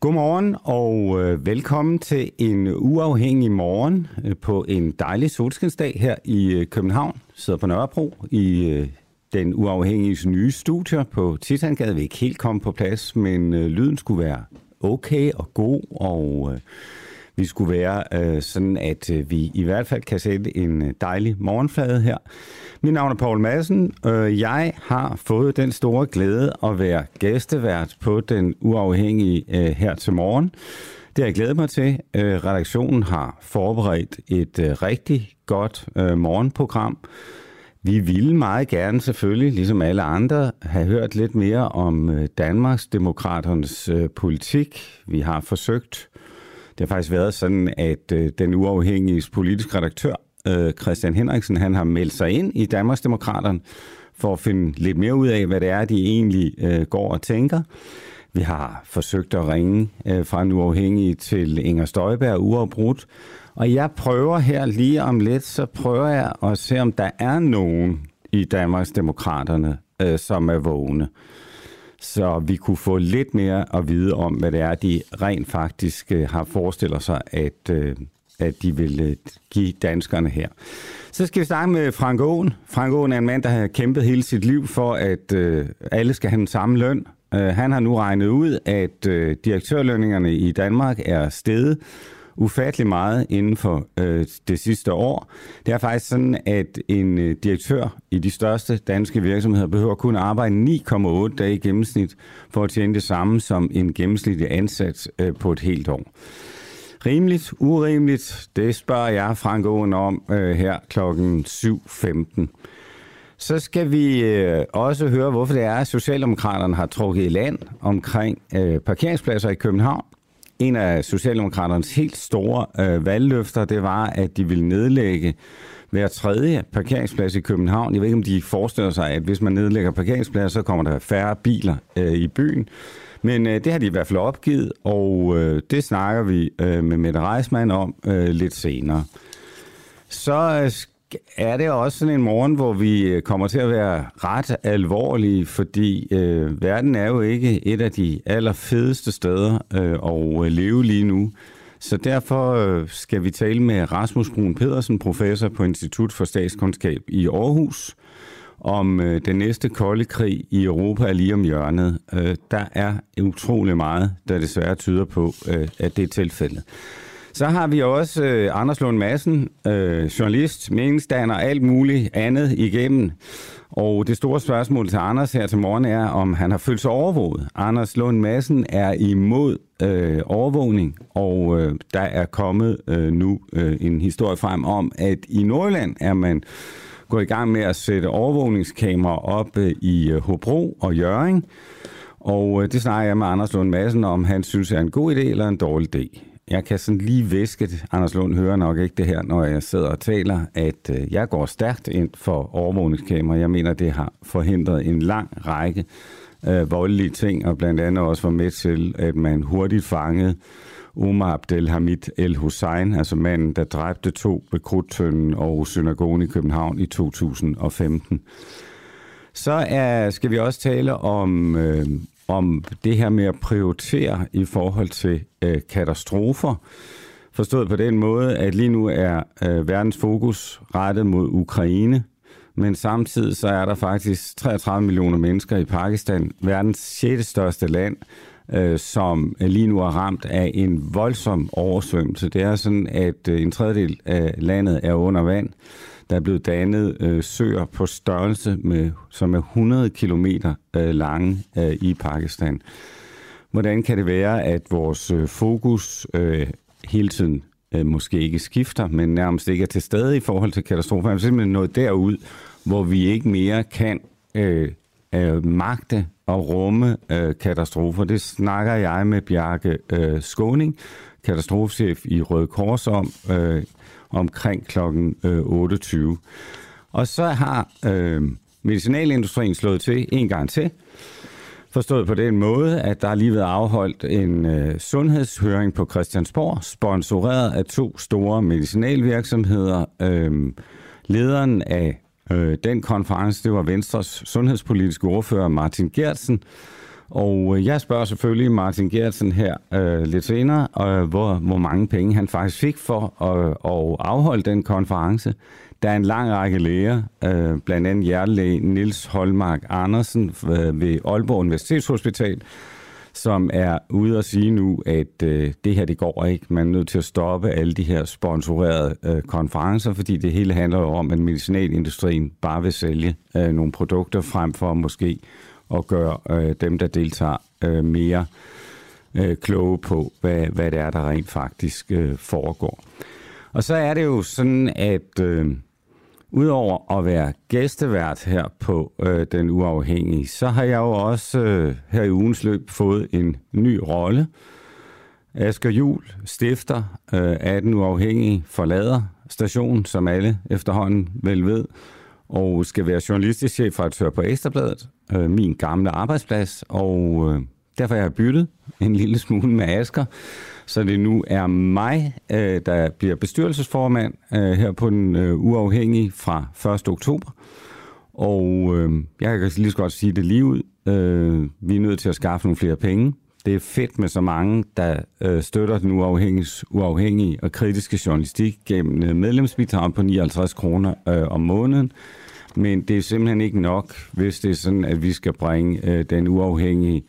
Godmorgen og øh, velkommen til en uafhængig morgen øh, på en dejlig solskinsdag her i øh, København. Jeg sidder på Nørrebro i øh, den uafhængige nye studie på Titangade. Vi er ikke helt kommet på plads, men øh, lyden skulle være okay og god, og øh, vi skulle være øh, sådan, at øh, vi i hvert fald kan sætte en øh, dejlig morgenflade her. Mit navn er Paul Madsen. Øh, jeg har fået den store glæde at være gæstevært på den uafhængige øh, her til morgen. Det har jeg glædet mig til. Øh, redaktionen har forberedt et øh, rigtig godt øh, morgenprogram. Vi ville meget gerne selvfølgelig, ligesom alle andre, have hørt lidt mere om øh, Danmarks demokraternes øh, politik. Vi har forsøgt det har faktisk været sådan, at øh, den uafhængige politiske redaktør, øh, Christian Henriksen, han har meldt sig ind i Danmarksdemokraterne for at finde lidt mere ud af, hvad det er, de egentlig øh, går og tænker. Vi har forsøgt at ringe øh, fra en uafhængig til Inger Støjberg uafbrudt. Og jeg prøver her lige om lidt, så prøver jeg at se, om der er nogen i Danmarksdemokraterne, øh, som er vågne så vi kunne få lidt mere at vide om, hvad det er, de rent faktisk øh, har forestillet sig, at, øh, at de vil øh, give danskerne her. Så skal vi starte med Frank Aaen. Frank Aaen er en mand, der har kæmpet hele sit liv for, at alle skal have den samme løn. Han har nu regnet ud, at direktørlønningerne i Danmark er steget ufattelig meget inden for øh, det sidste år. Det er faktisk sådan, at en øh, direktør i de største danske virksomheder behøver kun arbejde 9,8 dage i gennemsnit for at tjene det samme som en gennemsnitlig ansat øh, på et helt år. Rimeligt, urimeligt, det spørger jeg Frank Aaen om øh, her klokken 7.15. Så skal vi øh, også høre, hvorfor det er, at Socialdemokraterne har trukket i land omkring øh, parkeringspladser i København en af Socialdemokraternes helt store øh, valgløfter, det var, at de ville nedlægge hver tredje parkeringsplads i København. Jeg ved ikke, om de forestiller sig, at hvis man nedlægger parkeringspladser, så kommer der færre biler øh, i byen. Men øh, det har de i hvert fald opgivet, og øh, det snakker vi øh, med Mette Reismann om øh, lidt senere. Så øh, er det også sådan en morgen, hvor vi øh, kommer til at være ret alvorlige, fordi øh, verden er jo ikke et af de allerfedeste steder øh, at øh, leve lige nu. Så derfor øh, skal vi tale med Rasmus Brun Pedersen, professor på Institut for Statskundskab i Aarhus, om øh, den næste kolde krig i Europa er lige om hjørnet. Øh, der er utrolig meget, der desværre tyder på, øh, at det er tilfældet. Så har vi også øh, Anders Lund Madsen, øh, journalist, meningsdanner, alt muligt andet igennem. Og det store spørgsmål til Anders her til morgen er, om han har følt sig overvåget. Anders Lund Madsen er imod øh, overvågning, og øh, der er kommet øh, nu øh, en historie frem om, at i Nordjylland er man gået i gang med at sætte overvågningskameraer op øh, i øh, Hobro og Jøring. Og øh, det snakker jeg med Anders Lund Madsen om, han synes er en god idé eller en dårlig idé jeg kan sådan lige væske. Anders Lund hører nok ikke det her, når jeg sidder og taler, at øh, jeg går stærkt ind for overvågningskamera. Jeg mener, det har forhindret en lang række øh, voldelige ting, og blandt andet også var med til, at man hurtigt fangede Omar Abdelhamid El Hussein, altså manden, der dræbte to ved Krudtønden og synagogen i København i 2015. Så er, skal vi også tale om øh, om det her med at prioritere i forhold til øh, katastrofer. Forstået på den måde, at lige nu er øh, verdens fokus rettet mod Ukraine, men samtidig så er der faktisk 33 millioner mennesker i Pakistan, verdens 6. største land, øh, som lige nu er ramt af en voldsom oversvømmelse. Det er sådan, at øh, en tredjedel af landet er under vand. Der er blevet dannet øh, søer på størrelse, med, som er 100 km øh, lange øh, i Pakistan. Hvordan kan det være, at vores øh, fokus øh, hele tiden øh, måske ikke skifter, men nærmest ikke er til stede i forhold til katastrofer? Er simpelthen nået derud, hvor vi ikke mere kan øh, øh, magte og rumme øh, katastrofer. Det snakker jeg med Bjarke øh, Skåning, katastrofechef i Røde Kors om øh, omkring kl. 28. Øh, Og så har øh, medicinalindustrien slået til en gang til, Forstået på den måde, at der er lige været afholdt en øh, sundhedshøring på Christiansborg, sponsoreret af to store medicinalvirksomheder. Øh, lederen af øh, den konference, det var Venstres sundhedspolitiske ordfører Martin Gertsen. Og øh, jeg spørger selvfølgelig Martin Gertsen her øh, lidt senere, øh, hvor, hvor mange penge han faktisk fik for at, at afholde den konference. Der er en lang række læger, øh, blandt andet hjertelæge Nils Holmark Andersen øh, ved Aalborg Universitetshospital, som er ude at sige nu, at øh, det her det går ikke. Man er nødt til at stoppe alle de her sponsorerede øh, konferencer, fordi det hele handler jo om, at medicinalindustrien bare vil sælge øh, nogle produkter frem for måske og gøre øh, dem, der deltager, øh, mere øh, kloge på, hvad, hvad det er, der rent faktisk øh, foregår. Og så er det jo sådan, at øh, Udover at være gæstevært her på øh, Den Uafhængige, så har jeg jo også øh, her i ugens løb fået en ny rolle. Asger Jul stifter øh, af Den Uafhængige forlader stationen, som alle efterhånden vel ved, og skal være journalistisk chefredaktør på Ekstrabladet, øh, min gamle arbejdsplads, og øh, derfor har jeg byttet en lille smule med Asker, så det nu er mig, øh, der bliver bestyrelsesformand øh, her på den øh, uafhængige fra 1. oktober. Og øh, jeg kan lige så godt sige det lige ud. Øh, vi er nødt til at skaffe nogle flere penge. Det er fedt med så mange, der øh, støtter den uafhængige, uafhængige og kritiske journalistik gennem øh, medlemsbidrag på 59 kroner øh, om måneden. Men det er simpelthen ikke nok, hvis det er sådan, at vi skal bringe øh, den uafhængige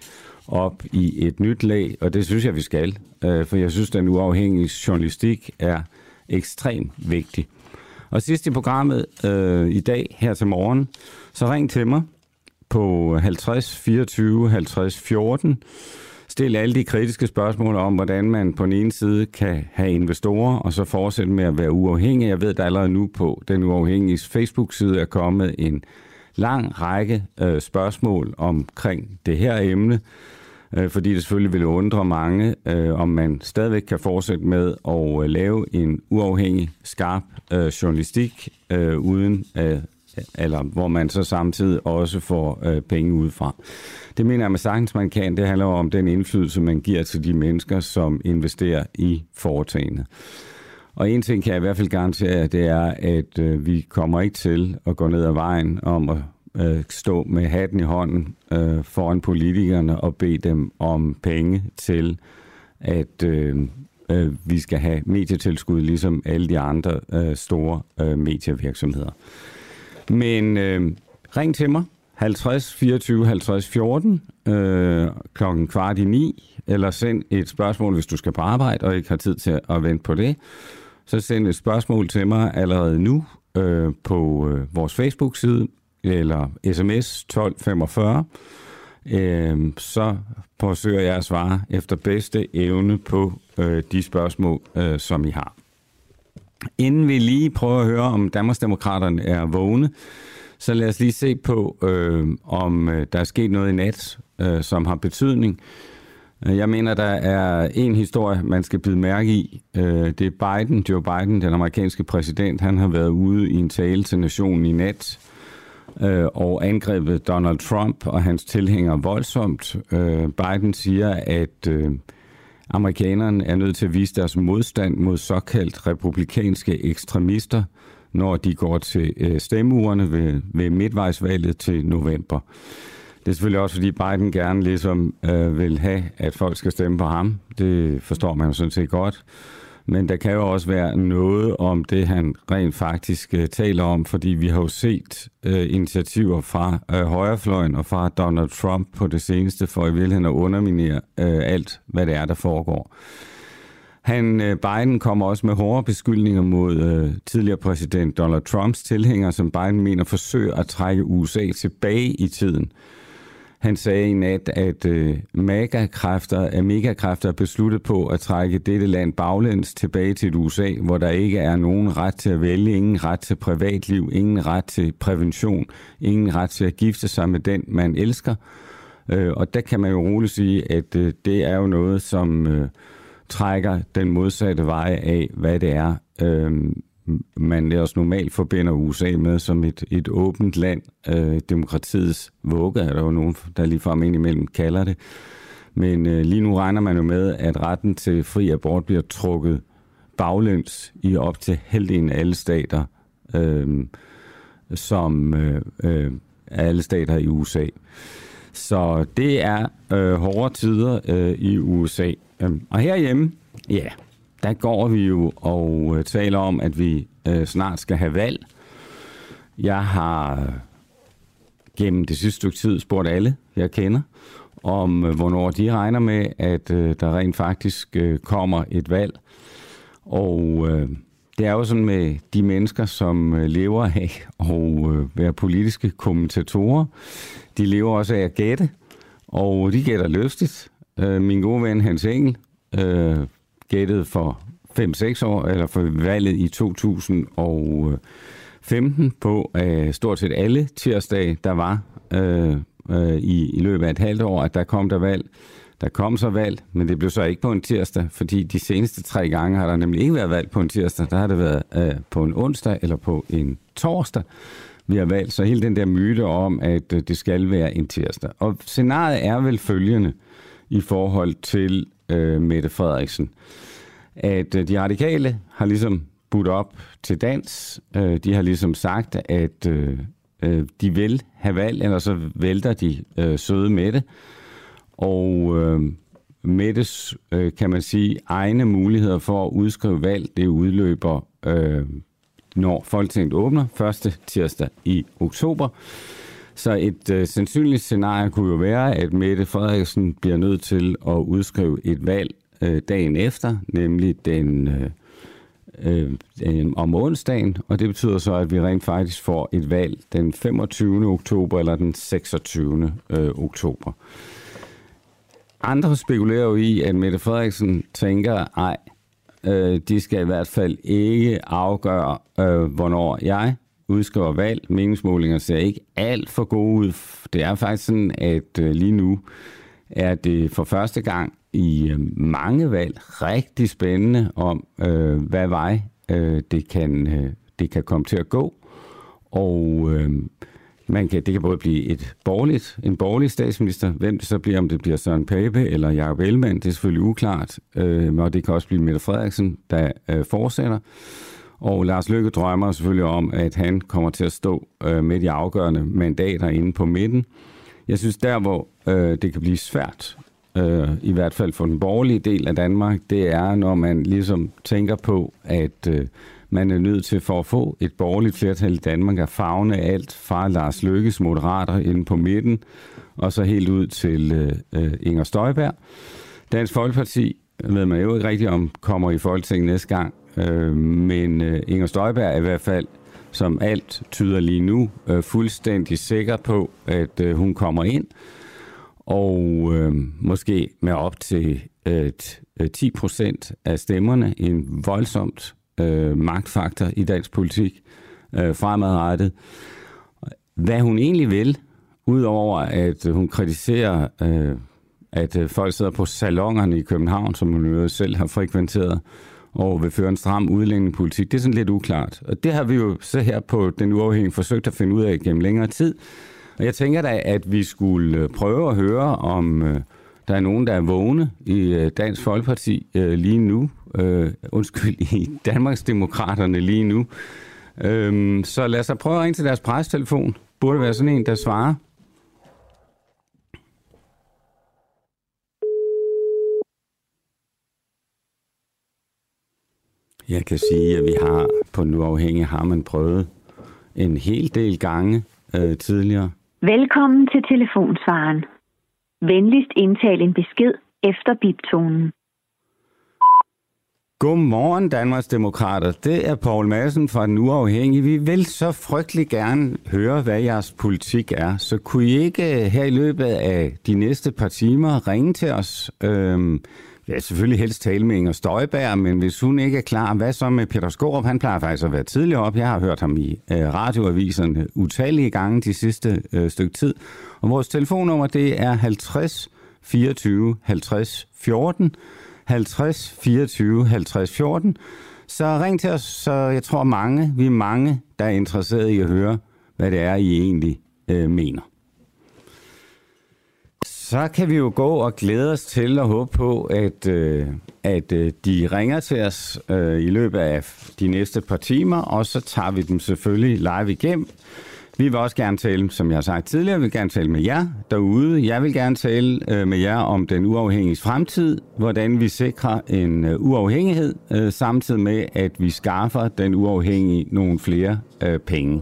op i et nyt lag, og det synes jeg, vi skal, øh, for jeg synes, den uafhængige journalistik er ekstremt vigtig. Og sidst i programmet øh, i dag, her til morgen, så ring til mig på 50 24 50 14 stille alle de kritiske spørgsmål om, hvordan man på den ene side kan have investorer, og så fortsætte med at være uafhængig. Jeg ved, at der allerede nu på den uafhængige Facebook-side er kommet en lang række øh, spørgsmål omkring det her emne øh, fordi det selvfølgelig vil undre mange, øh, om man stadigvæk kan fortsætte med at øh, lave en uafhængig, skarp øh, journalistik, øh, uden øh, eller hvor man så samtidig også får øh, penge udefra. Det mener jeg med sagtens, man kan. Det handler om den indflydelse, man giver til de mennesker, som investerer i foretagende. Og en ting kan jeg i hvert fald garantere, det er, at øh, vi kommer ikke til at gå ned ad vejen om at øh, stå med hatten i hånden øh, foran politikerne og bede dem om penge til, at øh, øh, vi skal have medietilskud, ligesom alle de andre øh, store øh, medievirksomheder. Men øh, ring til mig, 50 24 50 14, øh, klokken kvart i ni, eller send et spørgsmål, hvis du skal på arbejde og ikke har tid til at vente på det. Så send et spørgsmål til mig allerede nu øh, på øh, vores Facebook-side, eller sms 1245, øh, så forsøger jeg at svare efter bedste evne på øh, de spørgsmål, øh, som I har. Inden vi lige prøver at høre, om Danmarksdemokraterne er vågne, så lad os lige se på, øh, om øh, der er sket noget i nat, øh, som har betydning. Øh, jeg mener, der er en historie, man skal bide mærke i. Øh, det er Biden, Joe Biden, den amerikanske præsident. Han har været ude i en tale til nationen i nat, øh, og angrebet Donald Trump og hans tilhængere voldsomt. Øh, Biden siger, at øh, amerikanerne er nødt til at vise deres modstand mod såkaldt republikanske ekstremister, når de går til øh, stemmeurene ved, ved midtvejsvalget til november. Det er selvfølgelig også, fordi Biden gerne ligesom øh, vil have, at folk skal stemme på ham. Det forstår man jo sådan set godt. Men der kan jo også være noget om det, han rent faktisk øh, taler om, fordi vi har jo set øh, initiativer fra øh, højrefløjen og fra Donald Trump på det seneste for i virkeligheden at underminere øh, alt, hvad det er, der foregår. Han, øh, Biden kommer også med hårde beskyldninger mod øh, tidligere præsident Donald Trumps tilhængere, som Biden mener forsøger at trække USA tilbage i tiden. Han sagde i nat, at øh, megakræfter, megakræfter er besluttet på at trække dette land baglæns tilbage til et USA, hvor der ikke er nogen ret til at vælge, ingen ret til privatliv, ingen ret til prævention, ingen ret til at gifte sig med den, man elsker. Øh, og der kan man jo roligt sige, at øh, det er jo noget, som øh, trækker den modsatte vej af, hvad det er, øh, man ellers normalt forbinder USA med som et, et åbent land. Øh, demokratiets vugge er der jo nogen, der lige ind imellem kalder det. Men øh, lige nu regner man jo med, at retten til fri abort bliver trukket baglæns i op til halvdelen af alle stater, øh, som øh, øh, alle stater i USA. Så det er øh, hårde tider øh, i USA. Øhm, og herhjemme, ja, der går vi jo og øh, taler om, at vi øh, snart skal have valg. Jeg har gennem det sidste stykke tid spurgt alle, jeg kender, om øh, hvornår de regner med, at øh, der rent faktisk øh, kommer et valg. Og øh, det er jo sådan med de mennesker, som øh, lever af at øh, være politiske kommentatorer. De lever også af at gætte, og de gætter løstigt. Øh, min gode ven Hans Engel øh, gættede for 5-6 år, eller for valget i 2015 på øh, stort set alle tirsdage, der var øh, øh, i, i løbet af et halvt år, at der kom der valg. Der kom så valg, men det blev så ikke på en tirsdag, fordi de seneste tre gange har der nemlig ikke været valg på en tirsdag. Der har det været øh, på en onsdag eller på en torsdag, vi har valgt. Så hele den der myte om, at øh, det skal være en tirsdag. Og scenariet er vel følgende i forhold til øh, Mette Frederiksen at øh, de radikale har ligesom budt op til dans. Øh, de har ligesom sagt, at øh, øh de vil have valg, eller så vælter de øh, søde Mette. Og øh, Mettes, kan man sige, egne muligheder for at udskrive valg, det udløber, når Folketinget åbner, første tirsdag i oktober. Så et øh, sandsynligt scenarie kunne jo være, at Mette Frederiksen bliver nødt til at udskrive et valg øh, dagen efter, nemlig den øh, øh, om onsdagen, og det betyder så, at vi rent faktisk får et valg den 25. oktober eller den 26. Øh, oktober. Andre spekulerer jo i, at Mette Frederiksen tænker, ej, øh, de skal i hvert fald ikke afgøre, øh, hvornår jeg udskriver valg. Meningsmålinger ser ikke alt for gode ud. Det er faktisk sådan, at øh, lige nu er det for første gang i øh, mange valg rigtig spændende om, øh, hvad vej øh, det, kan, øh, det kan komme til at gå. Og øh, man kan, det kan både blive et borgerligt, en borgerlig statsminister, hvem det så bliver, om det bliver Søren Pape eller Jacob Ellemann, det er selvfølgelig uklart. Øh, og det kan også blive Mette Frederiksen, der øh, fortsætter. Og Lars Løkke drømmer selvfølgelig om, at han kommer til at stå øh, med de afgørende mandater inde på midten. Jeg synes, der hvor øh, det kan blive svært øh, i hvert fald for den borgerlige del af Danmark, det er, når man ligesom tænker på, at øh, man er nødt til for at få et borgerligt flertal i Danmark at fagne alt fra Lars Lykkes moderater inde på midten, og så helt ud til øh, øh, Inger Støjberg. Dansk Folkeparti ved man jo ikke rigtigt om kommer i Folketinget næste gang, øh, men øh, Inger Støjberg er i hvert fald som alt tyder lige nu, øh, fuldstændig sikker på, at øh, hun kommer ind og øh, måske med op til øh, 10 procent af stemmerne, en voldsomt øh, magtfaktor i dansk politik øh, fremadrettet. Hvad hun egentlig vil, udover at hun kritiserer, øh, at øh, folk sidder på salongerne i København, som hun jo selv har frekventeret, og vil føre en stram udlændingepolitik, det er sådan lidt uklart. Og det har vi jo så her på den uafhængige forsøgt at finde ud af gennem længere tid. Og jeg tænker da, at vi skulle øh, prøve at høre, om øh, der er nogen, der er vågne i øh, Dansk Folkeparti øh, lige nu. Øh, undskyld, i Danmarksdemokraterne lige nu. Øh, så lad os prøve at ringe til deres prestelefon. Burde være sådan en, der svarer. Jeg kan sige, at vi har på Nu Afhængig har man prøvet en hel del gange øh, tidligere. Velkommen til telefonsvaren. Venligst indtal en besked efter biptonen. Godmorgen, Danmarks Demokrater. Det er Poul Madsen fra Den Uafhængige. Vi vil så frygtelig gerne høre, hvad jeres politik er. Så kunne I ikke her i løbet af de næste par timer ringe til os? Øhm, Ja, selvfølgelig helst tale med Inger Støjberg, men hvis hun ikke er klar, hvad så med Peter Skorup? Han plejer faktisk at være tidligere op. Jeg har hørt ham i øh, radioaviserne øh, utallige gange de sidste øh, stykke tid. Og vores telefonnummer, det er 50 24 50 14. 50 24 50 14. Så ring til os, så jeg tror mange, vi er mange, der er interesseret i at høre, hvad det er, I egentlig øh, mener. Så kan vi jo gå og glæde os til og håbe på, at, øh, at øh, de ringer til os øh, i løbet af de næste par timer, og så tager vi dem selvfølgelig live igennem. Vi vil også gerne tale, som jeg har sagt tidligere, vil gerne tale med jer derude. Jeg vil gerne tale øh, med jer om den uafhængige fremtid, hvordan vi sikrer en øh, uafhængighed, øh, samtidig med, at vi skaffer den uafhængige nogle flere øh, penge.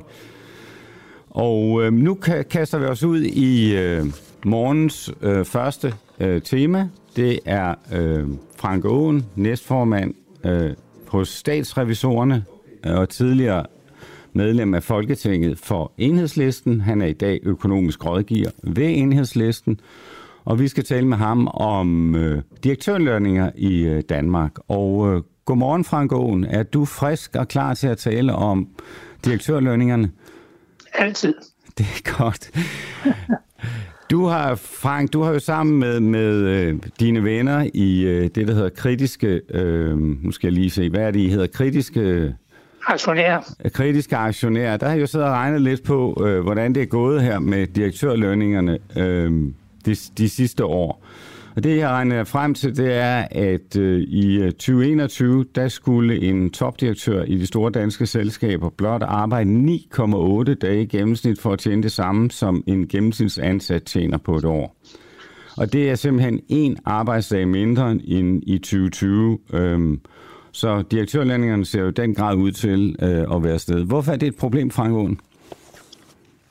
Og øh, nu kaster vi os ud i øh, morgens øh, første øh, tema. Det er øh, Frank Aaen, næstformand øh, hos statsrevisorerne øh, og tidligere medlem af Folketinget for Enhedslisten. Han er i dag økonomisk rådgiver ved Enhedslisten. Og vi skal tale med ham om øh, direktørlønninger i øh, Danmark. Og øh, godmorgen, Frank Aaen. Er du frisk og klar til at tale om direktørlønningerne? Altid. Det er godt. Du har, Frank, du har jo sammen med, med øh, dine venner i øh, det, der hedder kritiske, øh, nu skal jeg lige se, hvad er det, I hedder? Kritiske... Aktionærer. Kritiske aktionærer. Der har jeg jo siddet og regnet lidt på, øh, hvordan det er gået her med direktørlønningerne øh, de, de sidste år. Og det, jeg regner frem til, det er, at øh, i øh, 2021, der skulle en topdirektør i de store danske selskaber blot arbejde 9,8 dage i gennemsnit for at tjene det samme, som en gennemsnitsansat tjener på et år. Og det er simpelthen en arbejdsdag mindre end i 2020. Øhm, så direktørlandingerne ser jo den grad ud til øh, at være sted. Hvorfor er det et problem, Frank Aaen?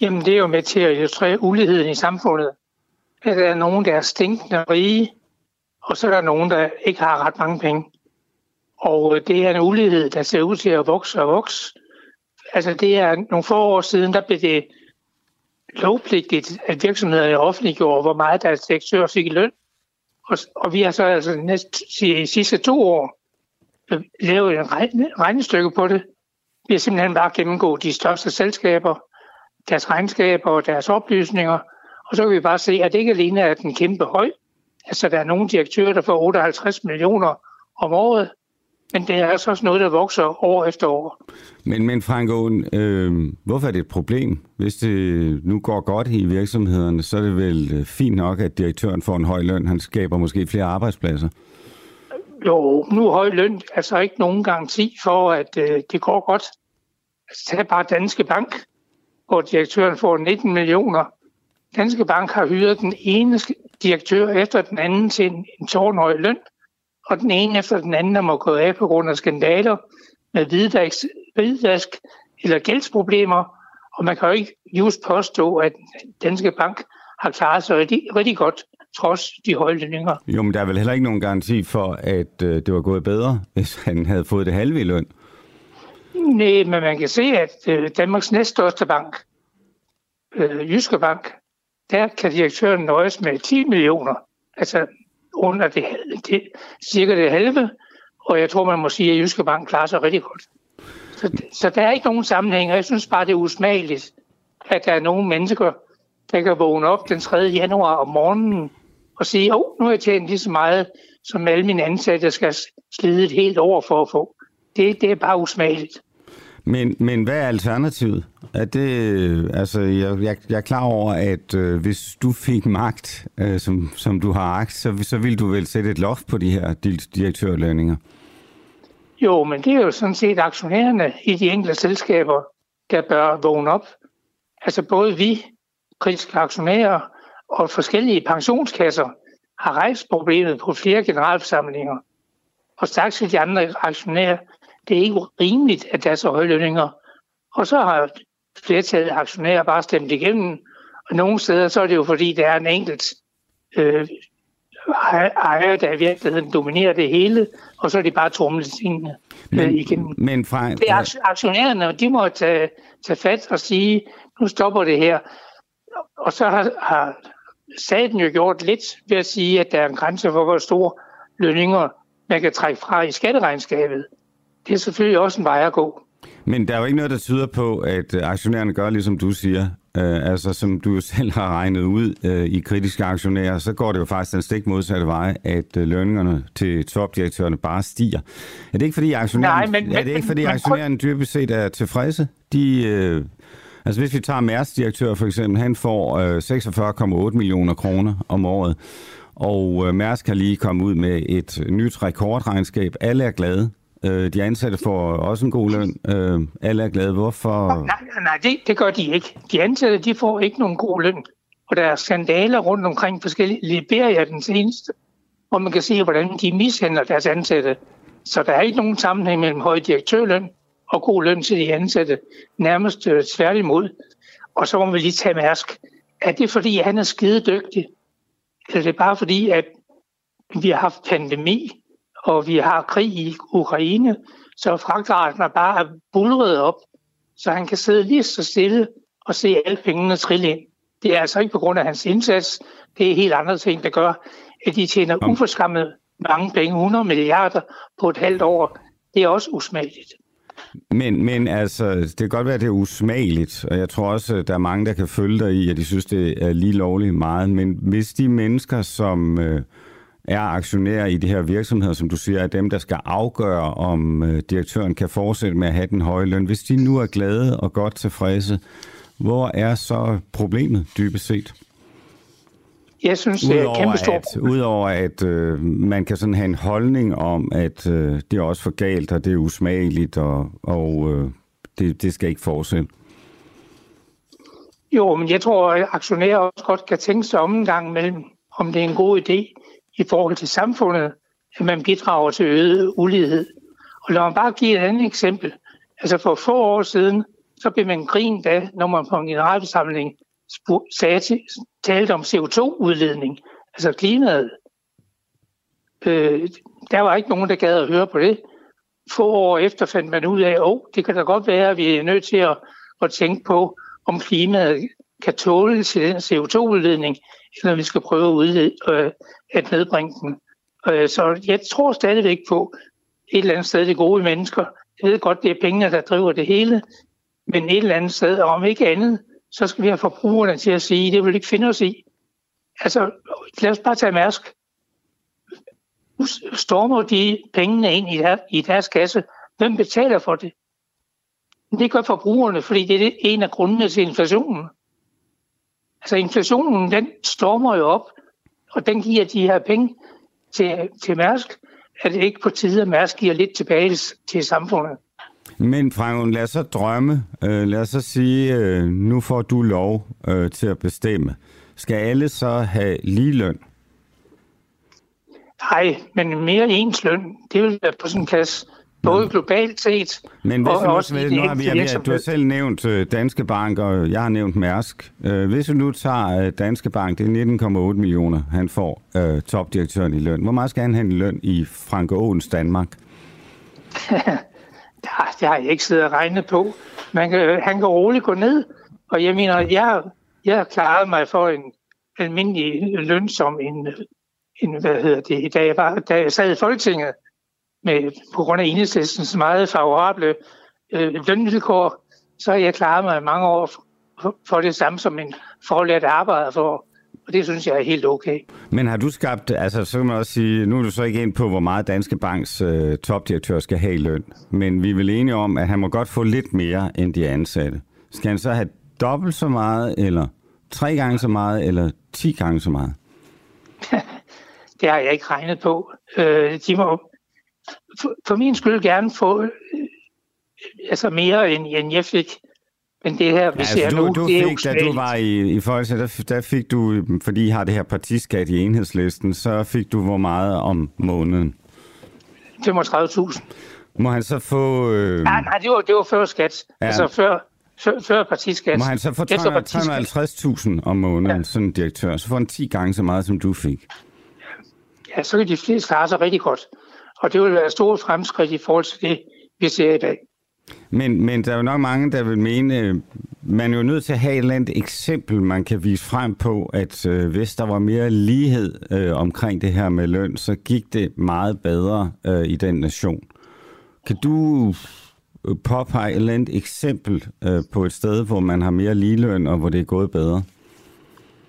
Jamen, det er jo med til at illustrere uligheden i samfundet at der er nogen, der er stinkende rige, og så er der nogen, der ikke har ret mange penge. Og øh, det er en ulighed, der ser ud til at vokse og vokse. Altså det er nogle få år siden, der blev det lovpligtigt, at virksomhederne offentliggjorde, hvor meget deres direktør fik i løn. Og, og vi har så altså næst, i sidste to år øh, lavet en regnestykke på det. Vi har simpelthen bare gennemgået de største selskaber, deres regnskaber og deres oplysninger – og så kan vi bare se, at det ikke alene er den kæmpe høj. Altså, der er nogle direktører, der får 58 millioner om året, men det er altså også noget, der vokser år efter år. Men, men Frank Aaen, øh, hvorfor er det et problem? Hvis det nu går godt i virksomhederne, så er det vel øh, fint nok, at direktøren får en høj løn. Han skaber måske flere arbejdspladser. Jo, nu er høj løn altså ikke nogen garanti for, at øh, det går godt. Altså, tag bare Danske Bank, hvor direktøren får 19 millioner Danske Bank har hyret den ene direktør efter den anden til en, en tårnhøj løn, og den ene efter den anden der må gå af på grund af skandaler med hvidvask eller gældsproblemer, og man kan jo ikke just påstå, at Danske Bank har klaret sig rigtig, rigtig godt, trods de høje lønninger. Jo, men der er vel heller ikke nogen garanti for, at øh, det var gået bedre, hvis han havde fået det halve i løn? Nej, men man kan se, at øh, Danmarks næststørste bank, øh, Jyske Bank, der kan direktøren nøjes med 10 millioner, altså under det, det, cirka det halve, og jeg tror, man må sige, at Jyske Bank klarer sig rigtig godt. Så, så der er ikke nogen sammenhæng, og jeg synes bare, det er usmageligt, at der er nogle mennesker, der kan vågne op den 3. januar om morgenen og sige, åh, oh, nu har jeg tjent lige så meget, som alle mine ansatte skal slide et helt år for at få. Det, det er bare usmageligt. Men, men hvad er alternativet? Er det, altså, jeg, jeg, jeg er klar over, at øh, hvis du fik magt, øh, som, som du har agt, så, så ville du vel sætte et loft på de her direktørlønninger? Jo, men det er jo sådan set aktionærerne i de enkelte selskaber, der bør vågne op. Altså både vi, kritiske aktionærer og forskellige pensionskasser har rejst problemet på flere generalforsamlinger. Og straks de andre aktionærer, det er ikke rimeligt, at der er så høje lønninger. Og så har flertallet af aktionærer bare stemt igennem. Og nogle steder så er det jo fordi, der er en enkelt øh, ejer, der i virkeligheden dominerer det hele, og så er de bare trumlet tingene Men, øh, igennem. men fra, Det er akt- aktionærerne, de må tage, tage fat og sige, nu stopper det her. Og så har, har staten jo gjort lidt ved at sige, at der er en grænse for, hvor store lønninger man kan trække fra i skatteregnskabet. Det er selvfølgelig også en vej at gå. Men der er jo ikke noget, der tyder på, at øh, aktionærerne gør, ligesom du siger. Øh, altså, som du selv har regnet ud øh, i kritiske aktionærer, så går det jo faktisk den stik modsatte vej, at øh, lønningerne til topdirektørerne bare stiger. Er det ikke, fordi aktionærerne, Nej, men- er det ikke, fordi men- aktionærerne dybest set er tilfredse? De, øh, altså, hvis vi tager Mærs direktør for eksempel, han får øh, 46,8 millioner kroner om året. Og øh, Mærsk har lige kommet ud med et nyt rekordregnskab. Alle er glade. Øh, de ansatte får også en god løn. Øh, alle er glade. Hvorfor? Nej, nej det, det gør de ikke. De ansatte de får ikke nogen god løn. Og der er skandaler rundt omkring forskellige. Liberia er den seneste, hvor man kan se, hvordan de mishandler deres ansatte. Så der er ikke nogen sammenhæng mellem høj direktørløn og god løn til de ansatte. Nærmest øh, tværtimod. Og så må vi lige tage Mærsk. Er det fordi, han er skide dygtig? Eller er det bare fordi, at vi har haft pandemi, og vi har krig i Ukraine, så fragtraten er bare bulret op, så han kan sidde lige så stille og se alle pengene trille ind. Det er altså ikke på grund af hans indsats. Det er helt andre ting, der gør, at de tjener uforskammet mange penge, 100 milliarder på et halvt år. Det er også usmageligt. Men, men altså, det kan godt være, at det er usmageligt, og jeg tror også, at der er mange, der kan følge dig i, at de synes, det er lige lovligt meget. Men hvis de mennesker, som øh, er aktionærer i de her virksomheder, som du siger, er dem, der skal afgøre, om øh, direktøren kan fortsætte med at have den høje løn, hvis de nu er glade og godt tilfredse, hvor er så problemet dybest set? Jeg synes, det er et Udover kæmpe stort at, udover at øh, man kan sådan have en holdning om, at øh, det er også for galt, og det er usmageligt, og, og øh, det, det skal ikke fortsætte. Jo, men jeg tror, at aktionærer også godt kan tænke sig om en gang imellem, om det er en god idé i forhold til samfundet, at man bidrager til øget ulighed. Og lad mig bare give et andet eksempel. Altså for få år siden, så blev man grint af, når man på en generalforsamling sagde til, talte om CO2-udledning, altså klimaet. Øh, der var ikke nogen, der gad at høre på det. Få år efter fandt man ud af, at oh, det kan da godt være, at vi er nødt til at, at tænke på, om klimaet kan tåle til den CO2-udledning, når vi skal prøve at, udlede, øh, at nedbringe den. Øh, så jeg tror stadigvæk på et eller andet sted det gode i mennesker. Jeg ved godt, det er pengene, der driver det hele, men et eller andet sted, og om ikke andet, så skal vi have forbrugerne til at sige, det vil ikke finde os i. Altså, lad os bare tage Mærsk. Nu stormer de pengene ind i, der, i deres kasse. Hvem betaler for det? Det gør forbrugerne, fordi det er en af grundene til inflationen. Altså inflationen, den stormer jo op, og den giver de her penge til, til Mærsk. Er det ikke på tide, at Mærsk giver lidt tilbage til samfundet? Men Frank, lad os så drømme. Øh, lad os så sige, øh, nu får du lov øh, til at bestemme. Skal alle så have lige løn? Nej, men mere ens løn, det vil være på sin plads. Både globalt set, Men hvis og nu, også i nu har vi, vi, du har selv nævnt øh, Danske Bank, og jeg har nævnt Mærsk. Øh, hvis vi nu tager øh, Danske Bank, det er 19,8 millioner, han får øh, topdirektøren i løn. Hvor meget skal han have i løn i Frank Åens Danmark? Ja, det har jeg ikke siddet og regnet på. Man kan, han kan roligt gå ned, og jeg mener, jeg, jeg har klaret mig for en almindelig løn som en, en hvad hedder det, da jeg, var, da jeg sad i Folketinget, med, på grund af enhedslistens meget favorable øh, lønvilkår, så har jeg klaret mig mange år for, for det samme som en forlært arbejder for. Og det synes jeg er helt okay. Men har du skabt, altså så kan man også sige, nu er du så ikke ind på, hvor meget Danske Banks øh, topdirektør skal have i løn, men vi er vel enige om, at han må godt få lidt mere end de ansatte. Skal han så have dobbelt så meget, eller tre gange så meget, eller ti gange så meget? Det har jeg ikke regnet på. Øh, de må for, for min skyld gerne få øh, altså mere end, end jeg fik. Men det her, vi Ja, ser altså, du, nu, du det er fik, da du var i, i Folketinget, der, der fik du, fordi I har det her partiskat i enhedslisten, så fik du hvor meget om måneden? 35.000. Må han så få... Øh... Nej, nej, det var, det var før skat. Ja. Altså før, før, før partiskat. Må han så få 350.000 om måneden, ja. sådan en direktør? Så får han 10 gange så meget, som du fik. Ja, så kan de fleste klare sig rigtig godt. Og det vil være et stort fremskridt i forhold til det, vi ser i dag. Men, men der er jo nok mange, der vil mene, man er jo nødt til at have et eller andet eksempel, man kan vise frem på, at øh, hvis der var mere lighed øh, omkring det her med løn, så gik det meget bedre øh, i den nation. Kan du øh, påpege et eller andet eksempel øh, på et sted, hvor man har mere ligeløn, og hvor det er gået bedre?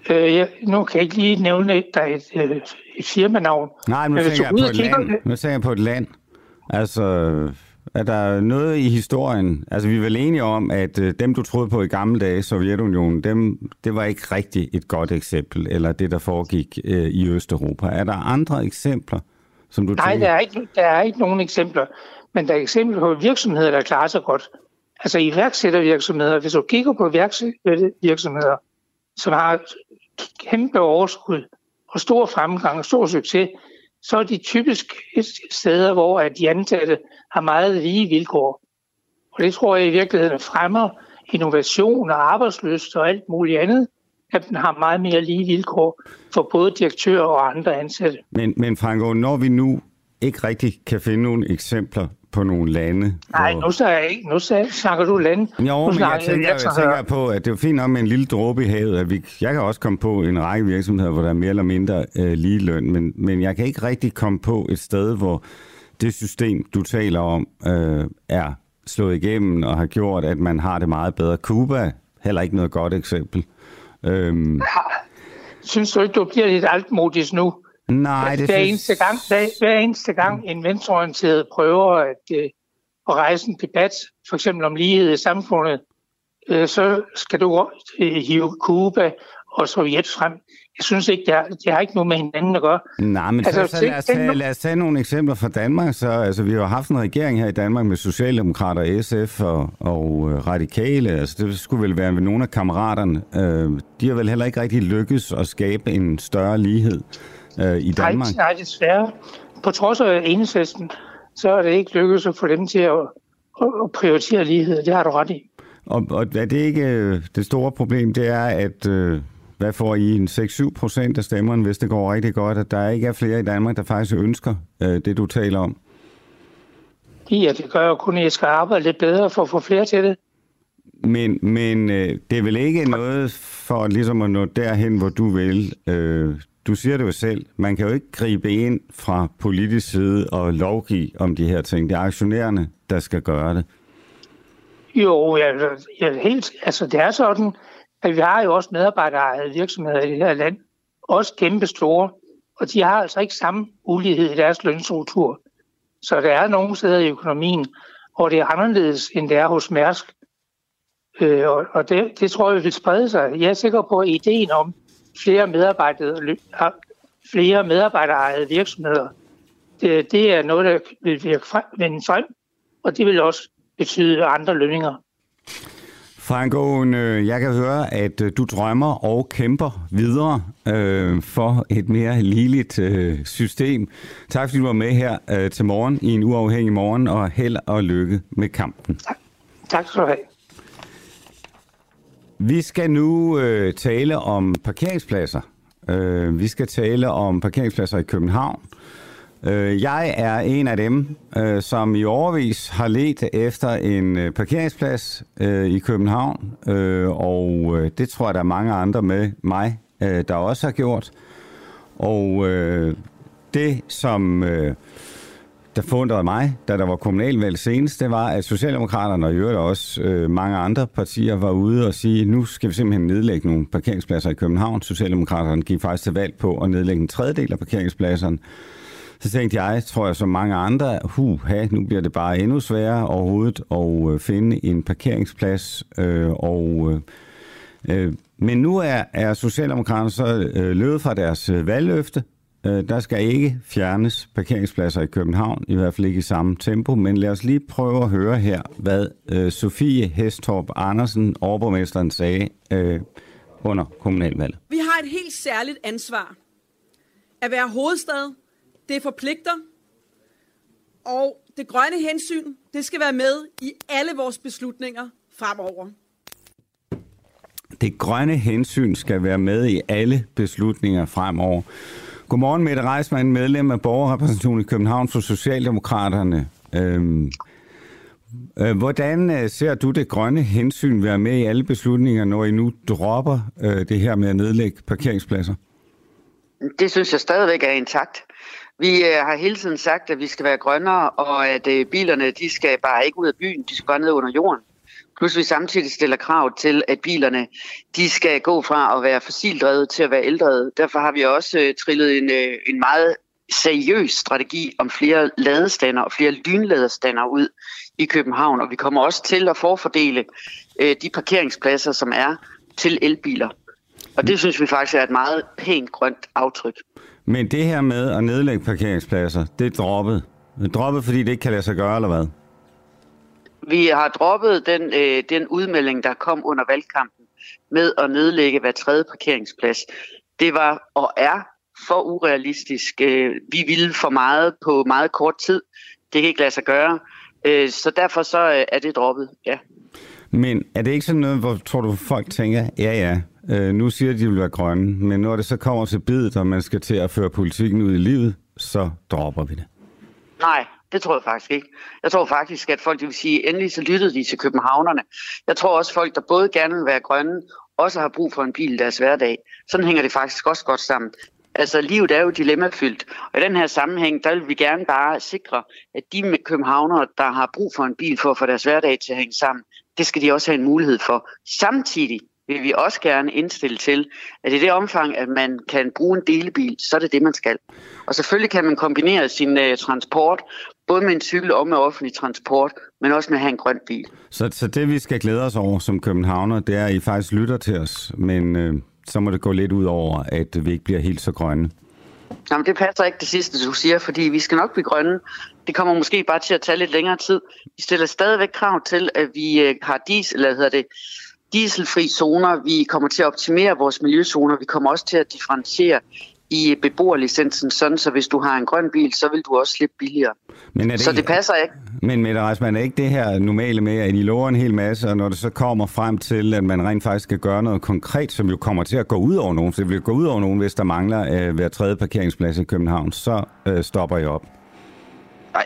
Øh, ja, nu kan jeg ikke lige nævne, at der er et, øh, firmanavn. Nej, nu tænker, jeg på et land. nu tænker jeg på et land. Altså, er der noget i historien? Altså, vi er vel enige om, at øh, dem, du troede på i gamle dage, Sovjetunionen, dem, det var ikke rigtig et godt eksempel, eller det, der foregik øh, i Østeuropa. Er der andre eksempler, som du Nej, tænker? der er, ikke, der er ikke nogen eksempler, men der er eksempler på virksomheder, der klarer sig godt. Altså iværksættervirksomheder, hvis du kigger på virksomheder, som har kæmpe overskud og stor fremgang og stor succes, så er de typisk steder, hvor at de ansatte har meget lige vilkår. Og det tror jeg i virkeligheden fremmer innovation og arbejdsløst og alt muligt andet, at den har meget mere lige vilkår for både direktører og andre ansatte. Men, men Franco, når vi nu ikke rigtig kan finde nogle eksempler på nogle lande. Nej, hvor... nu, så jeg ikke. nu snakker du lande. Jo, men jeg tænker, jeg tænker på, at det er fint nok med en lille dråbe i havet. At vi, jeg kan også komme på en række virksomheder, hvor der er mere eller mindre øh, lige løn, men, men jeg kan ikke rigtig komme på et sted, hvor det system, du taler om, øh, er slået igennem og har gjort, at man har det meget bedre. Cuba, heller ikke noget godt eksempel. Øhm. Ja. Synes du ikke, du bliver lidt altmodig nu? Nej, det hver, eneste gang, hver, hver eneste gang en venstreorienteret prøver at, øh, at rejse en debat, for eksempel om lighed i samfundet, øh, så skal du øh, hive Cuba og Sovjet frem. Jeg synes ikke, det har, det har ikke noget med hinanden at gøre. Nej, men altså, så, så lad, os tage, lad os tage nogle eksempler fra Danmark. Så, altså, vi har jo haft en regering her i Danmark med Socialdemokrater, SF og, og øh, Radikale. Altså, det skulle vel være med nogle af kammeraterne. Øh, de har vel heller ikke rigtig lykkes at skabe en større lighed øh, i Danmark? Nej, nej, desværre. På trods af enhedslisten, så er det ikke lykkedes at få dem til at, at prioritere lighed. Det har du ret i. Og, og er det ikke øh, det store problem, det er, at øh, hvad får I en 6-7 procent af stemmerne, hvis det går rigtig godt, at der ikke er flere i Danmark, der faktisk ønsker øh, det, du taler om? Ja, det gør jo kun, at jeg skal arbejde lidt bedre for at få flere til det. Men, men øh, det er vel ikke noget for ligesom at nå derhen, hvor du vil. Øh, du siger det jo selv, man kan jo ikke gribe ind fra politisk side og lovgive om de her ting. Det er aktionærerne, der skal gøre det. Jo, ja, ja, helt, altså det er sådan, at vi har jo også medarbejderejede virksomheder i det her land, også kæmpe store, og de har altså ikke samme ulighed i deres lønstruktur. Så der er nogle steder i økonomien, hvor det er anderledes, end det er hos Mærsk. Øh, og og det, det tror jeg vil sprede sig. Jeg er sikker på, at ideen om, flere medarbejdere, flere medarbejderejede virksomheder. Det, det er noget, der vil vende frem, og det vil også betyde andre lønninger. Franco, øh, jeg kan høre, at øh, du drømmer og kæmper videre øh, for et mere ligeligt øh, system. Tak fordi du var med her øh, til morgen i en uafhængig morgen, og held og lykke med kampen. Tak, tak skal du have. Vi skal nu øh, tale om parkeringspladser. Øh, vi skal tale om parkeringspladser i København. Øh, jeg er en af dem, øh, som i overvis har let efter en øh, parkeringsplads øh, i København, øh, og øh, det tror jeg, der er mange andre med mig, øh, der også har gjort. Og øh, det, som... Øh, der forundrede mig, da der var kommunalvalg senest, det var, at Socialdemokraterne og i øvrigt også øh, mange andre partier var ude og sige, nu skal vi simpelthen nedlægge nogle parkeringspladser i København. Socialdemokraterne gik faktisk til valg på at nedlægge en tredjedel af parkeringspladserne. Så tænkte jeg, tror jeg som mange andre, hu, ha, nu bliver det bare endnu sværere overhovedet at øh, finde en parkeringsplads. Øh, og, øh, øh, men nu er, er Socialdemokraterne så øh, løbet fra deres øh, valgløfte, Øh, der skal ikke fjernes parkeringspladser i København, i hvert fald ikke i samme tempo, men lad os lige prøve at høre her, hvad øh, Sofie Hestorp Andersen, overborgmesteren, sagde øh, under kommunalvalget. Vi har et helt særligt ansvar. At være hovedstad, det forpligter, og det grønne hensyn, det skal være med i alle vores beslutninger fremover. Det grønne hensyn skal være med i alle beslutninger fremover. Godmorgen, Mette Reismann, medlem af borgerrepræsentationen i København for Socialdemokraterne. Øhm, øh, hvordan øh, ser du det grønne hensyn være med i alle beslutninger, når I nu dropper øh, det her med at nedlægge parkeringspladser? Det synes jeg stadigvæk er intakt. Vi øh, har hele tiden sagt, at vi skal være grønnere, og at øh, bilerne de skal bare ikke ud af byen, de skal bare ned under jorden. Plus vi samtidig stiller krav til, at bilerne de skal gå fra at være fossildrevet til at være eldrevet. Derfor har vi også øh, trillet en, øh, en meget seriøs strategi om flere ladestander og flere lynladestander ud i København. Og vi kommer også til at forfordele øh, de parkeringspladser, som er til elbiler. Og det synes vi faktisk er et meget pænt grønt aftryk. Men det her med at nedlægge parkeringspladser, det er droppet. Det er droppet, fordi det ikke kan lade sig gøre, eller hvad? Vi har droppet den, øh, den udmelding, der kom under valgkampen med at nedlægge hver tredje parkeringsplads. Det var og er for urealistisk. Øh, vi ville for meget på meget kort tid. Det kan ikke lade sig gøre. Øh, så derfor så øh, er det droppet, ja. Men er det ikke sådan noget, hvor tror du folk tænker, ja ja, øh, nu siger de, de vil være grønne, men når det så kommer til bidet, og man skal til at føre politikken ud i livet, så dropper vi det? Nej, det tror jeg faktisk ikke. Jeg tror faktisk, at folk vil sige, endelig så lyttede de til københavnerne. Jeg tror også, folk, der både gerne vil være grønne, også har brug for en bil i deres hverdag. Sådan hænger det faktisk også godt sammen. Altså, livet er jo dilemmafyldt, og i den her sammenhæng, der vil vi gerne bare sikre, at de med københavnere, der har brug for en bil for at få deres hverdag til at hænge sammen, det skal de også have en mulighed for. Samtidig vil vi også gerne indstille til, at i det omfang, at man kan bruge en delebil, så er det det, man skal. Og selvfølgelig kan man kombinere sin uh, transport, både med en cykel og med offentlig transport, men også med at have en grøn bil. Så, så det, vi skal glæde os over som københavner, det er, at I faktisk lytter til os, men øh, så må det gå lidt ud over, at vi ikke bliver helt så grønne. Jamen, det passer ikke det sidste, du siger, fordi vi skal nok blive grønne. Det kommer måske bare til at tage lidt længere tid. Vi stiller stadigvæk krav til, at vi øh, har diesel, eller hedder det, dieselfri zoner. Vi kommer til at optimere vores miljøzoner. Vi kommer også til at differentiere i beboerlicensen, sådan så hvis du har en grøn bil, så vil du også slippe billigere. Men det så ikke, det passer ikke. Men Mette Reisman, er ikke det her normale med, at I lover en hel masse, og når det så kommer frem til, at man rent faktisk skal gøre noget konkret, som jo kommer til at gå ud over nogen, så det vil gå ud over nogen, hvis der mangler øh, hver tredje parkeringsplads i København, så øh, stopper I op.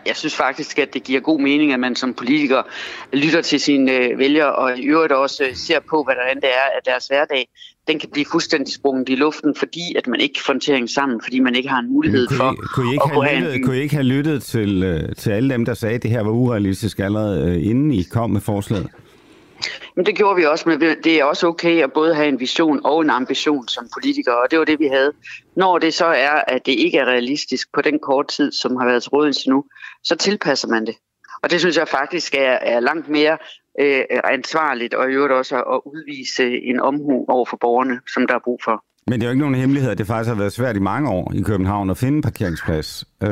Jeg synes faktisk, at det giver god mening, at man som politiker lytter til sine øh, vælgere, og i øvrigt også øh, ser på, hvordan det er, at deres hverdag den kan blive fuldstændig sprunget i luften, fordi at man ikke får den sammen, fordi man ikke har en mulighed kunne I, for kunne I ikke at have lyttet, en... Kunne I ikke have lyttet til, øh, til alle dem, der sagde, at det her var urealistisk allerede inden I kom med forslaget? Men det gjorde vi også, men det er også okay at både have en vision og en ambition som politikere, og det var det, vi havde. Når det så er, at det ikke er realistisk på den korte tid, som har været til rådelse nu, så tilpasser man det. Og det synes jeg faktisk er, er langt mere øh, ansvarligt, og i øvrigt også at udvise en omhu over for borgerne, som der er brug for. Men det er jo ikke nogen hemmelighed, at det faktisk har været svært i mange år i København at finde en parkeringsplads. Øhm...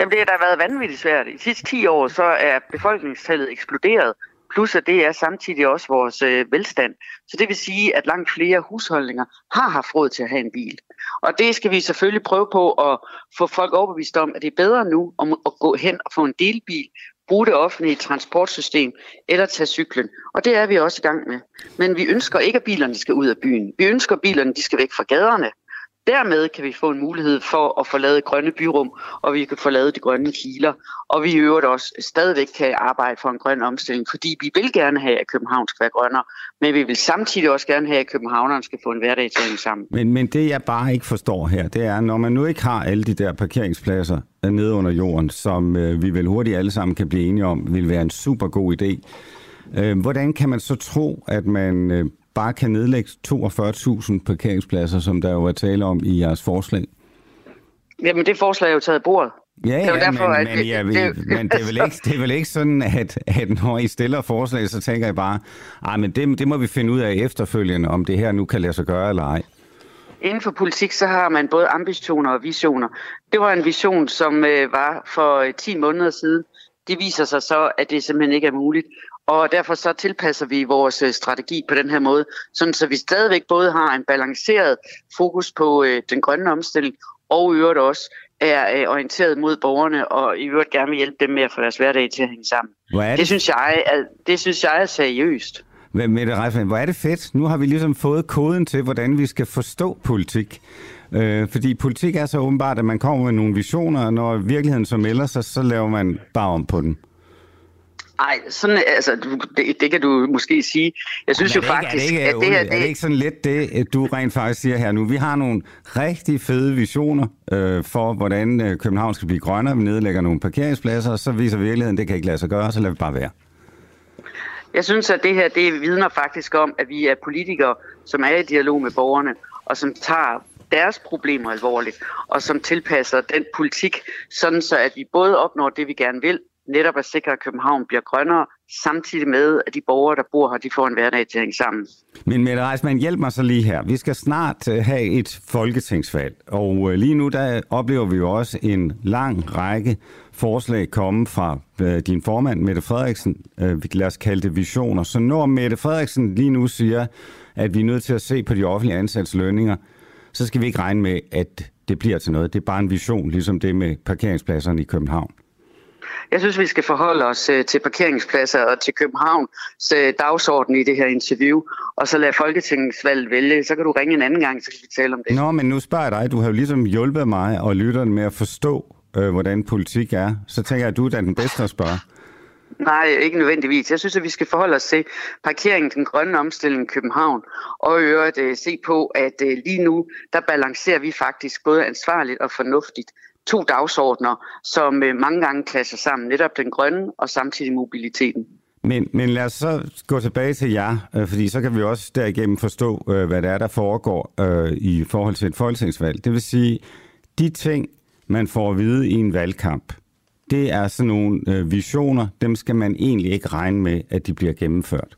Jamen det har da været vanvittigt svært. I de sidste 10 år så er befolkningstallet eksploderet, plus at det er samtidig også vores øh, velstand. Så det vil sige, at langt flere husholdninger har haft råd til at have en bil. Og det skal vi selvfølgelig prøve på at få folk overbevist om, at det er bedre nu om at gå hen og få en delbil, bruge det offentlige transportsystem eller tage cyklen. Og det er vi også i gang med. Men vi ønsker ikke, at bilerne skal ud af byen. Vi ønsker, at bilerne de skal væk fra gaderne. Dermed kan vi få en mulighed for at få lavet grønne byrum, og vi kan få lavet de grønne kiler. Og vi i øvrigt også stadigvæk kan arbejde for en grøn omstilling, fordi vi vil gerne have, at København skal være grønnere, men vi vil samtidig også gerne have, at københavnerne skal få en hverdag til at sammen. Men, men det jeg bare ikke forstår her, det er, når man nu ikke har alle de der parkeringspladser øh, nede under jorden, som øh, vi vel hurtigt alle sammen kan blive enige om, vil være en super god idé. Øh, hvordan kan man så tro, at man øh, bare kan nedlægge 42.000 parkeringspladser, som der jo er tale om i jeres forslag? Jamen, det forslag er jo taget bordet. Ja, ja, det er derfor, men, men, ja, det, men det, er vel ikke, det er vel ikke sådan, at, at når I stiller forslag, så tænker jeg bare, ej, men det, det må vi finde ud af efterfølgende, om det her nu kan lade sig gøre eller ej. Inden for politik, så har man både ambitioner og visioner. Det var en vision, som øh, var for 10 øh, måneder siden. Det viser sig så, at det simpelthen ikke er muligt. Og derfor så tilpasser vi vores øh, strategi på den her måde, sådan så vi stadigvæk både har en balanceret fokus på øh, den grønne omstilling, og i øvrigt også er øh, orienteret mod borgerne, og i øvrigt gerne vil hjælpe dem med at få deres hverdag til at hænge sammen. Det det, synes jeg er, det synes jeg er seriøst. Mette Reifman, hvor er det fedt. Nu har vi ligesom fået koden til, hvordan vi skal forstå politik. Øh, fordi politik er så åbenbart, at man kommer med nogle visioner, og når virkeligheden så melder sig, så laver man bare om på den. Nej, sådan, altså, det, det kan du måske sige. Jeg synes jo faktisk, ikke, er det at det her... er det, er det ikke sådan lidt det, du rent faktisk siger her nu? Vi har nogle rigtig fede visioner øh, for, hvordan øh, København skal blive grønnere. Vi nedlægger nogle parkeringspladser, og så viser virkeligheden, det kan ikke lade sig gøre, så lader vi bare være. Jeg synes, at det her det vidner faktisk om, at vi er politikere, som er i dialog med borgerne, og som tager deres problemer alvorligt, og som tilpasser den politik, sådan så at vi både opnår det, vi gerne vil, netop at sikre, at København bliver grønnere, samtidig med, at de borgere, der bor her, de får en hverdag til at hænge sammen. Men Mette Reisman, hjælp mig så lige her. Vi skal snart øh, have et folketingsvalg, og øh, lige nu der oplever vi jo også en lang række forslag komme fra øh, din formand, Mette Frederiksen. Vi- lad os kalde det visioner. Så når Mette Frederiksen lige nu siger, at vi er nødt til at se på de offentlige ansats lønninger, så skal vi ikke regne med, at det bliver til noget. Det er bare en vision, ligesom det med parkeringspladserne i København. Jeg synes, vi skal forholde os øh, til parkeringspladser og til Københavns øh, dagsorden i det her interview, og så lade Folketingsvalget vælge. Så kan du ringe en anden gang, så kan vi tale om det. Nå, men nu spørger jeg dig. Du har jo ligesom hjulpet mig og lytterne med at forstå, øh, hvordan politik er. Så tænker jeg, at du er den bedste at spørge. Nej, ikke nødvendigvis. Jeg synes, at vi skal forholde os til parkeringen, den grønne omstilling i København, og i øvrigt øh, se på, at øh, lige nu, der balancerer vi faktisk både ansvarligt og fornuftigt to dagsordner, som øh, mange gange klasser sammen. Netop den grønne og samtidig mobiliteten. Men, men lad os så gå tilbage til jer, øh, fordi så kan vi også derigennem forstå, øh, hvad det er, der foregår øh, i forhold til et folketingsvalg. Det vil sige, de ting, man får at vide i en valgkamp, det er sådan nogle øh, visioner, dem skal man egentlig ikke regne med, at de bliver gennemført.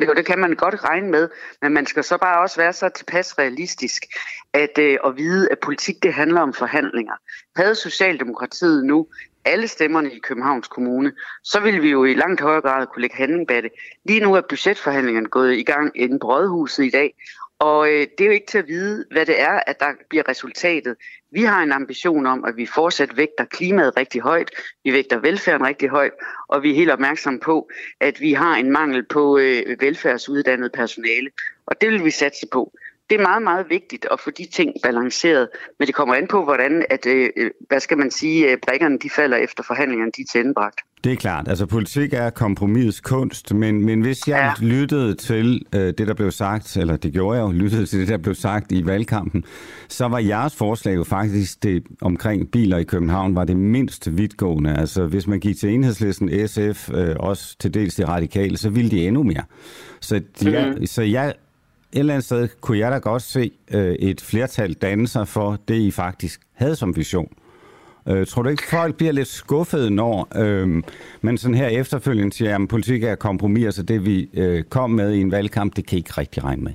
Jo, det kan man godt regne med, men man skal så bare også være så tilpas realistisk at, øh, at vide, at politik det handler om forhandlinger. Havde Socialdemokratiet nu alle stemmerne i Københavns Kommune, så ville vi jo i langt højere grad kunne lægge handling bag det. Lige nu er budgetforhandlingerne gået i gang inden på Rådhuset i dag, og øh, det er jo ikke til at vide, hvad det er, at der bliver resultatet. Vi har en ambition om, at vi fortsat vægter klimaet rigtig højt, vi vægter velfærden rigtig højt, og vi er helt opmærksomme på, at vi har en mangel på øh, velfærdsuddannet personale, og det vil vi satse på. Det er meget, meget vigtigt at få de ting balanceret, men det kommer an på, hvordan, at, øh, øh hvad skal man sige, øh, brækkerne de falder efter forhandlingerne, de er tilendebragt. Det er klart. Altså, politik er kompromisets kunst, men, men hvis jeg ja. lyttede til øh, det, der blev sagt, eller det gjorde jeg jo, lyttede til det, der blev sagt i valgkampen, så var jeres forslag jo faktisk det omkring biler i København, var det mindst vidtgående. Altså, hvis man gik til enhedslisten, SF, øh, også til dels de radikale, så ville de endnu mere. Så, de, mm-hmm. jeg, så jeg, et eller andet sted kunne jeg da godt se øh, et flertal danne sig for det, I faktisk havde som vision. Øh, tror du ikke, folk bliver lidt skuffede, når øh, man sådan her efterfølgende siger, at politik er kompromis, så det vi øh, kom med i en valgkamp, det kan I ikke rigtig regne med?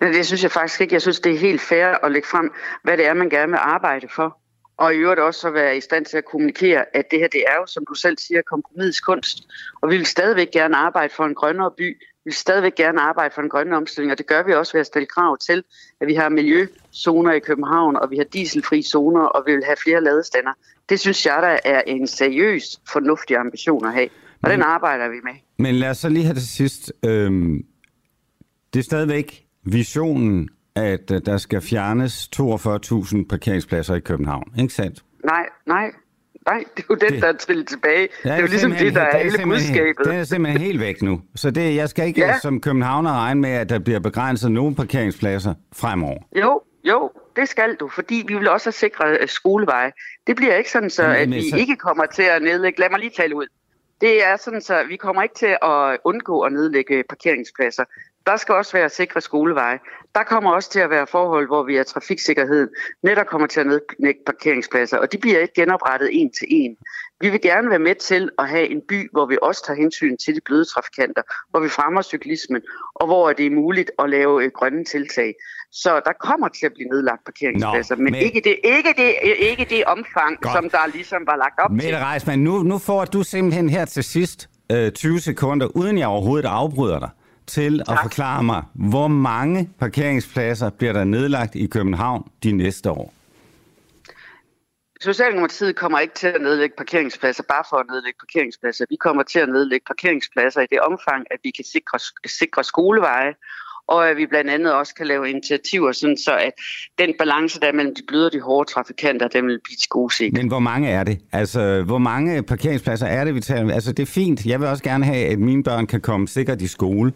Nej, det synes jeg faktisk ikke. Jeg synes, det er helt fair at lægge frem, hvad det er, man gerne vil arbejde for. Og i øvrigt også at være i stand til at kommunikere, at det her, det er jo, som du selv siger, kompromis kunst. Og vi vil stadigvæk gerne arbejde for en grønnere by. Vi vil stadigvæk gerne arbejde for en grønne omstilling, og det gør vi også ved at stille krav til, at vi har miljøzoner i København, og vi har dieselfri zoner, og vi vil have flere ladestander. Det synes jeg, der er en seriøs, fornuftig ambition at have. Og den arbejder vi med. Men lad os så lige have til sidst. Øhm, det er stadigvæk visionen, at øh, der skal fjernes 42.000 parkeringspladser i København, ikke sandt? Nej, nej. Nej, det er jo den, Det- der er trillet tilbage. Det er jo ligesom det, der er hele budskabet. Det er simpelthen helt væk nu. Så det, jeg skal ikke ja. Som københavner regne med, at der bliver begrænset nogle parkeringspladser fremover. Jo, jo, det skal du, fordi vi vil også have sikret øh, skoleveje. Det bliver ikke sådan, så at vi ikke kommer til at nedlægge... Lad mig lige tale ud. Det er sådan, så vi kommer ikke til at undgå at nedlægge parkeringspladser. Der skal også være sikre skoleveje. Der kommer også til at være forhold, hvor vi er trafiksikkerhed netop kommer til at nedlægge parkeringspladser, og de bliver ikke genoprettet en til en. Vi vil gerne være med til at have en by, hvor vi også tager hensyn til de bløde trafikanter, hvor vi fremmer cyklismen, og hvor det er muligt at lave øh, grønne tiltag. Så der kommer til at blive nedlagt parkeringspladser, Nå, men, men- Ikke, det, ikke, det, ikke det omfang, Godt. som der ligesom var lagt op til. Mette Reisman, nu, nu får du simpelthen her til sidst øh, 20 sekunder, uden jeg overhovedet afbryder dig, til at Tak. forklare mig, hvor mange parkeringspladser bliver der nedlagt i København de næste år? Socialdemokratiet kommer ikke til at nedlægge parkeringspladser bare for at nedlægge parkeringspladser. Vi kommer til at nedlægge parkeringspladser i det omfang, at vi kan sikre, sikre skoleveje, og at vi blandt andet også kan lave initiativer, sådan så at den balance, der er mellem de bløde og de hårde trafikanter, den vil blive gode sig. Men hvor mange er det? Altså, hvor mange parkeringspladser er det, vi taler Altså, det er fint. Jeg vil også gerne have, at mine børn kan komme sikkert i skole.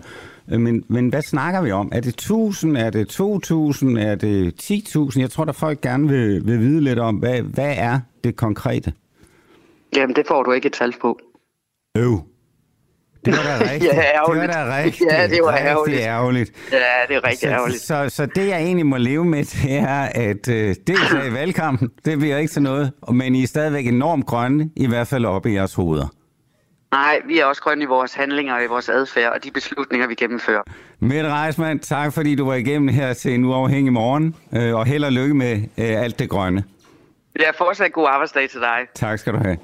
Men, men hvad snakker vi om? Er det 1000? Er det 2000? Er det 10.000? Jeg tror, der folk gerne vil, vil vide lidt om, hvad, hvad er det konkrete? Jamen, det får du ikke et tal på. Øv. Det var da rigtigt. ja, ærgerligt. Det var da rigtigt. Ja, det var ærgerligt. ærgerligt. Ja, det er rigtig så, ærgerligt. Så, så det, jeg egentlig må leve med, det er, at øh, det er i valgkampen, det bliver ikke til noget, men I er stadigvæk enormt grønne, i hvert fald oppe i jeres hoveder. Nej, vi er også grønne i vores handlinger og i vores adfærd og de beslutninger, vi gennemfører. Mette Reismann, tak fordi du var igennem her til en uafhængig morgen, øh, og held og lykke med øh, alt det grønne. Ja, fortsat god arbejdsdag til dig. Tak skal du have.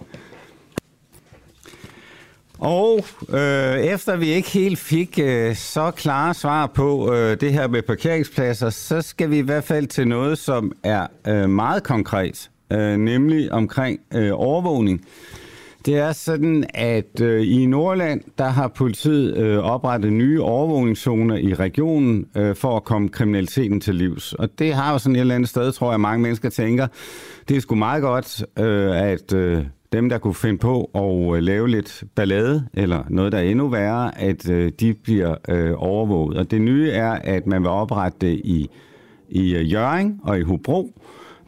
Og øh, efter vi ikke helt fik øh, så klare svar på øh, det her med parkeringspladser, så skal vi i hvert fald til noget, som er øh, meget konkret, øh, nemlig omkring øh, overvågning. Det er sådan, at øh, i Nordland, der har politiet øh, oprettet nye overvågningszoner i regionen øh, for at komme kriminaliteten til livs. Og det har jo sådan et eller andet sted, tror jeg, mange mennesker tænker, det er sgu meget godt, øh, at øh, dem, der kunne finde på at øh, lave lidt ballade, eller noget, der er endnu værre, at øh, de bliver øh, overvåget. Og det nye er, at man vil oprette det i, i øh, Jøring og i Hobro.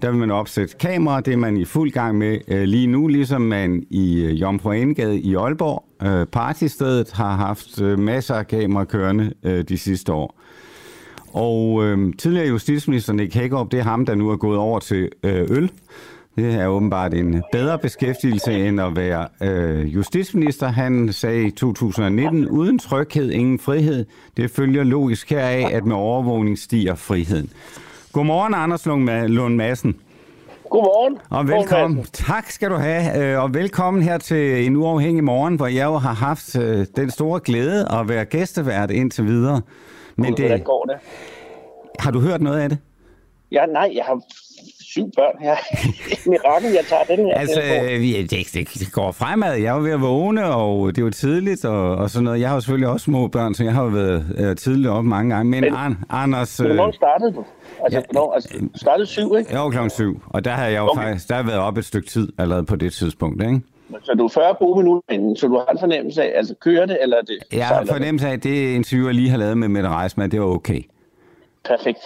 Der vil man opsætte kameraer, det er man i fuld gang med øh, lige nu, ligesom man i øh, Jomfru Indgade i Aalborg, øh, partistedet, har haft øh, masser af kameraer kørende øh, de sidste år. Og øh, tidligere justitsminister Nick Hagerup, det er ham, der nu er gået over til øh, øl. Det er åbenbart en bedre beskæftigelse end at være øh, justitsminister. Han sagde i 2019, uden tryghed, ingen frihed. Det følger logisk heraf, at med overvågning stiger friheden. Godmorgen, Anders Lund Madsen. Godmorgen. Og velkommen. Tak skal du have, øh, og velkommen her til en uafhængig morgen, hvor jeg jo har haft øh, den store glæde at være gæstevært indtil videre. Men det, Hvordan går det? Har du hørt noget af det? Ja, nej, jeg har syv børn her. Mirakel, jeg tager den her. Altså, det, det, det går fremad. Jeg jo ved at vågne, og det jo tidligt, og, og sådan noget. Jeg har jo selvfølgelig også små børn, så jeg har jo været uh, tidligt op mange gange. Men, men Anders... Men hvornår startede du? Altså, ja, hvornår, altså, du startede syv, ikke? Jo, klokken syv. Og der har jeg jo okay. faktisk der har været op et stykke tid allerede på det tidspunkt, ikke? Så du er 40 gode minutter inden, så du har en fornemmelse af, altså kører det, eller det? Jeg har fornemmelse af, at det interview, jeg lige har lavet med Mette Reismann, det var okay. Perfekt.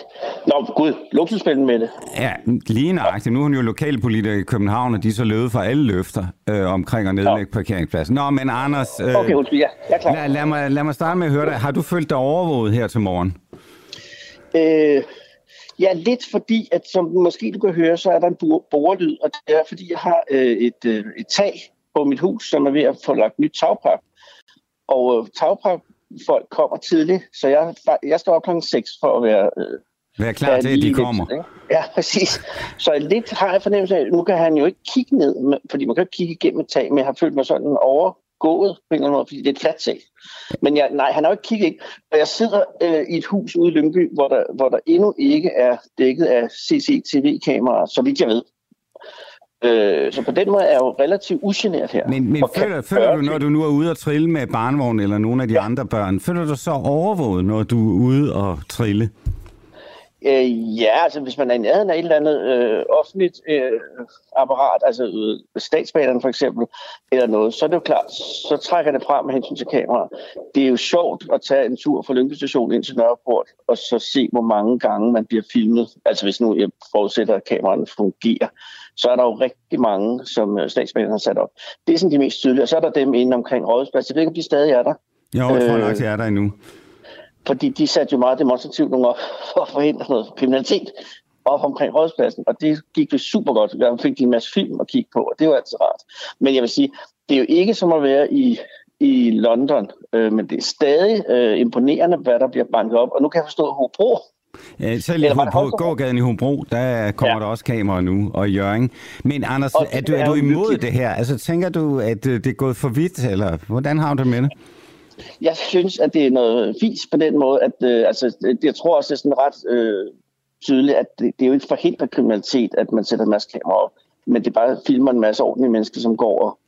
Nå, gud, luksusspillen med det. Ja, lige nøjagtigt. Nu er hun jo lokalpolitiker i København, og de er så løbet fra alle løfter øh, omkring at nedlægge ja. parkeringspladsen. Nå, men Anders... Øh, okay, undskyld, ja. Jeg er klar. Lad, lad, mig, lad mig starte med at høre dig. Har du følt dig overvåget her til morgen? Øh, ja, lidt fordi, at som måske du kan høre, så er der en borelyd, og det er fordi, jeg har øh, et, øh, et tag på mit hus, som er ved at få lagt nyt tagpap. Og øh, tagpap folk kommer tidligt, så jeg, jeg står op klokken 6 for at være... Øh, Vær klar til, at de kommer. Lidt, ja, præcis. Så lidt har jeg fornemmelse af, nu kan han jo ikke kigge ned, fordi man kan ikke kigge igennem et tag, men jeg har følt mig sådan overgået på en eller anden måde, fordi det er et fladt tag. Men jeg, nej, han har jo ikke kigget ikke. Og jeg sidder øh, i et hus ude i Lyngby, hvor der, hvor der endnu ikke er dækket af CCTV-kameraer, så vidt jeg ved. Øh, så på den måde er jeg jo relativt ugeneret her. Men, men føler, føler du, når du nu er ude og trille med barnvogn eller nogle af de ja. andre børn, føler du så overvåget, når du er ude og trille? Øh, ja, altså hvis man er i nærheden af et eller andet øh, offentligt øh, apparat, altså øh, statsbanerne for eksempel, eller noget, så er det jo klart, så trækker det frem med hensyn til kameraet. Det er jo sjovt at tage en tur fra Lyngby Station ind til Nørreport, og så se, hvor mange gange man bliver filmet. Altså hvis nu jeg forudsætter, at kameraerne fungerer, så er der jo rigtig mange, som øh, statsbanerne har sat op. Det er sådan de mest tydelige, og så er der dem inde omkring Rådhusplads. Jeg ved ikke, om de stadig er der. Jo, jeg tror nok, øh, de er der endnu fordi de satte jo meget demonstrativt nogle op for at forhindre noget kriminalitet op omkring rådspladsen, og det gik jo super godt. Jeg fik de en masse film at kigge på, og det var altid rart. Men jeg vil sige, det er jo ikke som at være i, i London, øh, men det er stadig øh, imponerende, hvad der bliver banket op. Og nu kan jeg forstå Hobro, Ja, selv i Hobro, gågaden i Hobro, der kommer ja. der også kameraer nu, og Jørgen. Men Anders, og er du, er du imod det her? Altså, tænker du, at øh, det er gået for vidt, eller hvordan har du det med det? jeg synes, at det er noget fis på den måde, at øh, altså, det, jeg tror også, det er sådan ret øh, tydeligt, at det, det er jo ikke forhindret kriminalitet, at man sætter en masse kameraer op. men det bare filmer en masse ordentlige mennesker, som går og,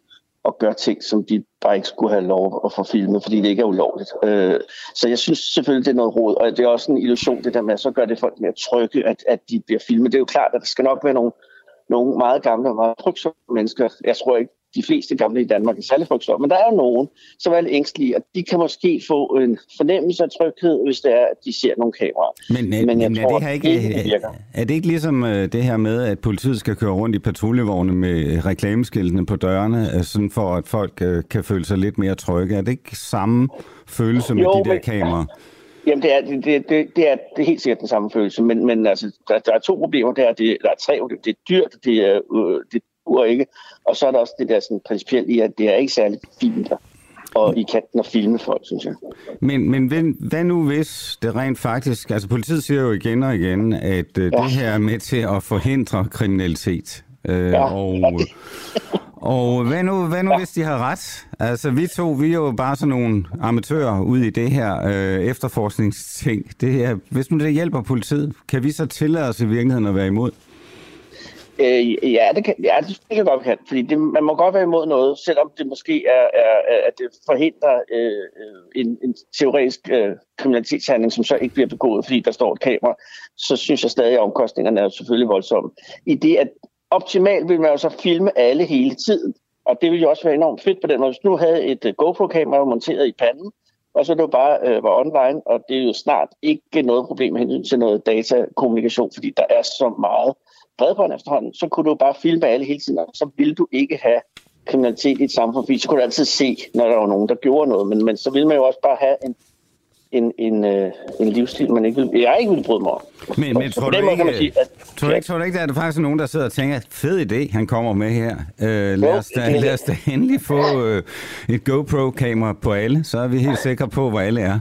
og gør ting, som de bare ikke skulle have lov at få filmet, fordi det ikke er ulovligt. Øh, så jeg synes selvfølgelig, det er noget råd, og det er også en illusion, det der med, at så gør det folk mere trygge, at, at de bliver filmet. Det er jo klart, at der skal nok være nogle, nogle meget gamle og meget trygge mennesker. Jeg tror ikke, de fleste gamle i Danmark er særlig frygtsomme, men der er jo nogen, som er lidt ængstlige, og de kan måske få en fornemmelse af tryghed, hvis det er, at de ser nogle kameraer. Men, men, men jeg men tror, er, det her ikke, ikke, det er det ikke ligesom uh, det her med, at politiet skal køre rundt i patruljevogne med reklameskiltene på dørene, uh, sådan for at folk kan føle sig lidt mere trygge? Er det ikke samme følelse med jo, de der men, kameraer? Jamen, det er, det, det, det, er, det er helt sikkert den samme følelse, men, men altså, der, der er to problemer. Der er, det, der er tre Det er dyrt, det er, øh, det dur ikke. Og så er der også det der sådan principielt i, at det er ikke særlig fint og i kanten at filme folk, synes jeg. Men, men hvad, hvad nu hvis det rent faktisk... Altså politiet siger jo igen og igen, at uh, ja. det her er med til at forhindre kriminalitet. Uh, ja. og, og hvad nu, hvad nu ja. hvis de har ret? Altså vi to, vi er jo bare sådan nogle amatører ud i det her uh, efterforskningsting. Det her, hvis nu det hjælper politiet, kan vi så tillade os i virkeligheden at være imod? Øh, ja, det kan, ja, det kan godt kan, fordi det, man må godt være imod noget, selvom det måske er, er, at det forhindrer øh, øh, en, en teoretisk øh, kriminalitetshandling, som så ikke bliver begået, fordi der står et kamera, så synes jeg stadig, at omkostningerne er selvfølgelig voldsomme. I det, at optimalt vil man jo så filme alle hele tiden, og det ville jo også være enormt fedt på den måde. Hvis nu havde et øh, GoPro-kamera monteret i panden, og så det bare øh, var online, og det er jo snart ikke noget problem med hensyn til noget datakommunikation, fordi der er så meget bredbånd efterhånden, så kunne du bare filme alle hele tiden, og så ville du ikke have kriminalitet i et samfund, fordi så kunne du altid se, når der var nogen, der gjorde noget, men, men så ville man jo også bare have en, en, en, øh, en livsstil, man ikke vil, jeg ikke ville bryde mig om. Men, men tror, du ikke, kan man sige, at, tror, du ikke, tror du ikke, at der er faktisk nogen, der sidder og tænker, fed idé, han kommer med her. Øh, lad, os da, lad os da endelig få øh, et GoPro-kamera på alle, så er vi helt sikre på, hvor alle er.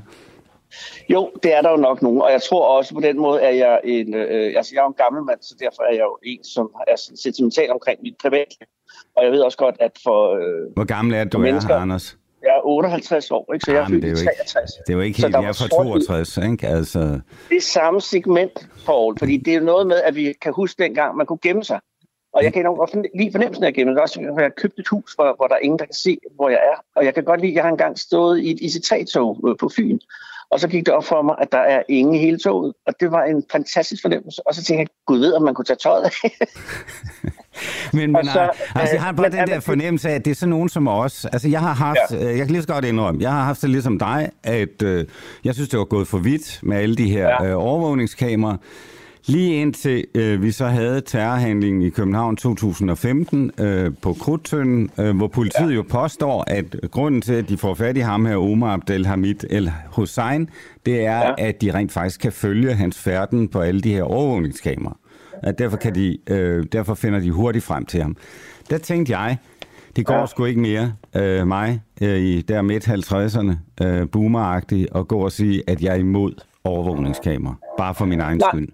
Jo, det er der jo nok nogen, og jeg tror også på den måde, at jeg en, øh, altså jeg er en gammel mand, så derfor er jeg jo en, som er sentimental omkring mit privatliv. Og jeg ved også godt, at for øh, Hvor gammel er du, mennesker, er, Anders? Jeg er 58 år, ikke? så jeg er fyldt i 63. det er jo ikke helt, jeg er fra 62, ikke? Altså... Det er samme segment, Paul, fordi det er noget med, at vi kan huske dengang, man kunne gemme sig. Og jeg kan nok godt lide fornemmelsen af at gemme også, jeg har købt et hus, hvor, hvor der er ingen, der kan se, hvor jeg er. Og jeg kan godt lide, at jeg har engang stået i et IC3-tog øh, på Fyn, og så gik det op for mig, at der er ingen i hele toget. Og det var en fantastisk fornemmelse. Og så tænkte jeg, gud ved, om man kunne tage tøjet af. men men så, altså, jeg har bare øh, den der fornemmelse af, at det er sådan nogen som os. Altså, jeg har haft, ja. Øh, jeg kan lige så godt indrømme, jeg har haft det ligesom dig, at øh, jeg synes, det var gået for vidt med alle de her ja. øh, overvågningskameraer. Lige indtil øh, vi så havde terrorhandlingen i København 2015 øh, på Krudtønden, øh, hvor politiet ja. jo påstår, at grunden til, at de får fat i ham her, Omar Abdelhamid El Hussein, det er, ja. at de rent faktisk kan følge hans færden på alle de her overvågningskameraer. At derfor, kan de, øh, derfor finder de hurtigt frem til ham. Der tænkte jeg, det går ja. sgu ikke mere øh, mig øh, i der midt 50'erne, øh, boomeragtigt, at gå og sige, at jeg er imod overvågningskamera. Bare for min egen Nej. skyld.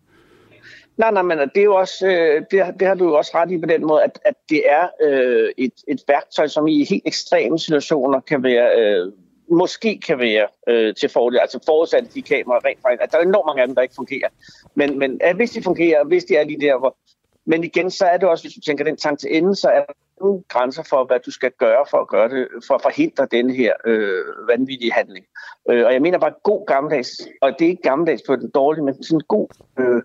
Nej, nej, men det er jo også, øh, det, det har du jo også ret i på den måde, at, at det er øh, et, et værktøj, som i helt ekstreme situationer kan være, øh, måske kan være øh, til fordel, altså forudsat de kameraer rent faktisk, at der er enormt mange af dem, der ikke fungerer. Men, men at hvis de fungerer, hvis de er lige der, hvor... Men igen, så er det også, hvis du tænker den tanke til ende, så er der nogle grænser for, hvad du skal gøre for at gøre det, for at forhindre den her øh, vanvittige handling. Øh, og jeg mener bare god gammeldags, og det er ikke gammeldags på den dårlige, men sådan en god øh,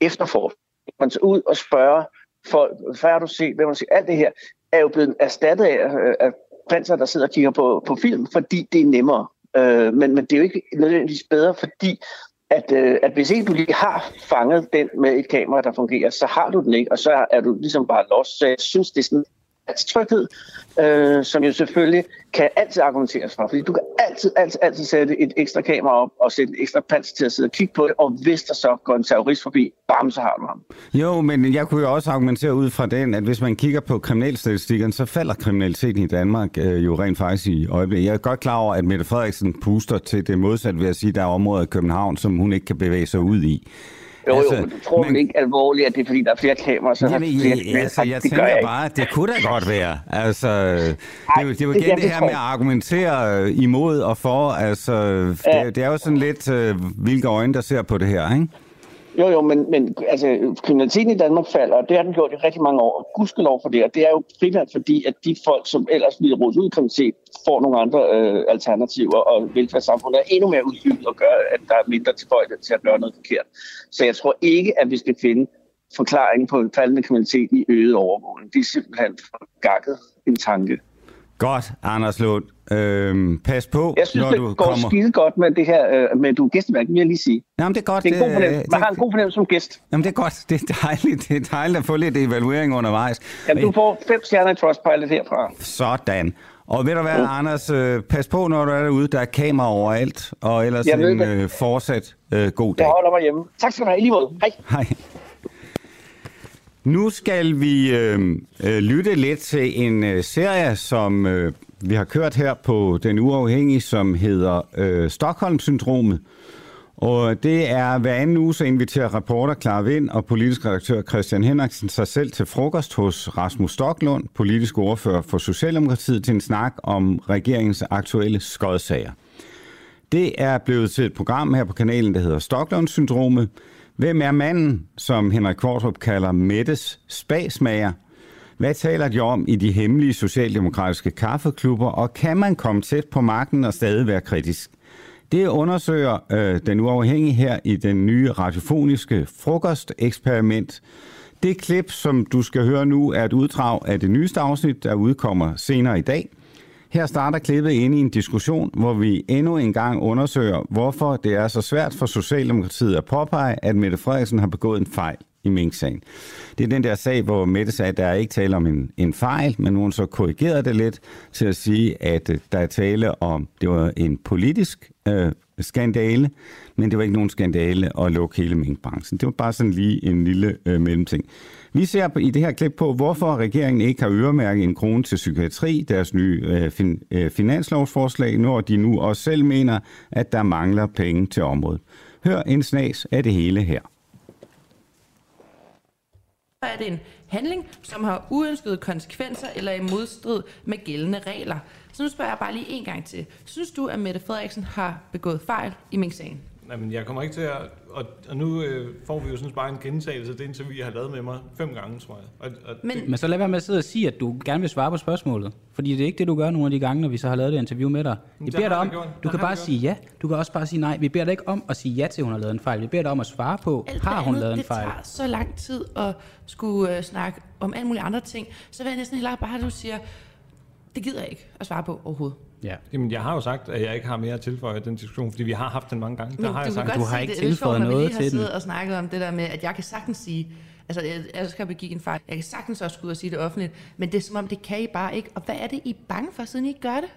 efterforskning. Man tager ud og spørger folk, hvad har du set, hvad man siger. Alt det her er jo blevet erstattet af, øh, af prinser, der sidder og kigger på, på film, fordi det er nemmere. Øh, men, men det er jo ikke nødvendigvis bedre, fordi at, øh, at hvis ikke du lige har fanget den med et kamera, der fungerer, så har du den ikke, og så er du ligesom bare lost. Så jeg synes, det er sådan tryghed, øh, som jo selvfølgelig kan altid argumenteres for. Fordi du kan altid, altid, altid sætte et ekstra kamera op og sætte en ekstra pans til at sidde og kigge på det, og hvis der så går en terrorist forbi, bam, så har du ham. Jo, men jeg kunne jo også argumentere ud fra den, at hvis man kigger på kriminalstatistikken, så falder kriminaliteten i Danmark øh, jo rent faktisk i øjeblikket. Jeg er godt klar over, at Mette Frederiksen puster til det modsatte ved at sige, at der er områder i København, som hun ikke kan bevæge sig ud i. Jo, altså, jo, men du tror men, ikke alvorligt, at det er, fordi der er flere kameraer, så jamen, flere ja, altså, jeg det tænker jeg bare, det kunne da godt være. Altså, Ej, det, det, det er jo igen det, det her med at argumentere imod og for. Altså, ja. det, det er jo sådan lidt, uh, hvilke øjne, der ser på det her, ikke? Jo, jo, men, men altså, kriminaliteten i Danmark falder, og det har den gjort i rigtig mange år. Og gudskelov for det, og det er jo primært fordi, at de folk, som ellers ville rådes ud i kriminalitet, får nogle andre øh, alternativer, og velfærdssamfundet er endnu mere udbygget og gør, at der er mindre tilbøjelighed til at gøre noget forkert. Så jeg tror ikke, at vi skal finde forklaringen på faldende kriminalitet i øget overvågning. Det er simpelthen for gakket en tanke. Godt, Anders Lund. Øhm, pas på, Jeg synes, når det du går kommer... skide godt med det her, øh, med du gæsteværk, vil jeg lige sige. Jamen, det er godt. Det er en god øh, fornemmelse. Man det- har en god fornemmelse som gæst. Jamen, det er godt. Det er dejligt. Det er dejligt at få lidt evaluering undervejs. Jamen, du får fem stjerner i Trustpilot herfra. Sådan. Og ved du hvad, Anders, øh, pas på, når du er derude. Der er kamera overalt, og ellers Jeg en øh, fortsat øh, god dag. Jeg holder mig hjemme. Tak skal du have. I lige måde. Hej. Hej. Nu skal vi øh, øh, lytte lidt til en øh, serie, som øh, vi har kørt her på Den Uafhængige, som hedder øh, Stockholm-syndromet. Og det er hver anden uge, så inviterer reporter Clara Vind og politisk redaktør Christian Henriksen sig selv til frokost hos Rasmus Stocklund, politisk ordfører for Socialdemokratiet, til en snak om regeringens aktuelle skodsager. Det er blevet til et program her på kanalen, der hedder Stoklund-syndromet, Hvem er manden, som Henrik Kvartrup kalder Mettes spasmager? Hvad taler de om i de hemmelige socialdemokratiske kaffeklubber, og kan man komme tæt på magten og stadig være kritisk? Det undersøger øh, den uafhængige her i den nye radiofoniske frokosteksperiment. Det klip, som du skal høre nu, er et uddrag af det nyeste afsnit, der udkommer senere i dag. Her starter klippet ind i en diskussion, hvor vi endnu en gang undersøger, hvorfor det er så svært for Socialdemokratiet at påpege, at Mette Frederiksen har begået en fejl i Mink-sagen. Det er den der sag, hvor Mette sagde, at der er ikke tale om en, en fejl, men hun så korrigerede det lidt til at sige, at øh, der er tale om, det var en politisk øh, skandale, men det var ikke nogen skandale at lukke hele minkbranchen. Det var bare sådan lige en lille øh, mellemting. Vi ser i det her klip på, hvorfor regeringen ikke har øremærket en krone til psykiatri, deres nye øh, fin, øh, finanslovsforslag, når de nu også selv mener, at der mangler penge til området. Hør en snas af det hele her. Er det en handling, som har uønskede konsekvenser eller er i modstrid med gældende regler. Så nu spørger jeg bare lige en gang til. Synes du, at Mette Frederiksen har begået fejl i Mink-sagen? Nej, men jeg kommer ikke til at... Og, og nu øh, får vi jo sådan bare en gentagelse af det interview, jeg har lavet med mig fem gange, tror jeg. Og, og Men, Men så lad være med at sidde og sige, at du gerne vil svare på spørgsmålet. Fordi det er ikke det, du gør nogle af de gange, når vi så har lavet det interview med dig. Vi det beder dig om, du Det kan bare sige ja. Du kan også bare sige nej. Vi beder dig ikke om at sige ja til, at hun har lavet en fejl. Vi beder dig om at svare på, alt har det hun andet, lavet en det fejl? tager så lang tid at skulle øh, snakke om alle mulige andre ting. Så vil jeg næsten hellere bare, at du siger, det gider jeg ikke at svare på overhovedet. Ja. Jamen, jeg har jo sagt, at jeg ikke har mere at tilføje i den diskussion, fordi vi har haft den mange gange. Der Men har du jeg sagt, godt Du har ikke tilføjet sjovt, når vi noget lige har til siddet den. og snakket om det der med, at jeg kan sagtens sige, altså jeg, jeg skal begå en fejl, jeg kan sagtens også gå ud og sige det offentligt, men det er som om, det kan I bare ikke. Og hvad er det, I er bange for, siden I ikke gør det?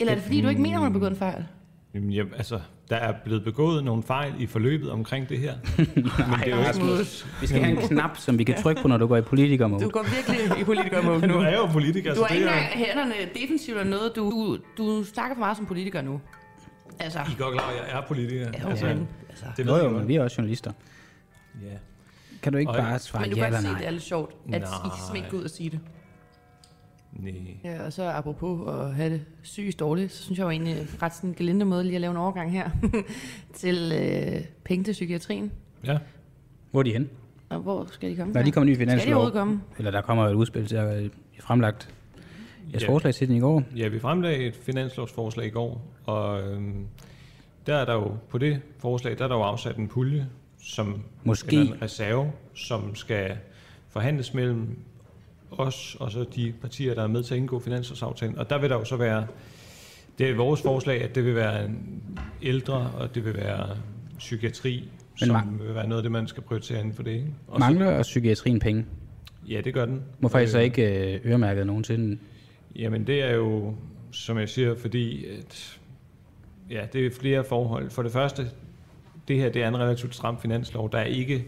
Eller er det fordi, du ikke mener, hun har begået en fejl? jamen, jeg, altså, der er blevet begået nogle fejl i forløbet omkring det her. Men det er jo ikke, Vi skal have en knap, som vi kan trykke på, når du går i politikermode. du går virkelig i politikermode nu nu. er jo politiker, Du har så ikke er... hænderne defensivt eller noget. Du, du, du snakker for meget som politiker nu. Altså, I godt klar, at jeg er politiker. ja, altså, altså. det ved jo, jeg men vi er også journalister. Ja. Kan du ikke Og- bare svare Men du ja kan eller godt se, nej? det er lidt sjovt, at I kan Nej. ikke gå ud og sige det. Nej. Ja, og så apropos at have det sygt dårligt, så synes jeg jo egentlig en ret sådan gelinde måde lige at lave en overgang her til øh, penge til psykiatrien. Ja. Hvor er de henne? Og hvor skal de komme Når fra? de kommer ny Skal de finanslov, komme? eller der kommer et udspil til at fremlagt jeres Ja. forslag til den i går. Ja, vi fremlagde et finanslovsforslag i går, og øhm, der er der jo på det forslag, der er der jo afsat en pulje, som Måske. eller en reserve, som skal forhandles mellem os og så de partier, der er med til at indgå finanslovsaftalen. Og der vil der jo så være, det er vores forslag, at det vil være en ældre, og det vil være psykiatri, Men som ma- vil være noget af det, man skal prioritere inden for det. Ikke? Og så- Mangler psykiatrien penge? Ja, det gør den. Hvorfor har I så Øh, ikke øh, øremærket nogen til den? Jamen det er jo, som jeg siger, fordi at, ja, det er flere forhold. For det første, det her det er en relativt stram finanslov. Der er ikke,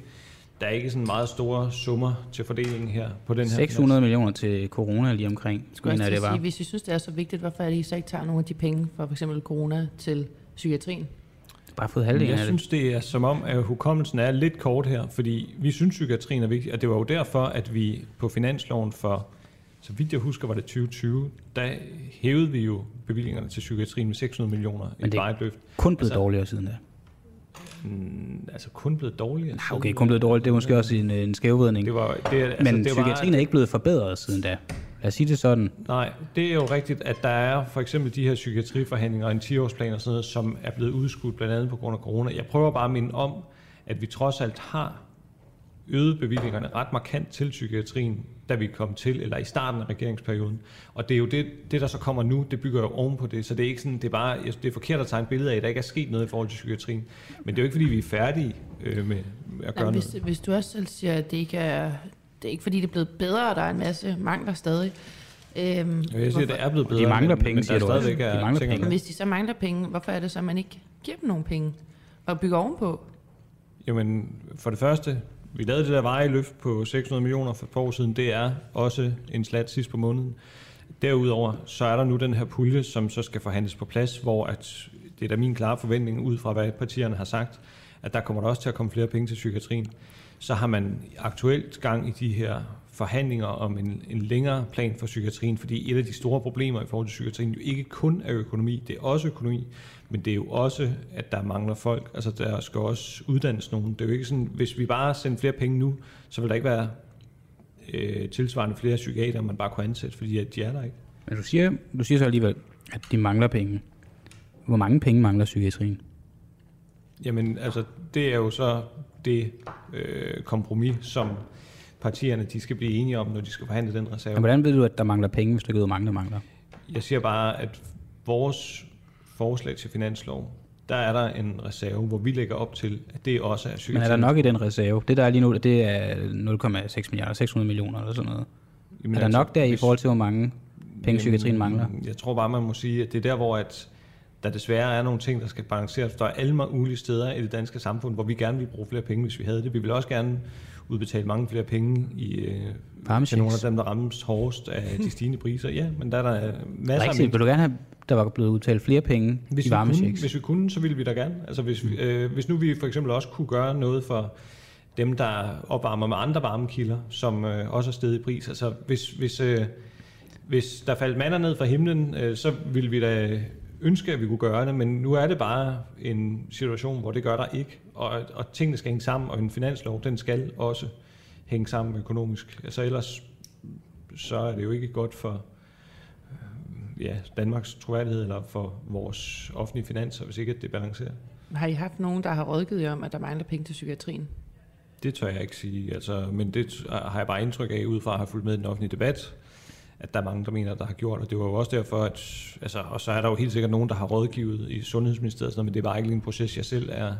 der er ikke sådan meget store summer til fordelingen her på den her 600 millioner til corona lige omkring, Skulle jeg det at var. sige, hvis I synes, det er så vigtigt, hvorfor er det, I så ikke tager nogle af de penge fra f.eks. corona til psykiatrien? Bare fået halvdelen Jeg af det. synes, det er som om, at hukommelsen er lidt kort her, fordi vi synes, psykiatrien er vigtig, og det var jo derfor, at vi på finansloven for, så vidt jeg husker, var det 2020, der hævede vi jo bevillingerne til psykiatrien med 600 millioner Men i det- et løft. Kun blevet altså- dårligere siden da. Mm, altså kun blevet dårligere. Nej, okay, kun blevet dårligt. Det er måske også en, en skævvridning. Det var, det, altså, Men det var, psykiatrien er ikke blevet forbedret siden da. Lad os sige det sådan. Nej, det er jo rigtigt, at der er for eksempel de her psykiatriforhandlinger og en 10-årsplan og sådan noget, som er blevet udskudt blandt andet på grund af corona. Jeg prøver bare at minde om, at vi trods alt har øget bevillingerne ret markant til psykiatrien, da vi kom til, eller i starten af regeringsperioden. Og det er jo det, det der så kommer nu, det bygger jo oven på det. Så det er ikke sådan, det er bare, det er forkert at tegne billeder af, at der ikke er sket noget i forhold til psykiatrien. Men det er jo ikke, fordi vi er færdige øh, med, med at gøre Jamen, noget. hvis, hvis du også selv siger, at det ikke er, det er ikke fordi, det er blevet bedre, og der er en masse mangler stadig. Øhm, Jeg siger, det er blevet bedre, De mangler men, penge, men siger du også. er De mangler penge. Men hvis de så mangler penge, hvorfor er det så, at man ikke giver dem nogle penge og bygger ovenpå? Jamen, for det første, vi lavede det der veje løft på 600 millioner for et par år siden. Det er også en slat sidst på måneden. Derudover, så er der nu den her pulje, som så skal forhandles på plads, hvor at, det er da min klare forventning, ud fra hvad partierne har sagt, at der kommer der også til at komme flere penge til psykiatrien. Så har man aktuelt gang i de her forhandlinger om en, en længere plan for psykiatrien, fordi et af de store problemer i forhold til psykiatrien jo ikke kun er økonomi, det er også økonomi, men det er jo også, at der mangler folk. Altså der skal også uddannes nogen. Det er jo ikke sådan, hvis vi bare sender flere penge nu, så vil der ikke være øh, tilsvarende flere psykiater, man bare kunne ansætte, fordi at de er der ikke. Men du siger, du siger så alligevel, at de mangler penge. Hvor mange penge mangler psykiatrien? Jamen, altså, det er jo så det øh, kompromis, som partierne de skal blive enige om, når de skal forhandle den reserve. Men hvordan ved du, at der mangler penge, hvis du ikke ved, hvor mange der mangler? Jeg siger bare, at vores forslag til finanslov, der er der en reserve, hvor vi lægger op til, at det også er Men psykiatrien. er der nok i den reserve? Det der er lige nu, det er 0,6 milliarder, 600 millioner eller sådan noget. Jamen, er der altså, nok der i forhold til, hvor mange penge psykiatrien mangler? Jeg tror bare, man må sige, at det er der, hvor at der desværre er nogle ting, der skal balanceres. Der er alle mulige steder i det danske samfund, hvor vi gerne vil bruge flere penge, hvis vi havde det. Vi vil også gerne udbetale mange flere penge i, øh, til nogle af dem, der rammes hårdest af de stigende priser. Ja, men der er der masser Rigtigt. Vil du gerne have, der var blevet udtalt flere penge hvis i varmechecks? hvis vi kunne, så ville vi da gerne. Altså hvis, vi, øh, hvis nu vi for eksempel også kunne gøre noget for dem, der opvarmer med andre varmekilder, som øh, også er steget i pris. Altså hvis, hvis, øh, hvis der faldt mander ned fra himlen, øh, så ville vi da ønske, at vi kunne gøre det, men nu er det bare en situation, hvor det gør der ikke, og, og tingene skal hænge sammen, og en finanslov, den skal også hænge sammen økonomisk. Altså ellers så er det jo ikke godt for øh, ja, Danmarks troværdighed eller for vores offentlige finanser, hvis ikke det balancerer. Har I haft nogen, der har rådgivet jer om, at der mangler penge til psykiatrien? Det tør jeg ikke sige, altså, men det har jeg bare indtryk af, ud fra at have fulgt med i den offentlige debat, at der er mange, der mener, der har gjort, og det var jo også derfor, at, altså, og så er der jo helt sikkert nogen, der har rådgivet i Sundhedsministeriet, sådan men det er bare ikke lige en proces, jeg selv er,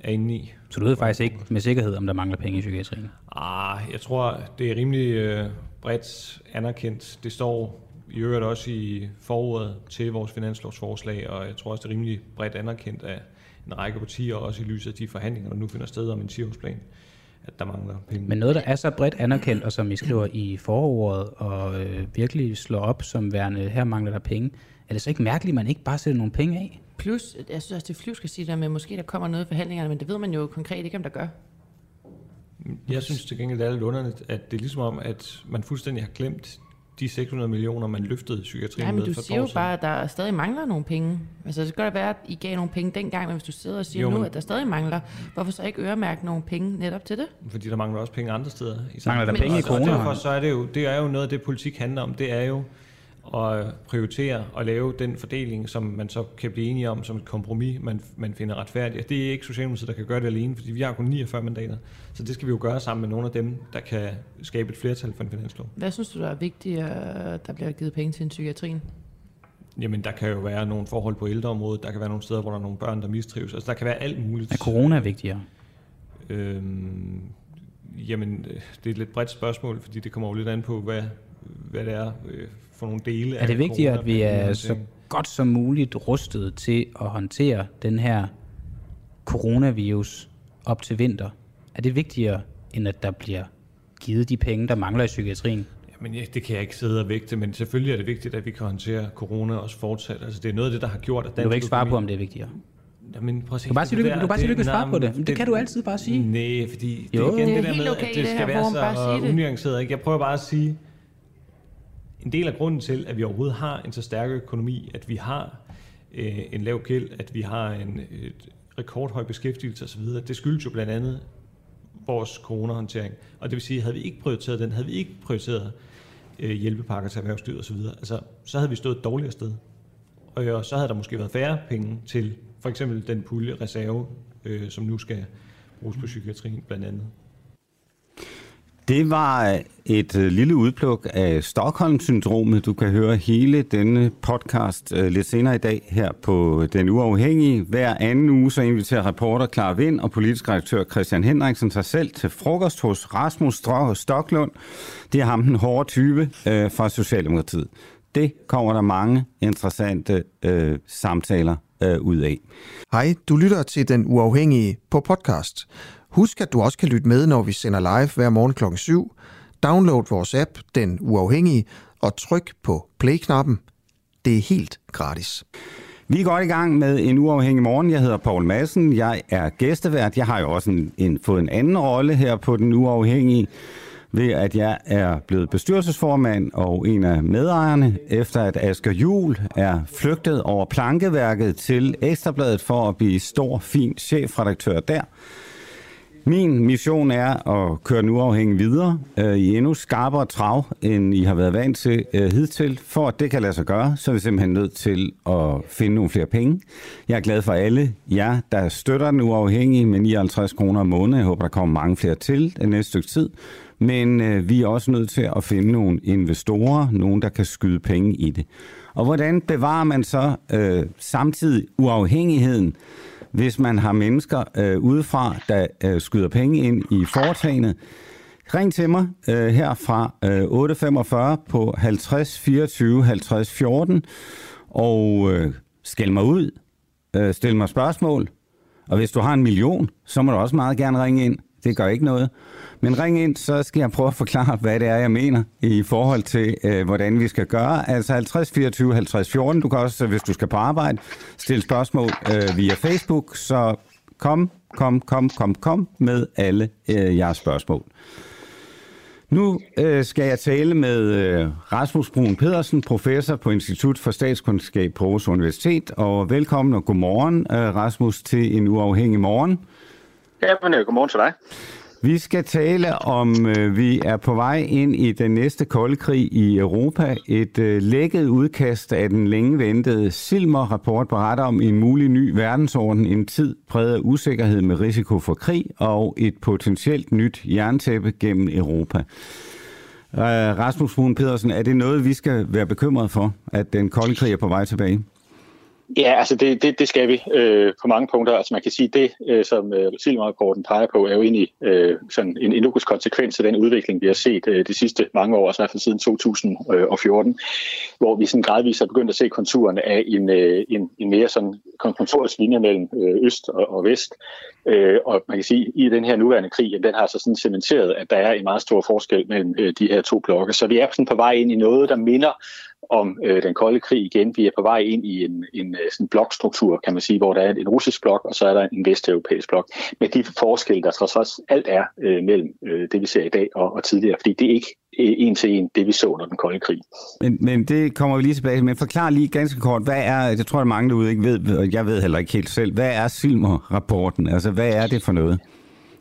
er inde i. Så du ved faktisk ikke med sikkerhed, om der mangler penge i psykiatrien? Ah, jeg tror, det er rimelig øh, bredt anerkendt. Det står i øvrigt også i forordet til vores finanslovsforslag, og jeg tror også, det er rimelig bredt anerkendt af en række partier, også i lyset af de forhandlinger, der nu finder sted om en 10-årsplan, at der mangler penge. Men noget, der er så bredt anerkendt, og som I skriver i forordet, og øh, virkelig slår op som værende, her mangler der penge, er det så ikke mærkeligt, at man ikke bare sætter nogle penge af? Plus, jeg synes også, det flyv skal sige der med, måske der kommer noget i forhandlingerne, men det ved man jo konkret ikke, om der gør. Jeg synes til gengæld, det er lidt underligt, at det er ligesom om, at man fuldstændig har glemt de 600 millioner, man løftede psykiatrien Nej, men med du for siger jo bare, at der stadig mangler nogle penge. Altså, det kan godt være, at I gav nogle penge dengang, men hvis du sidder og siger Jo, nu, at der stadig mangler, hvorfor så ikke øremærke nogle penge netop til det? Fordi der mangler også penge andre steder. I Mangler der penge i kroner? Derfor så er det jo, det er jo noget af det, politik handler om. Det er jo at prioritere og lave den fordeling, som man så kan blive enige om som et kompromis, man, man finder retfærdigt. Og det er ikke Socialdemokratiet, der kan gøre det alene, fordi vi har kun 49 mandater. Så det skal vi jo gøre sammen med nogle af dem, der kan skabe et flertal for en finanslov. Hvad synes du, der er vigtigt, at der bliver givet penge til en psykiatrien? Jamen, der kan jo være nogle forhold på ældreområdet, der kan være nogle steder, hvor der er nogle børn, der mistrives. Altså, der kan være alt muligt. Er corona vigtigere? Øhm, jamen, øh, det er et lidt bredt spørgsmål, fordi det kommer jo lidt an på, hvad, hvad det er øh, for nogle dele Er det vigtigere, at vi er så godt som muligt rustet til at håndtere den her coronavirus op til vinter? Er det vigtigere, end at der bliver givet de penge, der mangler i psykiatrien? Men ja, det kan jeg ikke sidde og vægte, men selvfølgelig er det vigtigt, at vi kan håndtere corona også fortsat. Altså, det er noget af det, der har gjort, at Du vil ikke svare på, om det er vigtigere. Jamen, prøv at se, Du kan bare sige, du, det du kan bare sige, du ikke det- svare på det. Men det kan du altid bare sige. Nej, fordi det Jo. er igen Det det, er der med, okay at det det skal her være så det. unuanceret. Ikke? Jeg prøver bare at sige, en del af grunden til, at vi overhovedet har en så stærk økonomi, at vi har øh, en lav gæld, at vi har en et rekordhøj beskæftigelse osv., det skyldes jo blandt andet vores coronahåndtering. Og det vil sige, havde vi ikke prioriteret den, havde vi ikke prioriteret øh, hjælpepakker til erhvervslivet osv., altså, så havde vi stået et dårligere sted. Og, og så havde der måske været færre penge til for eksempel den pulje reserve, øh, som nu skal bruges på psykiatrien blandt andet. Det var øh, et øh, lille udpluk af Stockholm-syndromet. Du kan høre hele denne podcast øh, lidt senere i dag her på Den Uafhængige. Hver anden uge så inviterer reporter Clara Vind og politisk redaktør Christian Henriksen sig selv til frokost hos Rasmus Stocklund. Det er ham den hårde type øh, fra Socialdemokratiet. Det kommer der mange interessante øh, samtaler øh, ud af. Hej, du lytter til Den Uafhængige på podcast. Husk, at du også kan lytte med, når vi sender live hver morgen kl. 7. Download vores app, Den Uafhængige, og tryk på play-knappen. Det er helt gratis. Vi er godt i gang med en uafhængig morgen. Jeg hedder Paul Madsen. Jeg er gæstevært. Jeg har jo også en, en, fået en anden rolle her på Den Uafhængige ved at jeg er blevet bestyrelsesformand og en af medejerne, efter at Asger Jul er flygtet over plankeværket til Ekstrabladet for at blive stor, fin chefredaktør der. Min mission er at køre nu afhængig videre øh, i endnu skarpere trav, end I har været vant til øh, hidtil. For at det kan lade sig gøre, så er vi simpelthen nødt til at finde nogle flere penge. Jeg er glad for alle jer, der støtter den uafhængige med 59 kroner om måneden. Jeg håber, der kommer mange flere til det næste stykke tid. Men øh, vi er også nødt til at finde nogle investorer, nogen, der kan skyde penge i det. Og hvordan bevarer man så øh, samtidig uafhængigheden? Hvis man har mennesker øh, udefra, der øh, skyder penge ind i foretagendet. Ring til mig øh, her fra øh, 8.45 på 50 24 50 14 og øh, skæld mig ud, øh, stil mig spørgsmål. Og hvis du har en million, så må du også meget gerne ringe ind. Det gør ikke noget. Men ring ind, så skal jeg prøve at forklare, hvad det er, jeg mener i forhold til, øh, hvordan vi skal gøre. Altså 50 24 50 14. Du kan også, hvis du skal på arbejde, stille spørgsmål øh, via Facebook. Så kom, kom, kom, kom, kom med alle øh, jeres spørgsmål. Nu øh, skal jeg tale med øh, Rasmus Brun Pedersen, professor på Institut for Statskundskab på Aarhus Universitet. Og velkommen og godmorgen, øh, Rasmus, til en uafhængig morgen. Ja, Pernille, øh, godmorgen til dig. Vi skal tale om, øh, vi er på vej ind i den næste kolde krig i Europa. Et øh, lækket udkast af den længe ventede Silmer-rapport beretter om en mulig ny verdensorden, en tid præget af usikkerhed med risiko for krig og et potentielt nyt jerntæppe gennem Europa. Øh, Rasmus Brun Pedersen, er det noget, vi skal være bekymret for, at den kolde krig er på vej tilbage? Ja, altså det, det, det skal vi øh, på mange punkter. Altså man kan sige, det øh, som øh, Silmer-rapporten peger på, er jo egentlig øh, sådan en, en logisk konsekvens af den udvikling, vi har set øh, de sidste mange år, altså i hvert fald siden 2014, hvor vi sådan gradvist har begyndt at se konturerne af en, øh, en, en mere sådan konfrontorisk linje mellem øh, øst og, og vest. Øh, og man kan sige, at i den her nuværende krig, den har så sådan cementeret, at der er en meget stor forskel mellem øh, de her to blokke. Så vi er sådan på vej ind i noget, der minder om øh, den kolde krig igen. Vi er på vej ind i en, en øh, sådan blokstruktur, kan man sige, hvor der er en russisk blok, og så er der en vesteuropæisk blok, med de forskelle, der trods alt alt er øh, mellem øh, det, vi ser i dag og, og tidligere, fordi det er ikke øh, en til en det, vi så under den kolde krig. Men, men det kommer vi lige tilbage til. Men forklar lige ganske kort, hvad er, jeg tror, at mange derude ikke ved, og jeg ved heller ikke helt selv, hvad er Silmer-rapporten? Altså, hvad er det for noget?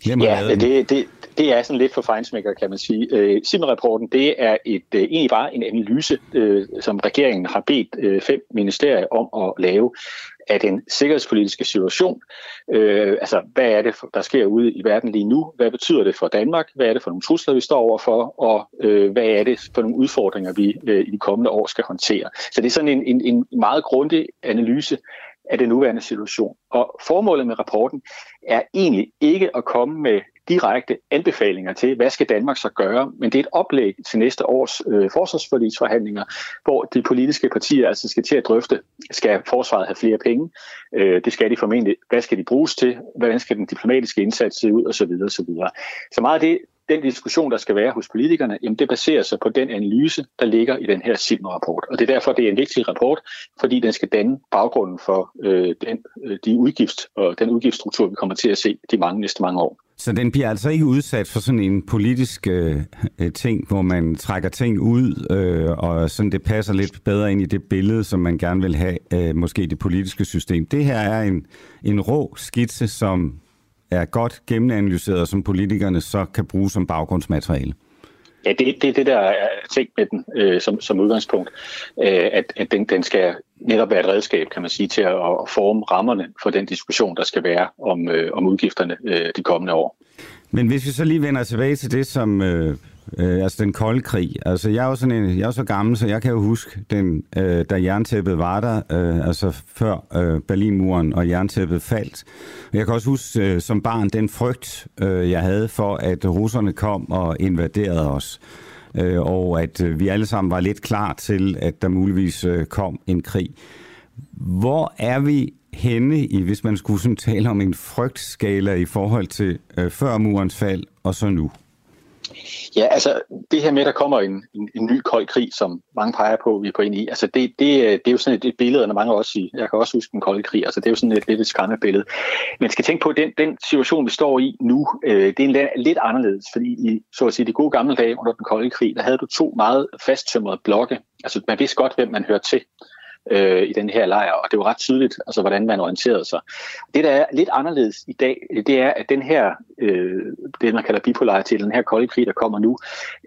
Hvem ja, det, det, det er sådan lidt for fejnsmækker, kan man sige. Øh, rapporten det er et, øh, egentlig bare en analyse, øh, som regeringen har bedt øh, fem ministerier om at lave af den sikkerhedspolitiske situation. Øh, altså, hvad er det, der sker ude i verden lige nu? Hvad betyder det for Danmark? Hvad er det for nogle trusler, vi står overfor? Og øh, hvad er det for nogle udfordringer, vi øh, i de kommende år skal håndtere? Så det er sådan en, en, en meget grundig analyse af den nuværende situation. Og formålet med rapporten er egentlig ikke at komme med direkte anbefalinger til, hvad skal Danmark så gøre, men det er et oplæg til næste års øh, forsvarsforligsforhandlinger, hvor de politiske partier altså skal til at drøfte, skal forsvaret have flere penge, øh, det skal de formentlig, hvad skal de bruges til, hvordan skal den diplomatiske indsats se ud, osv. osv. Så meget af det, den diskussion, der skal være hos politikerne, jamen det baserer sig på den analyse, der ligger i den her SIM-rapport. Og det er derfor, det er en vigtig rapport, fordi den skal danne baggrunden for øh, den, øh, de udgift og den udgiftsstruktur, vi kommer til at se de mange næste mange år. Så den bliver altså ikke udsat for sådan en politisk øh, øh, ting, hvor man trækker ting ud, øh, og sådan det passer lidt bedre ind i det billede, som man gerne vil have, øh, måske det politiske system. Det her er en, en rå skitse, som er godt gennemanalyseret, som politikerne så kan bruge som baggrundsmateriale. Ja, det er det, det, der er tænkt med den øh, som, som udgangspunkt, øh, at, at den, den skal netop være et redskab, kan man sige, til at, at forme rammerne for den diskussion, der skal være om, øh, om udgifterne øh, de kommende år. Men hvis vi så lige vender tilbage til det, som øh, øh, altså den kolde krig. Altså jeg er jo sådan en, jeg er så gammel, så jeg kan jo huske, den, øh, da jerntæppet var der, øh, altså før øh, Berlinmuren og jerntæppet faldt. Jeg kan også huske øh, som barn den frygt, øh, jeg havde for, at russerne kom og invaderede os. Øh, og at øh, vi alle sammen var lidt klar til, at der muligvis øh, kom en krig. Hvor er vi henne, i, hvis man skulle sådan tale om en frygtskala i forhold til øh, før murens fald og så nu? Ja, altså det her med, at der kommer en, en, en ny kold krig, som mange peger på, vi er på ind i, altså det, det, øh, det er jo sådan et, et billede, når mange også siger, jeg kan også huske den kolde krig, altså det er jo sådan et lidt et skræmmebillede. Men skal tænke på, at den, den situation, vi står i nu, øh, det er en, lidt anderledes, fordi i så at sige, de gode gamle dage under den kolde krig, der havde du to meget fasttømrede blokke, altså man vidste godt, hvem man hørte til øh, i den her lejr, og det var ret tydeligt, altså, hvordan man orienterede sig. Det, der er lidt anderledes i dag, det er, at den her, øh, det man kalder bipolaritet, den her kolde krig, der kommer nu,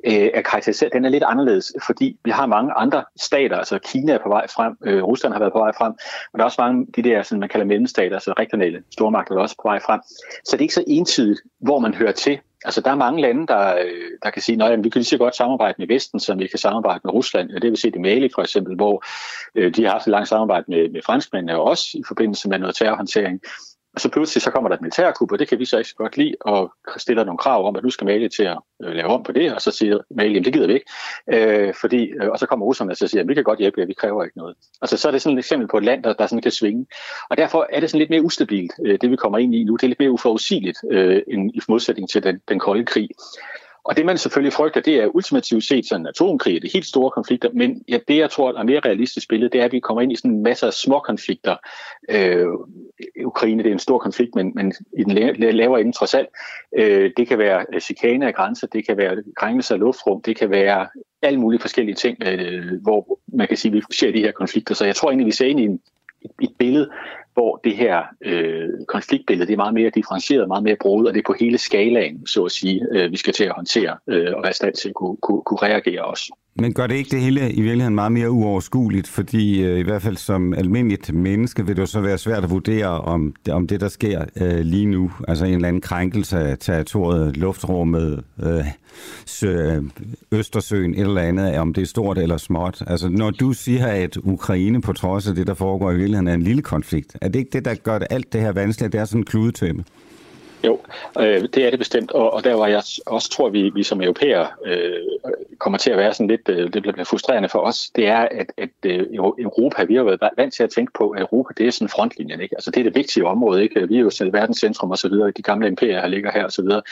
øh, er karakteriseret, den er lidt anderledes, fordi vi har mange andre stater, altså Kina er på vej frem, øh, Rusland har været på vej frem, og der er også mange de der, sådan, man kalder mellemstater, altså regionale stormagter, der er også på vej frem. Så det er ikke så entydigt, hvor man hører til Altså, der er mange lande, der, øh, der kan sige, at vi kan lige så godt samarbejde med Vesten, som vi kan samarbejde med Rusland. Det vil vi set i Mali for eksempel, hvor øh, de har haft et langt samarbejde med, med franskmændene, og også i forbindelse med noget terrorhåndtering. Og så pludselig så kommer der et militærkup, og det kan vi så ikke så godt lide, og stiller nogle krav om, at nu skal Mali til at øh, lave om på det, og så siger Mali, at det gider vi ikke. Øh, fordi, øh, og så kommer russerne og så siger, at vi kan godt hjælpe jer, vi kræver ikke noget. Altså så er det sådan et eksempel på et land, der, der sådan kan svinge. Og derfor er det sådan lidt mere ustabilt, øh, det vi kommer ind i nu. Det er lidt mere uforudsigeligt øh, end i modsætning til den, den kolde krig. Og det man selvfølgelig frygter, det er ultimativt set sådan atomkrig, det er helt store konflikter, men ja, det jeg tror er mere realistisk billede, det er, at vi kommer ind i sådan en masse af små konflikter. Øh, Ukraine det er en stor konflikt, men, men i den lavere ende trods alt. Øh, det kan være øh, chikane af grænser, det kan være krænkelse af luftrum, det kan være alle mulige forskellige ting, øh, hvor man kan sige, at vi ser de her konflikter. Så jeg tror egentlig, vi ser ind i en, et, et billede, hvor det her øh, konfliktbillede det er meget mere differentieret, meget mere brugt, og det er på hele skalaen, så at sige, øh, vi skal til at håndtere øh, og være i stand til at kunne, kunne, kunne reagere også. Men gør det ikke det hele i virkeligheden meget mere uoverskueligt? Fordi øh, i hvert fald som almindeligt menneske vil det jo så være svært at vurdere, om om det der sker øh, lige nu, altså en eller anden krænkelse af territoriet, luftrummet, øh, sø, øh, Østersøen, et eller andet, om det er stort eller småt. Altså når du siger, at Ukraine på trods af det, der foregår i virkeligheden, er en lille konflikt, er det ikke det, der gør det, alt det her vanskeligt? Det er sådan en kludetømme. Jo, øh, det er det bestemt, og, og der var jeg også tror, vi, vi som europæer øh, kommer til at være sådan lidt, øh, det bliver frustrerende for os, det er, at, at øh, Europa, vi har været vant til at tænke på, at Europa, det er sådan frontlinjen, ikke? Altså det er det vigtige område, ikke? Vi er jo selv verdenscentrum og så videre, de gamle imperier, her ligger her og så videre.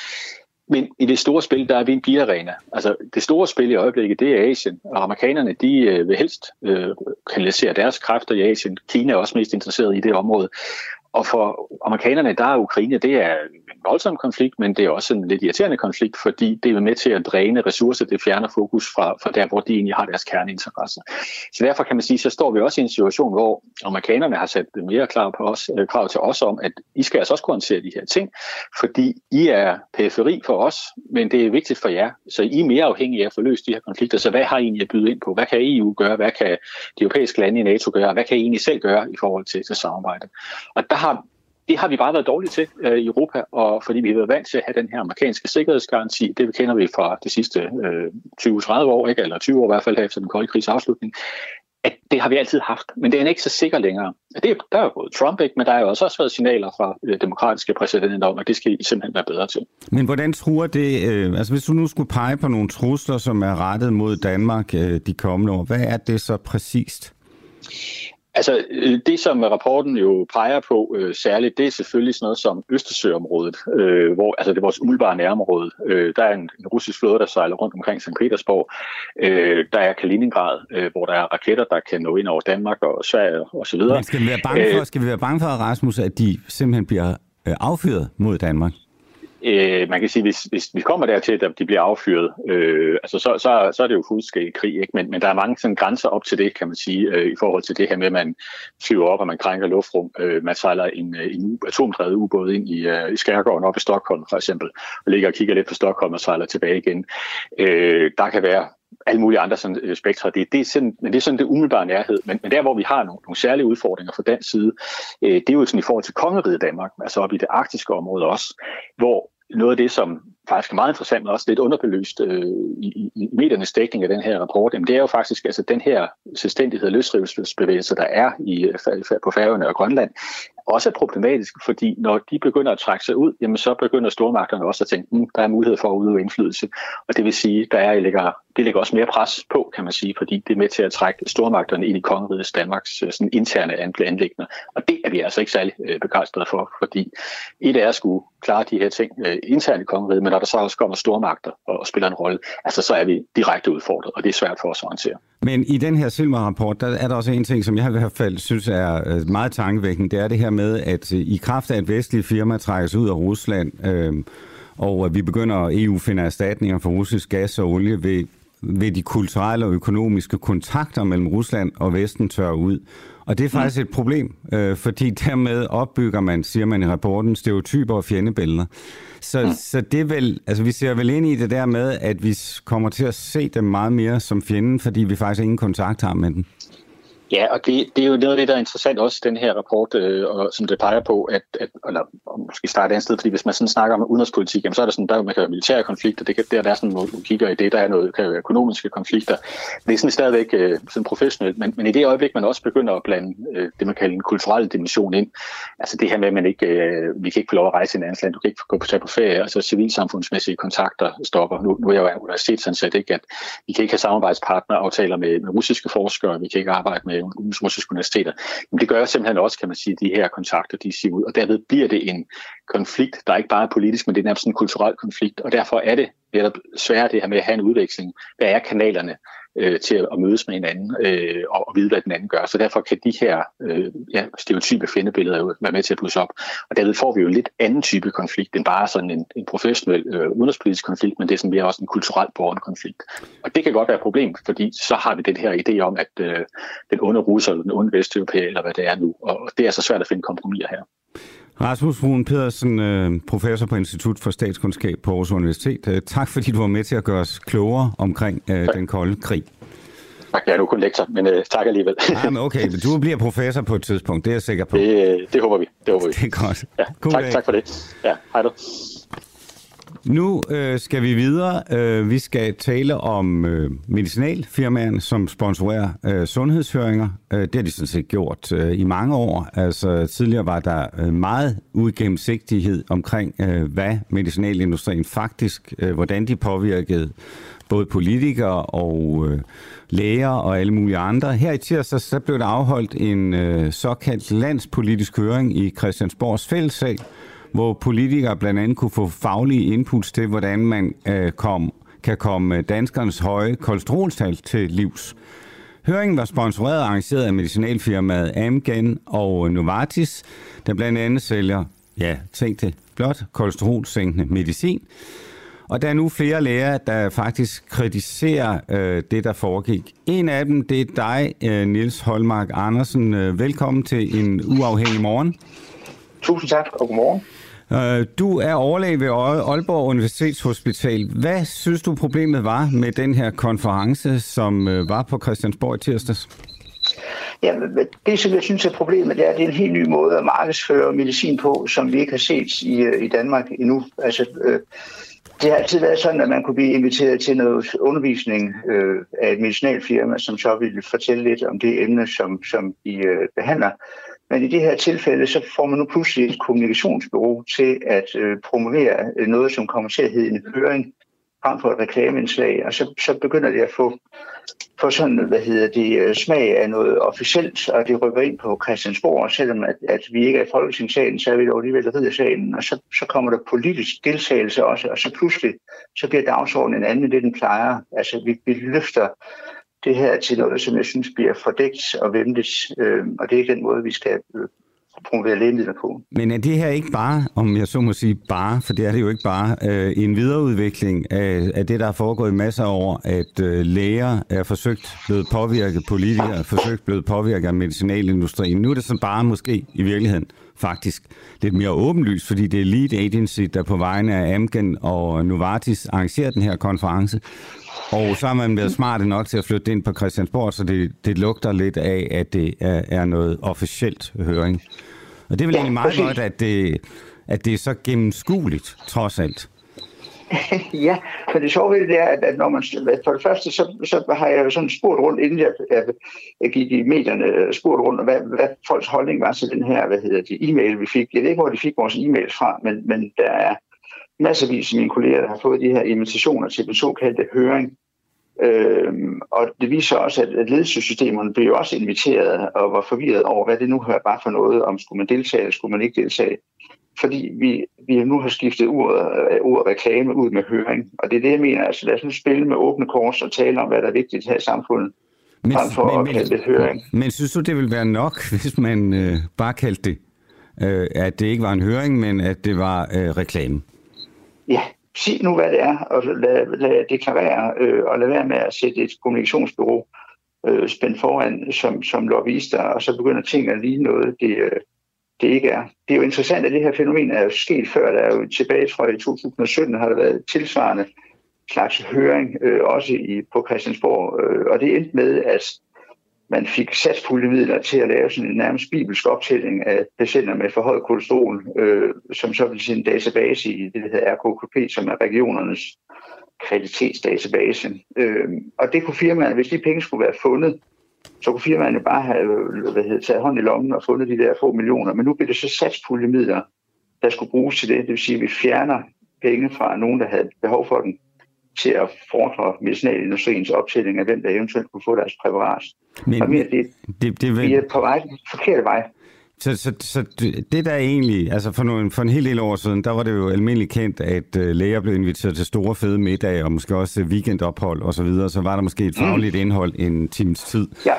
Men i det store spil, der er vi en biarena. Altså det store spil i øjeblikket, det er Asien, og amerikanerne, de øh, vil helst øh, kanalisere deres kræfter i Asien. Kina er også mest interesseret i det område. Og for amerikanerne, der er Ukraine, det er voldsom konflikt, men det er også en lidt irriterende konflikt, fordi det er med til at dræne ressourcer, det fjerner fokus fra, fra der, hvor de egentlig har deres kerneinteresser. Så derfor kan man sige, så står vi også i en situation, hvor amerikanerne har sat mere krav, på os, øh, krav til os om, at I skal altså også kunne håndtere de her ting, fordi I er periferi for os, men det er vigtigt for jer, så I er mere afhængige af at få løst de her konflikter. Så hvad har I egentlig at byde ind på? Hvad kan EU gøre? Hvad kan de europæiske lande i NATO gøre? Hvad kan I egentlig selv gøre i forhold til, til samarbejde? Og der har det har vi bare været dårlige til øh, i Europa, og fordi vi har været vant til at have den her amerikanske sikkerhedsgaranti, det kender vi fra de sidste øh, 20-30 år, ikke? eller 20 år i hvert fald efter den kolde krigs afslutning, at det har vi altid haft, men det er ikke så sikker længere. Det, der er jo både Trump, ikke, men der har jo også, også været signaler fra øh, demokratiske præsidenter om, at det skal I simpelthen være bedre til. Men hvordan truer det, øh, altså hvis du nu skulle pege på nogle trusler, som er rettet mod Danmark øh, de kommende år, hvad er det så præcist? Altså, øh, det som rapporten jo peger på øh, særligt, det er selvfølgelig sådan noget som Østersøområdet, øh, hvor, altså det er vores umiddelbare nærområde. Øh, der er en, en russisk flåde, der sejler rundt omkring St. Petersborg. Øh, der er Kaliningrad, øh, hvor der er raketter, der kan nå ind over Danmark og Sverige osv. Men skal vi være bange for, øh, skal vi være bange for Rasmus, at de simpelthen bliver øh, affyret mod Danmark? Øh, man kan sige, hvis, hvis vi kommer dertil, at de bliver affyret, øh, altså så, så, så er det jo fuldstændig krig, ikke? Men, men der er mange sådan, grænser op til det, kan man sige, øh, i forhold til det her med, at man flyver op, og man krænker luftrum. Øh, man sejler en, øh, en atomdrevet ubåd ind i, øh, i Skærgården op i Stockholm, for eksempel, og ligger og kigger lidt på Stockholm og sejler tilbage igen. Øh, der kan være alle mulige andre sådan, øh, spektre. Det, det, er sådan, men det er sådan det umiddelbare nærhed. Men, men der, hvor vi har nogle, nogle særlige udfordringer fra den side, øh, det er jo sådan i forhold til kongeriget Danmark, altså op i det arktiske område også, hvor noget af det, som faktisk meget interessant, men også lidt underbelyst øh, i, i mediernes dækning af den her rapport, jamen det er jo faktisk altså den her selvstændighed og løsrivelsesbevægelse, der er i, øh, på Færøerne og Grønland, også er problematisk, fordi når de begynder at trække sig ud, jamen så begynder stormagterne også at tænke, at mm, der er mulighed for at udøve indflydelse. Og det vil sige, der er, ligger, det lægger også mere pres på, kan man sige, fordi det er med til at trække stormagterne ind i kongerigets Danmarks øh, sådan interne anlæggende. Og det er vi altså ikke særlig øh, begejstrede for, fordi et er at skulle klare de her ting øh, internt i kongeriget, men der så også kommer stormagter og, og spiller en rolle, altså så er vi direkte udfordret, og det er svært for os at håndtere. Men i den her Silmer-rapport, der er der også en ting, som jeg i hvert fald synes er øh, meget tankevækkende. Det er det her med, at øh, i kraft af et vestligt firma trækkes ud af Rusland, øh, og vi begynder, at EU finder erstatninger for russisk gas og olie ved, ved de kulturelle og økonomiske kontakter mellem Rusland og Vesten tør ud. Og det er faktisk mm. et problem, øh, fordi dermed opbygger man, siger man i rapporten, stereotyper og fjendebilleder. Så, mm. så det er vel, altså vi ser vel ind i det der med, at vi kommer til at se dem meget mere som fjenden, fordi vi faktisk ingen kontakt har med dem. Ja, og det, det er jo noget af det, der er interessant også den her rapport, øh, og, som det peger på, at, at eller måske starte et andet sted, fordi hvis man sådan snakker om udenrigspolitik, jamen, så er der sådan, der man kan være militære konflikter, det kan, der, der er sådan, nogle kigger i det, der er noget, kan være økonomiske konflikter. Det er sådan stadigvæk øh, sådan professionelt, men, men i det øjeblik, man også begynder at blande øh, det, man kalder en kulturel dimension ind, altså det her med, at man ikke, øh, vi kan ikke få lov at rejse i en anden land, du kan ikke gå på, tage på ferie, altså civilsamfundsmæssige kontakter stopper. Nu, nu er jeg jo universitetsansat, ikke, at vi kan ikke have samarbejdspartneraftaler med, med russiske forskere, vi kan ikke arbejde med Øh, russiske universiteter. Men det gør simpelthen også, kan man sige, de her kontakter, de siger ud, og derved bliver det en konflikt, der ikke bare er politisk, men det er nærmest en kulturel konflikt, og derfor er det netop svært det her med at have en udveksling. Hvad er kanalerne? Øh, til at mødes med hinanden øh, og, og vide, hvad den anden gør. Så derfor kan de her øh, ja, stereotype fjendebilleder jo være med til at blusse op. Og derved får vi jo en lidt anden type konflikt end bare sådan en, en professionel øh, udenrigspolitisk konflikt, men det er sådan mere også en kulturel borgerlig konflikt. Og det kan godt være et problem, fordi så har vi den her idé om, at øh, den onde russer eller den onde vesteuropæer, eller hvad det er nu. Og det er så svært at finde kompromiser her. Rasmus Rune Pedersen, øh, professor på Institut for Statskundskab på Aarhus Universitet. Øh, tak fordi du var med til at gøre os klogere omkring øh, den kolde krig. Tak, jeg er nu kun lektor, men uh, tak alligevel. Ja, men okay, du bliver professor på et tidspunkt, det er jeg sikker på. Det, det håber vi. Det, håber vi. det er godt. Ja, tak, tak for det. Ja, hej du. Nu øh, skal vi videre. Øh, vi skal tale om øh, medicinalfirmaerne, som sponsorerer øh, sundhedshøringer. Øh, det har de sådan set gjort øh, i mange år. Altså tidligere var der øh, meget uigennemsigtighed omkring, øh, hvad medicinalindustrien faktisk, øh, hvordan de påvirkede både politikere og øh, læger og alle mulige andre. Her i tirsdag så blev der afholdt en øh, såkaldt landspolitisk høring i Christiansborgs fællessal, hvor politikere blandt andet kunne få faglige inputs til, hvordan man øh, kom, kan komme danskernes høje kolesterolstal til livs. Høringen var sponsoreret og arrangeret af medicinalfirmaet Amgen og Novartis, der blandt andet sælger, ja, tænk det, blot kolesterolsænkende medicin. Og der er nu flere læger, der faktisk kritiserer øh, det, der foregik. En af dem, det er dig, øh, Niels Holmark Andersen. Øh, velkommen til en uafhængig morgen. Tusind tak, og godmorgen. Øh, du er overlæge ved Aalborg Universitetshospital. Hvad synes du problemet var med den her konference, som øh, var på Christiansborg i tirsdags? Ja, det, som jeg synes er problemet, det er, at det er en helt ny måde at markedsføre medicin på, som vi ikke har set i, øh, i Danmark endnu. Altså, øh, det har altid været sådan, at man kunne blive inviteret til noget undervisning øh, af et medicinalfirma, som så ville fortælle lidt om det emne, som, som de øh, behandler. Men i det her tilfælde, så får man nu pludselig et kommunikationsbureau til at øh, promovere øh, noget, som kommer til at hedde en høring, frem for et reklameindslag, og så, så begynder det at få, få sådan, hvad hedder det, øh, smag af noget officielt, og det rykker ind på Christiansborg, og selvom at, at vi ikke er i Folketingssalen, så er vi dog alligevel riddersalen, og så, så kommer der politisk deltagelse også, og så pludselig, så bliver dagsordenen en anden end det, den plejer. Altså, vi, vi løfter det her til noget, som jeg synes bliver fordækt og venligt, øh, og det er ikke den måde, vi skal øh, promovere lægemidler på. Men er det her ikke bare, om jeg så må sige bare, for det er det jo ikke bare, øh, en videreudvikling af, af det, der er foregået i masser af år, at øh, læger er forsøgt blevet påvirket, politikere er forsøgt blevet påvirket af medicinalindustrien. Nu er det så bare måske i virkeligheden faktisk lidt mere åbenlyst, fordi det er Lead Agency, der på vegne af Amgen og Novartis arrangerer den her konference. Og så har man været smart nok til at flytte ind på Christiansborg, så det, det lugter lidt af, at det er, er noget officielt høring. Og det er vel ja, egentlig meget præcis. godt, at det, at det er så gennemskueligt, trods alt. ja, for det sjove ved det er, at, at når man, for det første, så, så har jeg sådan spurgt rundt, inden jeg, jeg, jeg gik i medierne, øh, spurgt rundt, hvad, hvad folks holdning var til den her, hvad hedder det, e-mail, vi fik. Jeg ved ikke, hvor de fik vores e-mails fra, men, men der er masservis af mine kolleger, der har fået de her invitationer til den såkaldte høring. Øhm, og det viser også, at, at ledelsessystemerne blev også inviteret og var forvirret over, hvad det nu hører bare for noget, om skulle man deltage eller skulle man ikke deltage. Fordi vi, vi nu har skiftet ordet, ordet reklame ud med høring. Og det er det, jeg mener. Altså lad os nu spille med åbne kors og tale om, hvad der er vigtigt her i samfundet. Men, for men, at kalde det høring. Men synes du, det vil være nok, hvis man øh, bare kaldte det, øh, at det ikke var en høring, men at det var øh, reklame? Ja, sig nu, hvad det er, og lad, lad deklarere, øh, og lad være med at sætte et kommunikationsbureau øh, spændt foran som, som lobbyster, og så begynder ting at ligne noget, det, øh, det ikke er. Det er jo interessant, at det her fænomen er jo sket før. Der er jo tilbage, tror jeg, i 2017 har der været tilsvarende slags høring, øh, også i, på Christiansborg, øh, og det endte med, at man fik satspuljemidler til at lave sådan en nærmest bibelsk optælling af patienter med forhøjet kolesterol, øh, som så vil en database i det, der hedder RKKP, som er regionernes kvalitetsdatabase. Øh, og det kunne firmaerne, hvis de penge skulle være fundet, så kunne firmaerne bare have hvad hedder, taget hånd i lommen og fundet de der få millioner. Men nu bliver det så satspuljemidler, der skulle bruges til det. Det vil sige, at vi fjerner penge fra nogen, der havde behov for den, til at fordre medicinalindustriens optælling af, hvem der eventuelt kunne få deres præparat. Men, mere, det, det, det vil... vi er på vej, forkerte vej. Så, så, så det der egentlig, altså for, nogle, for en hel del år siden, der var det jo almindeligt kendt, at uh, læger blev inviteret til store fede middage, og måske også weekendophold osv., så, videre, så var der måske et mm. fagligt mm. indhold en times tid. Ja.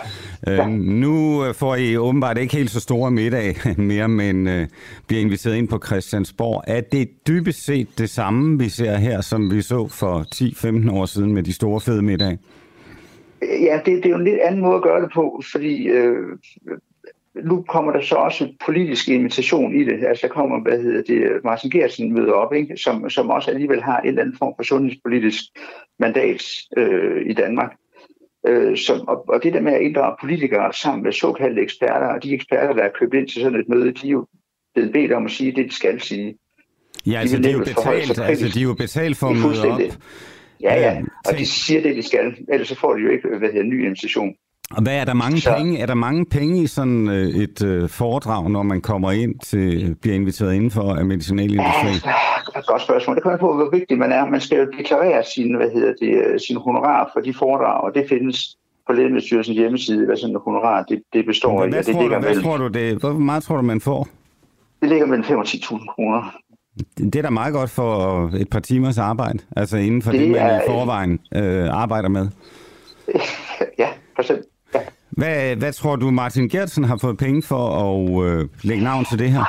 Uh, ja. Nu får I åbenbart ikke helt så store middag mere, men uh, bliver inviteret ind på Christiansborg. Er det dybest set det samme, vi ser her, som vi så for 10-15 år siden med de store fede middage? Ja, det, det er jo en lidt anden måde at gøre det på, fordi øh, nu kommer der så også politisk invitation i det. Altså der kommer, hvad hedder det, Martin Gersen møder op, ikke? Som, som også alligevel har en eller anden form for sundhedspolitisk mandat øh, i Danmark. Øh, som, og, og det der med at inddrage politikere sammen med såkaldte eksperter, og de eksperter, der er købt ind til sådan et møde, de er jo blevet bedt om at sige det, de skal sige. Ja, altså de, de er jo betalt, altså, de er jo betalt for at møde op. Ja, ja, og de siger det, de skal. Ellers så får de jo ikke hvad hedder, en ny invitation. Og hvad er der mange så... penge? Er der mange penge i sådan øh, et øh, foredrag, når man kommer ind til bliver inviteret indenfor af medicinalindustrien? Ja, det er et godt spørgsmål. Det kommer på, hvor vigtig man er. Man skal jo deklarere sin, hvad hedder det, øh, sin honorar for de foredrag, og det findes på Lægemiddelstyrelsens hjemmeside, hvad sådan en honorar det, det består hvad, i. Hvad, det tror, du, hvad mellem, tror du det? Hvor meget tror du, man får? Det ligger mellem 5 og 10.000 kroner. Det er da meget godt for et par timers arbejde, altså inden for det, det man er, i forvejen øh, arbejder med. Ja, for eksempel. Hvad, hvad tror du, Martin Gertsen har fået penge for at øh, lægge navn til det her?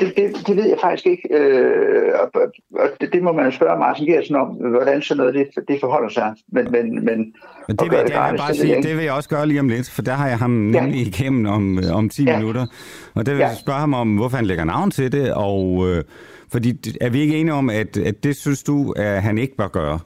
Det, det, det ved jeg faktisk ikke. Øh, og, og det, det må man spørge Martin Gertsen om, hvordan sådan noget det, det forholder sig. Men, men, men, men det, vil, det, det, jeg bare sige, det vil jeg også gøre lige om lidt, for der har jeg ham nemlig ja. igennem om, øh, om 10 ja. minutter. Og det vil ja. jeg spørge ham om, hvorfor han lægger navn til det, og øh, fordi er vi ikke enige om, at, at det synes du, at han ikke bør gøre?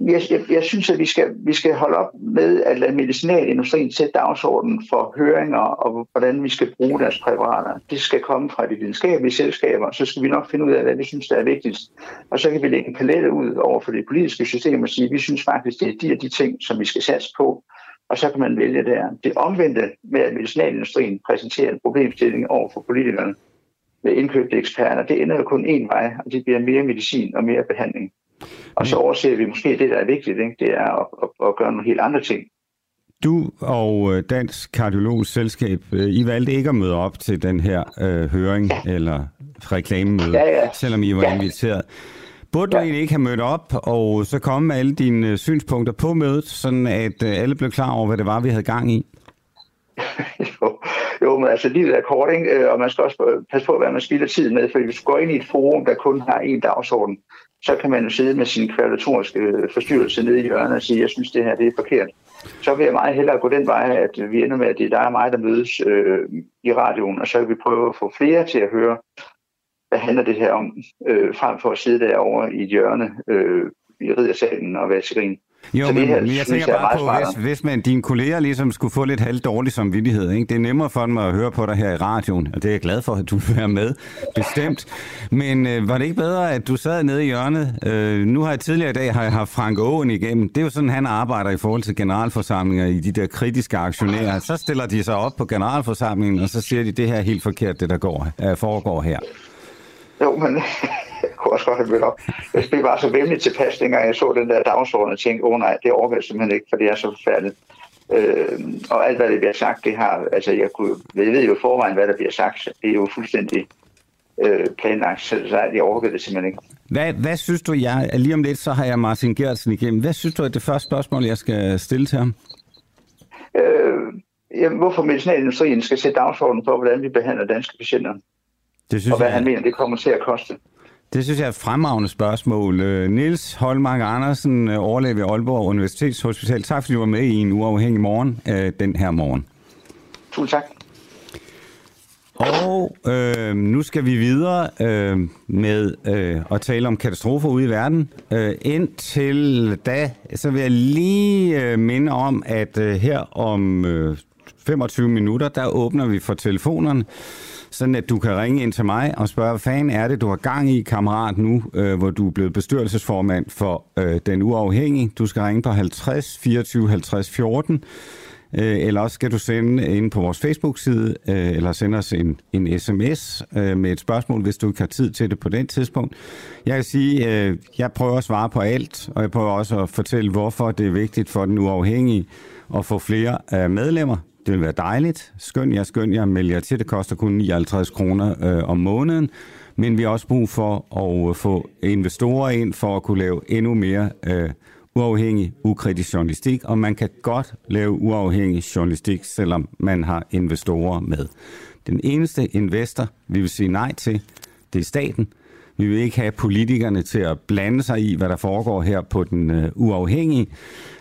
Jeg, jeg, jeg synes, at vi skal, vi skal holde op med at lade medicinalindustrien sætte dagsordenen for høringer og hvordan vi skal bruge deres præparater. Det skal komme fra de videnskabelige selskaber, så skal vi nok finde ud af, hvad vi synes, der er vigtigst. Og så kan vi lægge en palette ud over for det politiske system og sige, at vi synes faktisk, det er de og de ting, som vi skal satse på. Og så kan man vælge der. Det omvendte med, at medicinalindustrien præsenterer en problemstilling over for politikerne med indkøbte eksperter, det ender jo kun én vej, og det bliver mere medicin og mere behandling. Og så overser vi måske det, der er vigtigt, ikke? det er at, at, at gøre nogle helt andre ting. Du og øh, Dansk Kardiologisk Selskab, øh, I valgte ikke at møde op til den her øh, høring eller reklamemøde, ja, ja. selvom I var ja. inviteret. Burde ja. du egentlig ikke have mødt op og så komme med alle dine synspunkter på mødet, sådan at alle blev klar over, hvad det var, vi havde gang i? jo, Jo, men altså livet er kort, ikke? Øh, og man skal også passe på, hvad man spilder tid med, for hvis du går ind i et forum, der kun har en dagsorden, så kan man jo sidde med sin kvalitatoriske øh, forstyrrelse nede i hjørnet og sige, jeg synes, det her det er forkert. Så vil jeg meget hellere gå den vej, at vi ender med, at det er dig og mig, der mødes øh, i radioen, og så kan vi prøve at få flere til at høre, hvad handler det her om, øh, frem for at sidde derovre i et hjørne øh, i riddersalen og være til grin. Jo, så men, her, men jeg tænker bare på, hvis, hvis man, dine kolleger ligesom skulle få lidt halvt dårlig samvittighed, ikke? det er nemmere for dem at høre på dig her i radioen, og det er jeg glad for, at du vil være med, bestemt. Men øh, var det ikke bedre, at du sad nede i hjørnet? Øh, nu har jeg tidligere i dag har jeg haft Frank Åen igennem. Det er jo sådan, han arbejder i forhold til generalforsamlinger i de der kritiske aktionærer. Så stiller de sig op på generalforsamlingen, og så siger de, det her er helt forkert, det der går, øh, foregår her. Jo, men jeg kunne også godt have mødt op. Jeg blev bare så vemmelig tilpas, dengang jeg så den der dagsorden og tænkte, åh oh, nej, det overgår jeg simpelthen ikke, for det er så forfærdeligt. Øh, og alt, hvad det bliver sagt, det har, altså jeg, kunne, jeg ved jo forvejen, hvad der bliver sagt, det er jo fuldstændig øh, planlagt, så, så jeg overgår det simpelthen ikke. Hvad, hvad synes du, jeg, lige om lidt, så har jeg Martin Gertsen igennem. Hvad synes du er det første spørgsmål, jeg skal stille til ham? Øh, jamen, hvorfor medicinalindustrien skal sætte dagsordenen for, hvordan vi behandler danske patienter? Det synes og hvad jeg, han mener, det kommer til at koste. Det synes jeg er et fremragende spørgsmål. Øh, Nils Holmark Andersen, øh, overlæge ved Aalborg Universitetshospital. Tak fordi du var med i en uafhængig morgen øh, den her morgen. Tusind tak. Og øh, nu skal vi videre øh, med øh, at tale om katastrofer ude i verden. Øh, indtil da, så vil jeg lige øh, minde om, at øh, her om øh, 25 minutter, der åbner vi for telefonerne sådan at du kan ringe ind til mig og spørge, hvad fanden er det, du har gang i, kammerat, nu, øh, hvor du er blevet bestyrelsesformand for øh, Den Uafhængige. Du skal ringe på 50 24 50 14, øh, eller også skal du sende ind på vores Facebook-side, øh, eller sende os en, en sms øh, med et spørgsmål, hvis du ikke har tid til det på den tidspunkt. Jeg kan sige, øh, jeg prøver at svare på alt, og jeg prøver også at fortælle, hvorfor det er vigtigt for Den Uafhængige at få flere øh, medlemmer. Det vil være dejligt. Skøn jer, skøn jer, meld jer til. Det koster kun 59 kroner øh, om måneden. Men vi har også brug for at øh, få investorer ind for at kunne lave endnu mere øh, uafhængig, ukritisk journalistik. Og man kan godt lave uafhængig journalistik, selvom man har investorer med. Den eneste investor, vi vil sige nej til, det er staten. Vi vil ikke have politikerne til at blande sig i, hvad der foregår her på den øh, uafhængige.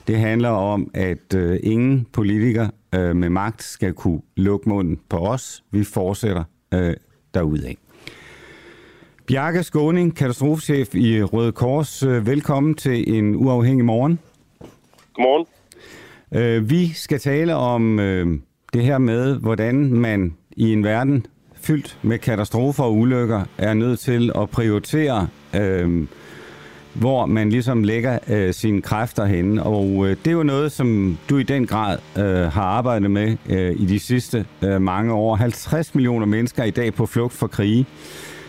Det handler om, at øh, ingen politiker øh, med magt skal kunne lukke munden på os. Vi fortsætter øh, derudad. Bjarke Skåning, katastrofechef i Røde Kors. Øh, velkommen til en uafhængig morgen. Godmorgen. Øh, vi skal tale om øh, det her med, hvordan man i en verden fyldt med katastrofer og ulykker er nødt til at prioritere øh, hvor man ligesom lægger øh, sine kræfter henne. Og øh, det er jo noget, som du i den grad øh, har arbejdet med øh, i de sidste øh, mange år. 50 millioner mennesker er i dag på flugt fra krige.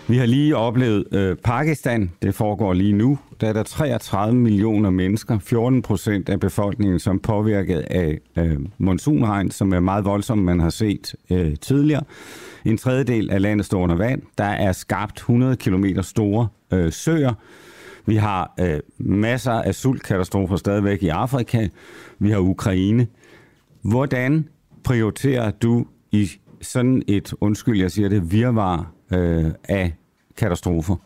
Vi har lige oplevet øh, Pakistan, det foregår lige nu. Der er der 33 millioner mennesker, 14 procent af befolkningen, som er påvirket af øh, monsunregn, som er meget voldsomt, man har set øh, tidligere. En tredjedel af landet står under vand. Der er skabt 100 km store øh, søer. Vi har øh, masser af sultkatastrofer stadigvæk i Afrika. Vi har Ukraine. Hvordan prioriterer du i sådan et, undskyld, jeg siger det, virvar øh, af katastrofer?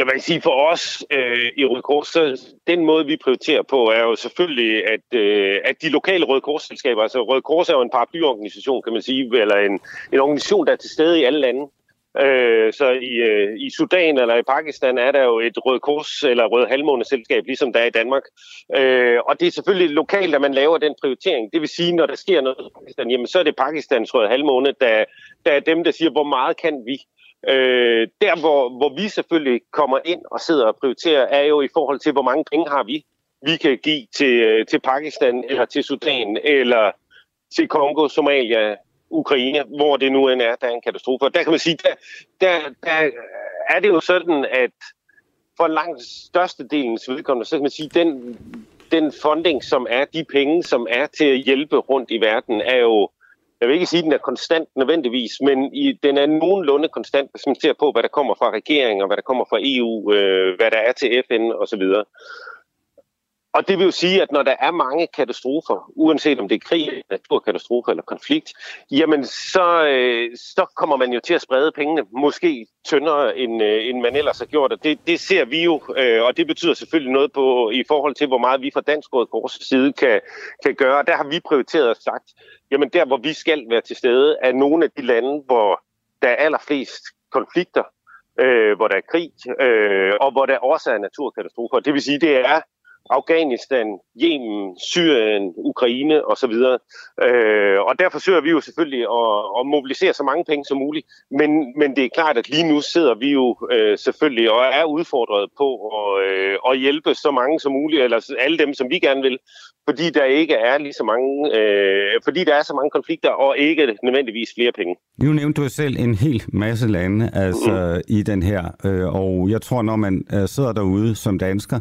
Jeg vil sige for os øh, i Røde Kors, så den måde vi prioriterer på er jo selvfølgelig, at, øh, at de lokale Røde Kors-selskaber, altså Røde Kors er jo en paraplyorganisation, kan man sige, eller en, en organisation, der er til stede i alle lande. Øh, så i, øh, i Sudan eller i Pakistan er der jo et Røde Kors eller Røde Halvmåne selskab, ligesom der er i Danmark. Øh, og det er selvfølgelig lokalt, at man laver den prioritering. Det vil sige, når der sker noget i Pakistan, jamen så er det Pakistans Røde Halvmåne, der, der er dem, der siger, hvor meget kan vi? Øh, der, hvor, hvor vi selvfølgelig kommer ind og sidder og prioriterer, er jo i forhold til, hvor mange penge har vi, vi kan give til, øh, til Pakistan eller til Sudan eller til Kongo, Somalia, Ukraine, hvor det nu end er, der er en katastrofe. Og der kan man sige, der, der, der er det jo sådan, at for langt størstedelens vedkommende, så kan man sige, den, den funding, som er, de penge, som er til at hjælpe rundt i verden, er jo, jeg vil ikke sige, at den er konstant nødvendigvis, men i, den er nogenlunde konstant, hvis man ser på, hvad der kommer fra regeringen, og hvad der kommer fra EU, øh, hvad der er til FN osv og det vil jo sige, at når der er mange katastrofer, uanset om det er krig, naturkatastrofer eller konflikt, jamen så, øh, så kommer man jo til at sprede pengene, måske tyndere, end, øh, end man ellers har gjort. Og det, det ser vi jo, øh, og det betyder selvfølgelig noget på i forhold til, hvor meget vi fra Dansk Røde Kors side kan, kan gøre. Der har vi prioriteret og sagt, jamen der, hvor vi skal være til stede, er nogle af de lande, hvor der er allerflest konflikter, øh, hvor der er krig, øh, og hvor der også er naturkatastrofer. Det vil sige, det er Afghanistan, Yemen, Syrien, Ukraine osv. Øh, og der forsøger vi jo selvfølgelig at, at mobilisere så mange penge som muligt. Men, men det er klart, at lige nu sidder vi jo øh, selvfølgelig og er udfordret på at, øh, at hjælpe så mange som muligt, eller alle dem, som vi gerne vil, fordi der ikke er lige så mange, øh, fordi der er så mange konflikter og ikke nødvendigvis flere penge. Nu nævnte du selv en hel masse lande altså, mm. i den her, øh, og jeg tror, når man øh, sidder derude som dansker,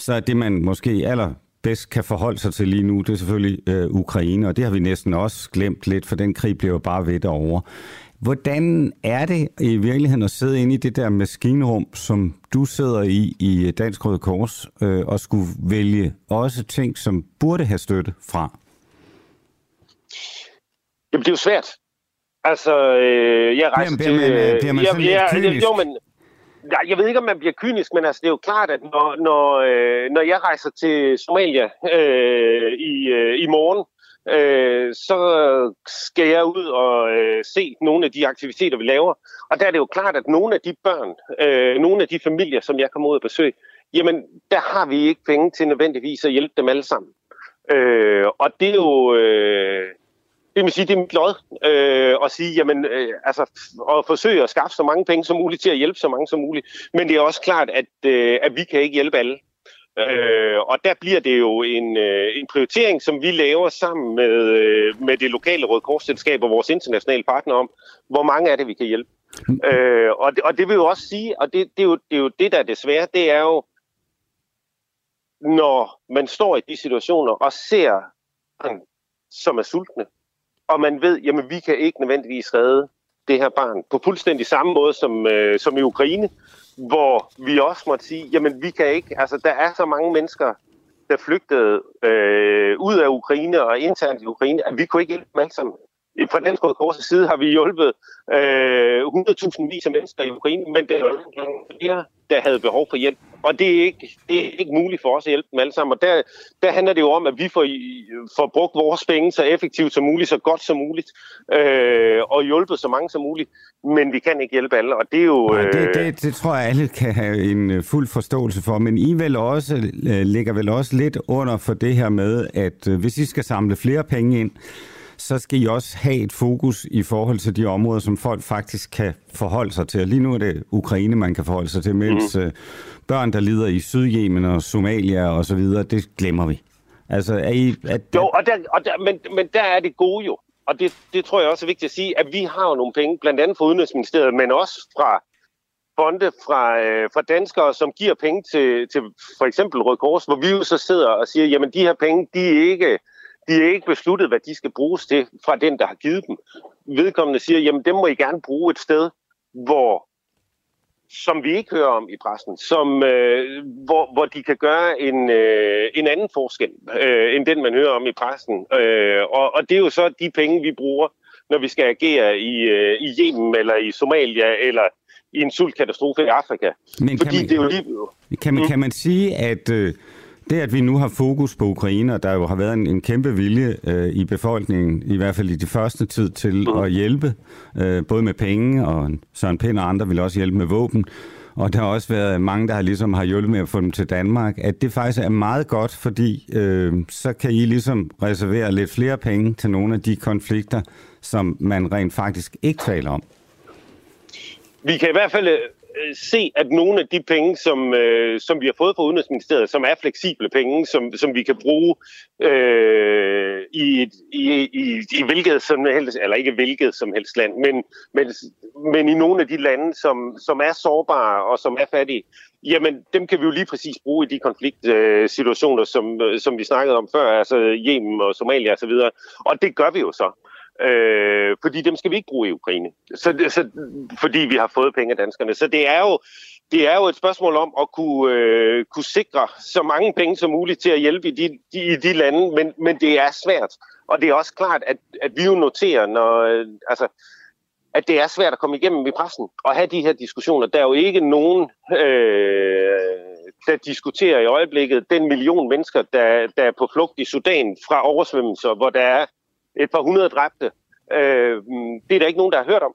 så er det, man måske aller bedst kan forholde sig til lige nu, det er selvfølgelig øh, Ukraine, og det har vi næsten også glemt lidt, for den krig bliver jo bare ved derovre. Hvordan er det i virkeligheden at sidde inde i det der maskinrum, som du sidder i i Dansk Røde Kors, øh, og skulle vælge også ting, som burde have støtte fra? Jamen, det er jo svært. Altså, øh, jeg rejser bliver, bliver man, til... bliver man sådan jeg, lidt kynisk? Jo, men, Ja, jeg ved ikke, om man bliver kynisk, men altså, det er jo klart, at når, når, øh, når jeg rejser til Somalia øh, i, øh, i morgen, øh, så skal jeg ud og øh, se nogle af de aktiviteter, vi laver. Og der er det jo klart, at nogle af de børn, øh, nogle af de familier, som jeg kommer ud og besøge, jamen, der har vi ikke penge til nødvendigvis at hjælpe dem alle sammen. Øh, og det er jo... Øh, det vil sige, det er mit lod øh, at sige, jamen, øh, altså, at forsøge at skaffe så mange penge som muligt til at hjælpe så mange som muligt. Men det er også klart, at, øh, at vi kan ikke hjælpe alle. Øh, og der bliver det jo en, øh, en prioritering, som vi laver sammen med, øh, med det lokale Røde Korsselskab og vores internationale partner om, hvor mange er det, vi kan hjælpe. Øh, og, det, og det vil jo også sige, og det, det, er jo, det er jo det, der er desværre, det er jo, når man står i de situationer og ser som er sultne, og man ved, jamen vi kan ikke nødvendigvis redde det her barn på fuldstændig samme måde som, øh, som i Ukraine, hvor vi også måtte sige, jamen vi kan ikke, altså der er så mange mennesker, der flygtede øh, ud af Ukraine og internt i Ukraine, at vi kunne ikke hjælpe dem alle sammen. Fra Dansk Røde Kors' side har vi hjulpet øh, 100.000 vis af mennesker i Ukraine, men det er flere, der havde behov for hjælp. Og det er, ikke, det er ikke muligt for os at hjælpe dem alle sammen. Og der, der handler det jo om, at vi får, får brugt vores penge så effektivt som muligt, så godt som muligt, øh, og hjulpet så mange som muligt. Men vi kan ikke hjælpe alle, og det er jo... Øh... Nej, det, det, det tror jeg, alle kan have en øh, fuld forståelse for. Men I vel også, øh, ligger vel også lidt under for det her med, at øh, hvis I skal samle flere penge ind, så skal I også have et fokus i forhold til de områder, som folk faktisk kan forholde sig til. Lige nu er det Ukraine, man kan forholde sig til, mens mm. børn, der lider i Sydjemen og Somalia og så videre, det glemmer vi. Altså, er I, at, jo, og der, og der, men, men der er det gode jo, og det, det tror jeg også er vigtigt at sige, at vi har jo nogle penge, blandt andet fra Udenrigsministeriet, men også fra fonde fra, øh, fra danskere, som giver penge til, til for eksempel Røde Kors, hvor vi jo så sidder og siger, jamen de her penge, de er ikke de er ikke besluttet, hvad de skal bruges til fra den, der har givet dem. Vedkommende siger, jamen dem må I gerne bruge et sted, hvor som vi ikke hører om i pressen, som, øh, hvor, hvor de kan gøre en, øh, en anden forskel, øh, end den, man hører om i pressen. Øh, og, og det er jo så de penge, vi bruger, når vi skal agere i, øh, i Yemen, eller i Somalia, eller i en sultkatastrofe i Afrika. Men Fordi kan man, det er jo lige... kan, man, kan man sige, at... Øh det, at vi nu har fokus på Ukraine, og der jo har været en, en kæmpe vilje øh, i befolkningen, i hvert fald i de første tid, til mm. at hjælpe, øh, både med penge, og Søren Pind og andre vil også hjælpe med våben, og der har også været mange, der har ligesom har hjulpet med at få dem til Danmark, at det faktisk er meget godt, fordi øh, så kan I ligesom reservere lidt flere penge til nogle af de konflikter, som man rent faktisk ikke taler om. Vi kan i hvert fald Øh, Øh, se, at nogle af de penge, som, øh, som vi har fået fra Udenrigsministeriet, som er fleksible penge, som, som vi kan bruge øh, i, i, i, i hvilket som helst, eller ikke hvilket som helst land, men, men, men i nogle af de lande, som, som er sårbare og som er fattige, jamen dem kan vi jo lige præcis bruge i de konfliktsituationer, som, som vi snakkede om før, altså Yemen og Somalia osv., og, og det gør vi jo så. Øh, fordi dem skal vi ikke bruge i Ukraine. Så, så, fordi vi har fået penge af danskerne. Så det er jo det er jo et spørgsmål om at kunne, øh, kunne sikre så mange penge som muligt til at hjælpe i de, de, i de lande, men, men det er svært. Og det er også klart, at, at vi jo noterer, når, øh, altså, at det er svært at komme igennem i pressen og have de her diskussioner. Der er jo ikke nogen, øh, der diskuterer i øjeblikket den million mennesker, der, der er på flugt i Sudan fra oversvømmelser, hvor der er et par hundrede dræbte. Øh, det er der ikke nogen, der har hørt om.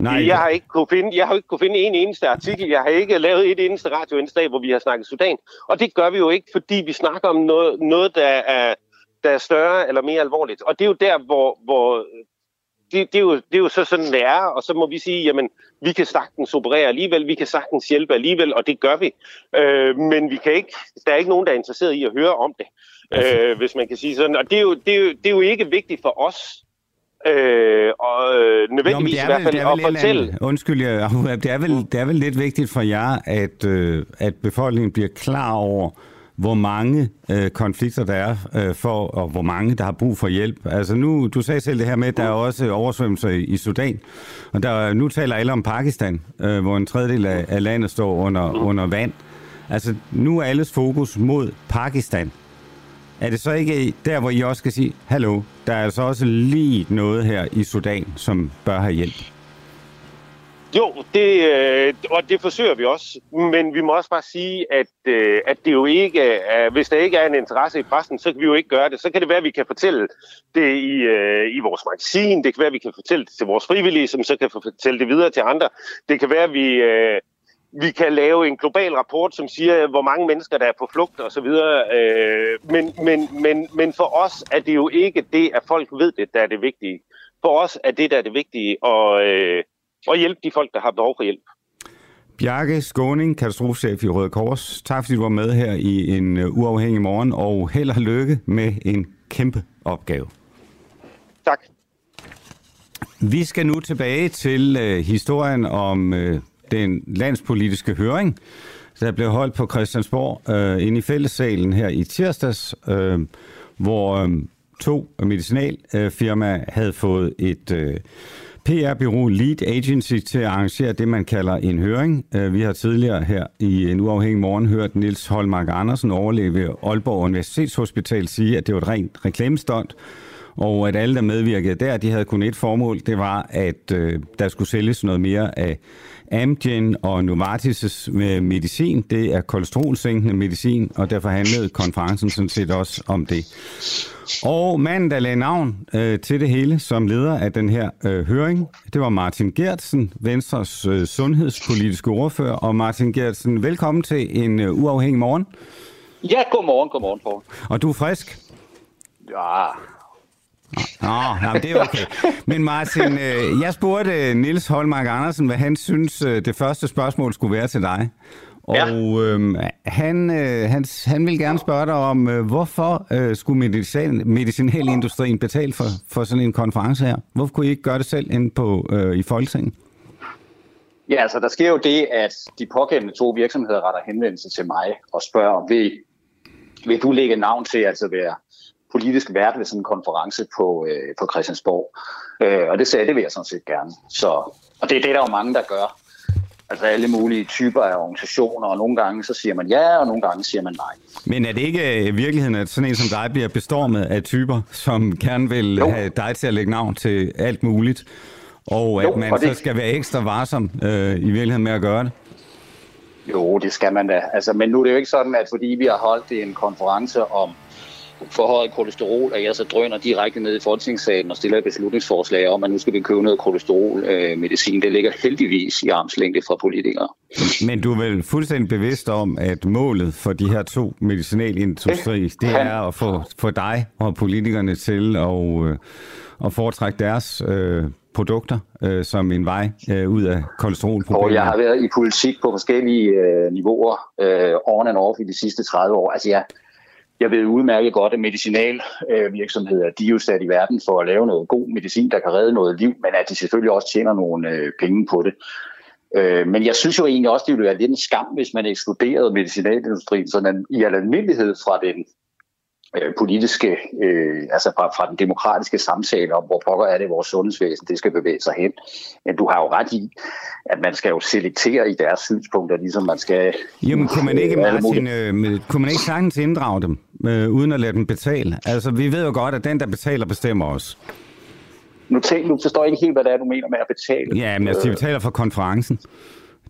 Nej, jeg har ikke kunne finde, jeg har ikke kunne finde en eneste artikel. Jeg har ikke lavet et eneste radioindslag, hvor vi har snakket Sudan. Og det gør vi jo ikke, fordi vi snakker om noget, noget der, er, der er større eller mere alvorligt. Og det er jo der, hvor, hvor det, det, er jo, det er jo så sådan, det er, og så må vi sige, jamen, vi kan sagtens operere alligevel, vi kan sagtens hjælpe alligevel, og det gør vi. Øh, men vi kan ikke, der er ikke nogen, der er interesseret i at høre om det, øh, hvis man kan sige sådan. Og det er jo, det er jo, det er jo ikke vigtigt for os, øh, og øh, nødvendigvis Nå, i hvert fald at fortælle... Anden, undskyld, jeg, det, er vel, det er vel lidt vigtigt for jer, at, øh, at befolkningen bliver klar over, hvor mange øh, konflikter der er øh, for, og hvor mange der har brug for hjælp. Altså nu, du sagde selv det her med, at der er også oversvømmelser i, i Sudan, og der, nu taler alle om Pakistan, øh, hvor en tredjedel af, af landet står under, under vand. Altså nu er alles fokus mod Pakistan. Er det så ikke der, hvor I også skal sige, hallo, der er altså også lige noget her i Sudan, som bør have hjælp? Jo, det, øh, og det forsøger vi også. Men vi må også bare sige, at, øh, at det jo ikke er, hvis der ikke er en interesse i pressen, så kan vi jo ikke gøre det. Så kan det være, at vi kan fortælle det i, øh, i vores magasin. Det kan være, at vi kan fortælle det til vores frivillige, som så kan fortælle det videre til andre. Det kan være, at vi, øh, vi kan lave en global rapport, som siger, hvor mange mennesker, der er på flugt osv. Øh, men, men, men, men for os er det jo ikke det, at folk ved det, der er det vigtige. For os er det, der er det vigtige, og... Øh, og hjælpe de folk, der har behov for hjælp. Bjarke Skåning, katastrofechef i Røde Kors. Tak fordi du var med her i en uh, uafhængig morgen, og held og lykke med en kæmpe opgave. Tak. Vi skal nu tilbage til uh, historien om uh, den landspolitiske høring, der blev holdt på Christiansborg øh, inde i fællessalen her i tirsdags, øh, hvor øh, to medicinalfirmaer havde fået et... øh, PR-bureau Lead Agency til at arrangere det, man kalder en høring. Øh, vi har tidligere her i en uafhængig morgen hørt Nils Holmark Andersen, overlæge ved Aalborg Universitetshospital, sige, at det var et rent reklamestont, og at alle, der medvirkede der, de havde kun et formål, det var, at øh, der skulle sælges noget mere af Amgen og Novartis' medicin. Det er kolesterolsænkende medicin, og derfor handlede konferencen sådan set også om det. Og manden, der lagde navn øh, til det hele som leder af den her øh, høring, det var Martin Gertsen, Venstres øh, sundhedspolitiske ordfører. Og Martin Gertsen, velkommen til en øh, uafhængig morgen. Ja, godmorgen, godmorgen, Paul. Og du er frisk? Ja, Nå, jamen, det er okay. Men Martin, øh, jeg spurgte Nils Holmark Andersen, hvad han synes, øh, det første spørgsmål skulle være til dig. Og ja. øh, han, øh, han, han vil gerne spørge dig om, øh, hvorfor øh, skulle medicin, medicinalindustrien betale for, for sådan en konference her? Hvorfor kunne I ikke gøre det selv ind på, øh, i Folketinget? Ja, altså der sker jo det, at de pågældende to virksomheder retter henvendelse til mig og spørger, vil, vil du lægge navn til altså være politisk vært ved sådan en konference på, øh, på Christiansborg? Øh, og det sagde det vil jeg sådan set gerne. Så, og det er det, der er jo mange, der gør. Altså alle mulige typer af organisationer, og nogle gange så siger man ja, og nogle gange siger man nej. Men er det ikke i virkeligheden, at sådan en som dig bliver bestormet af typer, som gerne vil jo. have dig til at lægge navn til alt muligt, og jo, at man og det... så skal være ekstra varsom øh, i virkeligheden med at gøre det? Jo, det skal man da. Altså, men nu er det jo ikke sådan, at fordi vi har holdt en konference om forhøjet kolesterol, at jeg så drøner direkte ned i folketingssalen og stiller et beslutningsforslag om, at nu skal vi købe noget kolesterolmedicin. Det ligger heldigvis i armslængde fra politikere. Men du er vel fuldstændig bevidst om, at målet for de her to medicinalindustri, det er at få, få dig og politikerne til at, øh, at foretrække deres øh, produkter øh, som en vej øh, ud af kolesterolproblemet? Jeg har været i politik på forskellige øh, niveauer, øh, on and off i de sidste 30 år. Altså jeg, jeg ved udmærket godt, at medicinalvirksomheder, øh, de er jo sat i verden for at lave noget god medicin, der kan redde noget liv, men at de selvfølgelig også tjener nogle øh, penge på det. Øh, men jeg synes jo egentlig også, det ville være lidt en skam, hvis man ekskluderede medicinalindustrien sådan i al almindelighed fra den øh, politiske, øh, altså fra, fra den demokratiske samtale om, hvor pokker er det vores sundhedsvæsen, det skal bevæge sig hen. Men du har jo ret i, at man skal jo selektere i deres synspunkter, ligesom man skal... Jamen, kunne man ikke, Martin, øh, kunne man ikke sagtens inddrage dem, øh, uden at lade dem betale? Altså, vi ved jo godt, at den, der betaler, bestemmer os. Nu, tænker, du forstår ikke helt, hvad det er, du mener med at betale. Ja, men altså, de betaler for konferencen.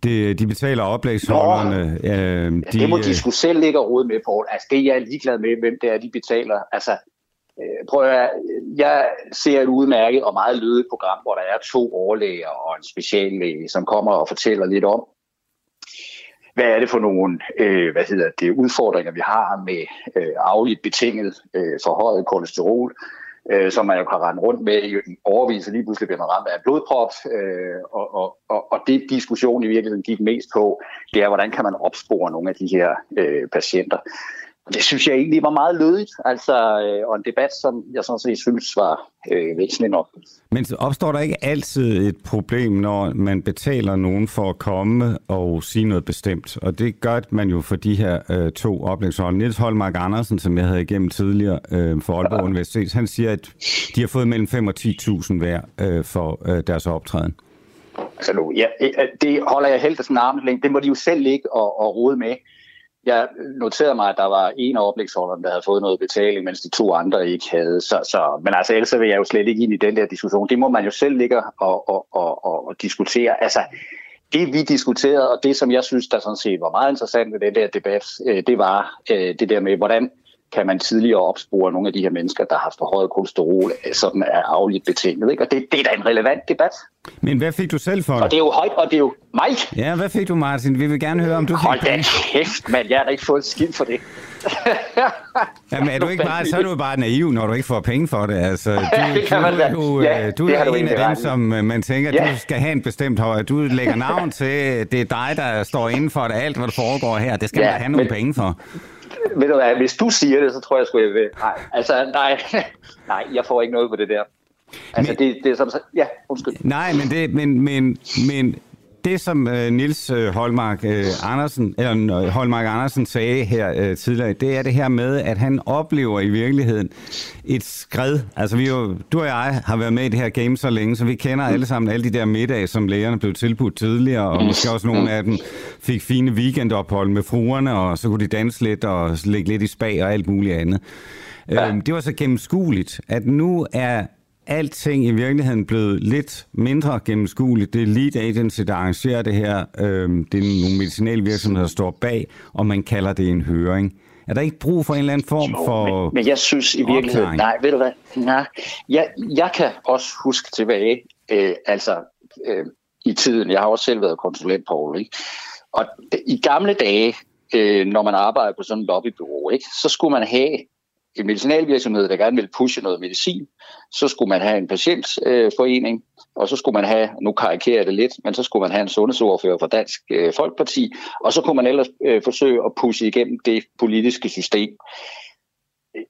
De, de betaler oplægsholderne. Øh, de, ja, det må de skulle selv ligge og rode med, på. Altså, det er jeg ligeglad med, hvem det er, de betaler. Altså, øh, prøv at, jeg ser et udmærket og meget lødigt program, hvor der er to overlæger og en speciallæge, som kommer og fortæller lidt om, hvad er det for nogle øh, hvad hedder det, udfordringer, vi har med øh, afligt betinget øh, forhøjet kolesterol, øh, som man jo kan rende rundt med i en overvis, og lige pludselig bliver man ramt af en blodprop. Øh, og, og, og, og det diskussion i virkeligheden gik mest på, det er, hvordan kan man opspore nogle af de her øh, patienter. Det synes jeg egentlig var meget lødigt, altså, øh, og en debat, som jeg sådan set synes var øh, væsentlig nok. Men opstår der ikke altid et problem, når man betaler nogen for at komme og sige noget bestemt? Og det gør man jo for de her øh, to oplægshold. Niels Holmark Andersen, som jeg havde igennem tidligere øh, for Aalborg ja. Universitet, han siger, at de har fået mellem 5 og 10.000 hver øh, for øh, deres optræden. Altså nu, ja, det holder jeg helt af sådan en armlængde. Det må de jo selv ligge og, og rode med jeg noterede mig, at der var en af oplægsholderne, der havde fået noget betaling, mens de to andre ikke havde. Så, så, men altså, ellers vil jeg jo slet ikke ind i den der diskussion. Det må man jo selv ligge og, og, og, og, og diskutere. Altså, det vi diskuterede, og det som jeg synes, der sådan set var meget interessant ved den der debat, øh, det var øh, det der med, hvordan kan man tidligere opspore nogle af de her mennesker, der har forhøjet kolesterol, øh, sådan er afligt betinget. Ikke? Og det, det er da en relevant debat. Men hvad fik du selv for det? Og det er jo højt, og det er jo mig. Ja, hvad fik du, Martin? Vi vil gerne høre, om du fik Hold da kæft, mand. Jeg har da ikke fået skid for det. Jamen, er du ikke bare, så er du bare naiv, når du ikke får penge for det. Altså, du, det kan man du, ja, du er en af dem, som øh, man tænker, ja. du skal have en bestemt høj. Du lægger navn til, det er dig, der står inden for det, alt, hvad der foregår her. Det skal ja, man da have nogle men, penge for ved du hvad, hvis du siger det, så tror jeg sgu, jeg vil. Nej, altså, nej, nej, jeg får ikke noget på det der. Altså, men, det, det er som ja, undskyld. Nej, men, det, men, men, men det, som øh, Nils øh, Holmark øh, Andersen, eller øh, Holmark Andersen sagde her øh, tidligere, det er det her med, at han oplever i virkeligheden et skred. Altså, vi jo, du og jeg har været med i det her game så længe, så vi kender alle sammen alle de der middage, som lægerne blev tilbudt tidligere, og måske også nogle af dem fik fine weekendophold med fruerne, og så kunne de danse lidt og ligge lidt i spag og alt muligt andet. Ja. Øhm, det var så gennemskueligt, at nu er alting i virkeligheden blevet lidt mindre gennemskueligt. Det er lead agency, der arrangerer det her. Øhm, det er nogle medicinale virksomheder, der står bag, og man kalder det en høring. Er der ikke brug for en eller anden form jo, for men, men jeg synes i virkeligheden, opklaring? nej, ved du hvad, nej, jeg, jeg kan også huske tilbage, øh, altså øh, i tiden, jeg har også selv været konsulent på ikke? og i gamle dage, øh, når man arbejder på sådan et lobbybureau, ikke, så skulle man have en medicinalvirksomhed, der gerne vil pushe noget medicin, så skulle man have en patientforening, øh, og så skulle man have, nu karikerer det lidt, men så skulle man have en sundhedsordfører fra Dansk øh, Folkeparti, og så kunne man ellers øh, forsøge at pushe igennem det politiske system.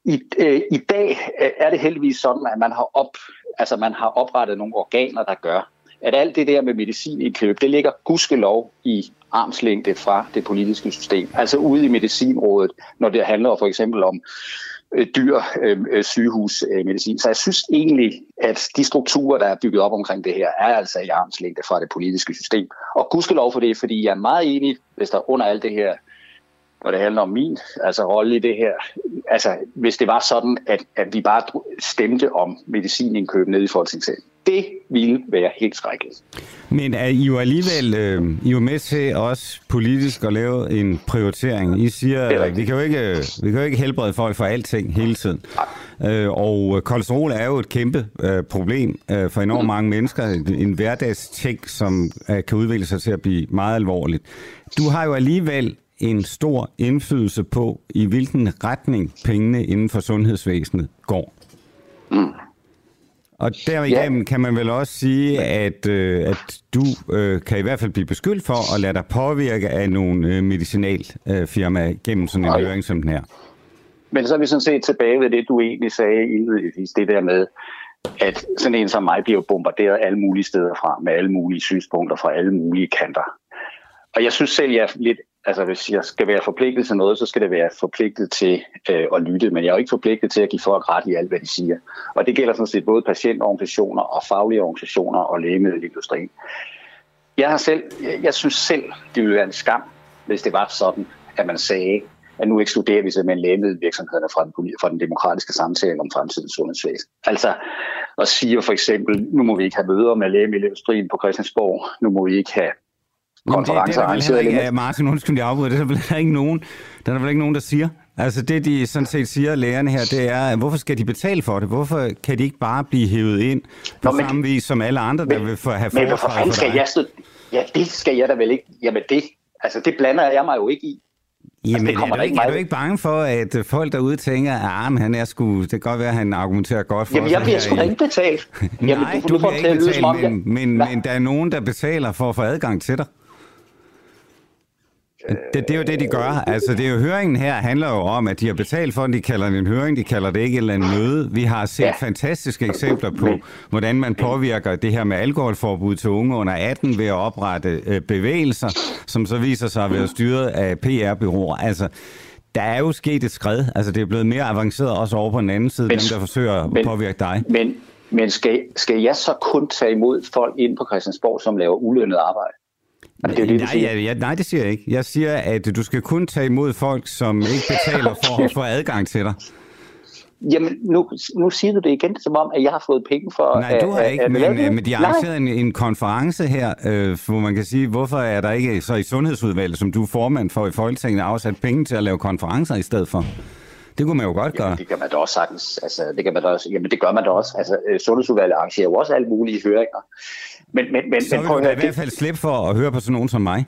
I, øh, I dag er det heldigvis sådan, at man har, op, altså man har oprettet nogle organer, der gør, at alt det der med medicin i køb, det ligger gudskelov i armslængde fra det politiske system. Altså ude i medicinrådet, når det handler for eksempel om Øh, dyr øh, øh, sygehusmedicin. Øh, Så jeg synes egentlig, at de strukturer, der er bygget op omkring det her, er altså i armslængde fra det politiske system. Og gudskelov for det, fordi jeg er meget enig, hvis der under alt det her når det handler om min altså rolle i det her. Altså, hvis det var sådan, at, at vi bare stemte om medicinindkøb nede i Folketingssalen. Det ville være helt skrækkeligt. Men er I jo alligevel øh, I er jo med til også politisk at lave en prioritering. I siger, at vi kan jo ikke, vi kan jo ikke helbrede folk for alting hele tiden. Øh, og kolesterol er jo et kæmpe øh, problem øh, for enormt mm. mange mennesker. En hverdagsting, som øh, kan udvikle sig til at blive meget alvorligt. Du har jo alligevel en stor indflydelse på, i hvilken retning pengene inden for sundhedsvæsenet går. Mm. Og derigennem ja. kan man vel også sige, at, øh, at du øh, kan i hvert fald blive beskyldt for at lade dig påvirke af nogle øh, medicinalfirmaer øh, gennem sådan en okay. høring som den her. Men så er vi sådan set tilbage ved det, du egentlig sagde indledningsvis, det der med, at sådan en som mig bliver bombarderet alle mulige steder fra, med alle mulige synspunkter fra alle mulige kanter. Og jeg synes selv, jeg er lidt Altså hvis jeg skal være forpligtet til noget, så skal det være forpligtet til øh, at lytte, men jeg er jo ikke forpligtet til at give folk ret i alt, hvad de siger. Og det gælder sådan set både patientorganisationer og faglige organisationer og lægemiddelindustrien. Jeg har selv, jeg, jeg synes selv, det ville være en skam, hvis det var sådan, at man sagde, at nu ekskluderer vi simpelthen lægemiddelvirksomhederne fra den, fra den demokratiske samtale om fremtidens sundhedsvæsen. Altså at sige for eksempel, nu må vi ikke have møder med lægemiddelindustrien på Christiansborg, nu må vi ikke have konferencer arrangeret. Det er der Martin, undskyld, jeg afbryder. Det er der vel ikke nogen, der er vel ikke nogen, der siger. Altså det, de sådan set siger, lægerne her, det er, hvorfor skal de betale for det? Hvorfor kan de ikke bare blive hævet ind på Nå, men, samme vis som alle andre, der vil få, have men, for, for skal jeg stå, Ja, det skal jeg da vel ikke. Jamen det, altså det blander jeg mig jo ikke i. Jamen, altså, er, du ikke, er du ikke bange for, at folk derude tænker, at ah, men han er sgu, det kan godt være, at han argumenterer godt for Jamen, jeg bliver sgu da ikke betalt. Jamen, Nej, du, du, du bliver ikke betalt, men, men, men der er nogen, der betaler for at få adgang til dig. Det, det er jo det, de gør. Altså, det er jo, høringen her handler jo om, at de har betalt for, at de kalder det en høring, de kalder det ikke et eller andet møde. Vi har set ja. fantastiske eksempler på, hvordan man påvirker det her med alkoholforbud til unge under 18 ved at oprette øh, bevægelser, som så viser sig at være styret af PR-byråer. Altså, der er jo sket et skred. Altså, det er blevet mere avanceret også over på den anden side, men, dem der forsøger at påvirke dig. Men, men skal, skal jeg så kun tage imod folk ind på Christiansborg, som laver ulønnet arbejde? Det er det, nej, ja, ja, nej, det siger jeg ikke. Jeg siger, at du skal kun tage imod folk, som ikke betaler for at få adgang til dig. Jamen, nu, nu siger du det igen, som om, at jeg har fået penge for... Nej, du har ikke, at, men, at men de har arrangeret en, en konference her, øh, hvor man kan sige, hvorfor er der ikke så i Sundhedsudvalget, som du er formand for i Folketinget, afsat penge til at lave konferencer i stedet for? Det kunne man jo godt gøre. Jamen, det kan man da også sagtens. Altså, det kan man da også. Jamen, det gør man da også. Altså, øh, Sundhedsudvalget arrangerer jo også alle mulige høringer. Men, men, men, så vil men, du i hvert fald slippe for at høre på sådan nogen som mig.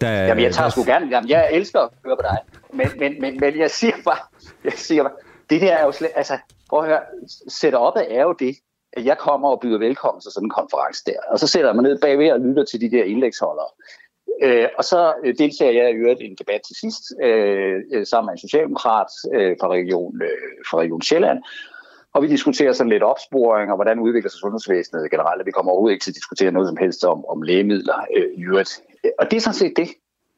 Der, jamen, jeg tager sgu gerne. Jamen, jeg elsker at høre på dig. Men, men, men, men jeg siger bare, jeg siger bare, det der er jo slet, altså, prøv at høre, setup'et er jo det, at jeg kommer og byder velkommen til sådan en konference der. Og så sætter jeg mig ned bagved og lytter til de der indlægsholdere. Øh, og så øh, deltager jeg i øvrigt en debat til sidst, øh, øh, sammen med en socialdemokrat øh, fra, region, øh, fra Region Sjælland, og vi diskuterer sådan lidt opsporing, og hvordan udvikler sig sundhedsvæsenet generelt. Vi kommer overhovedet ikke til at diskutere noget som helst om, om lægemidler øh, i øvrigt. Og det er sådan set det.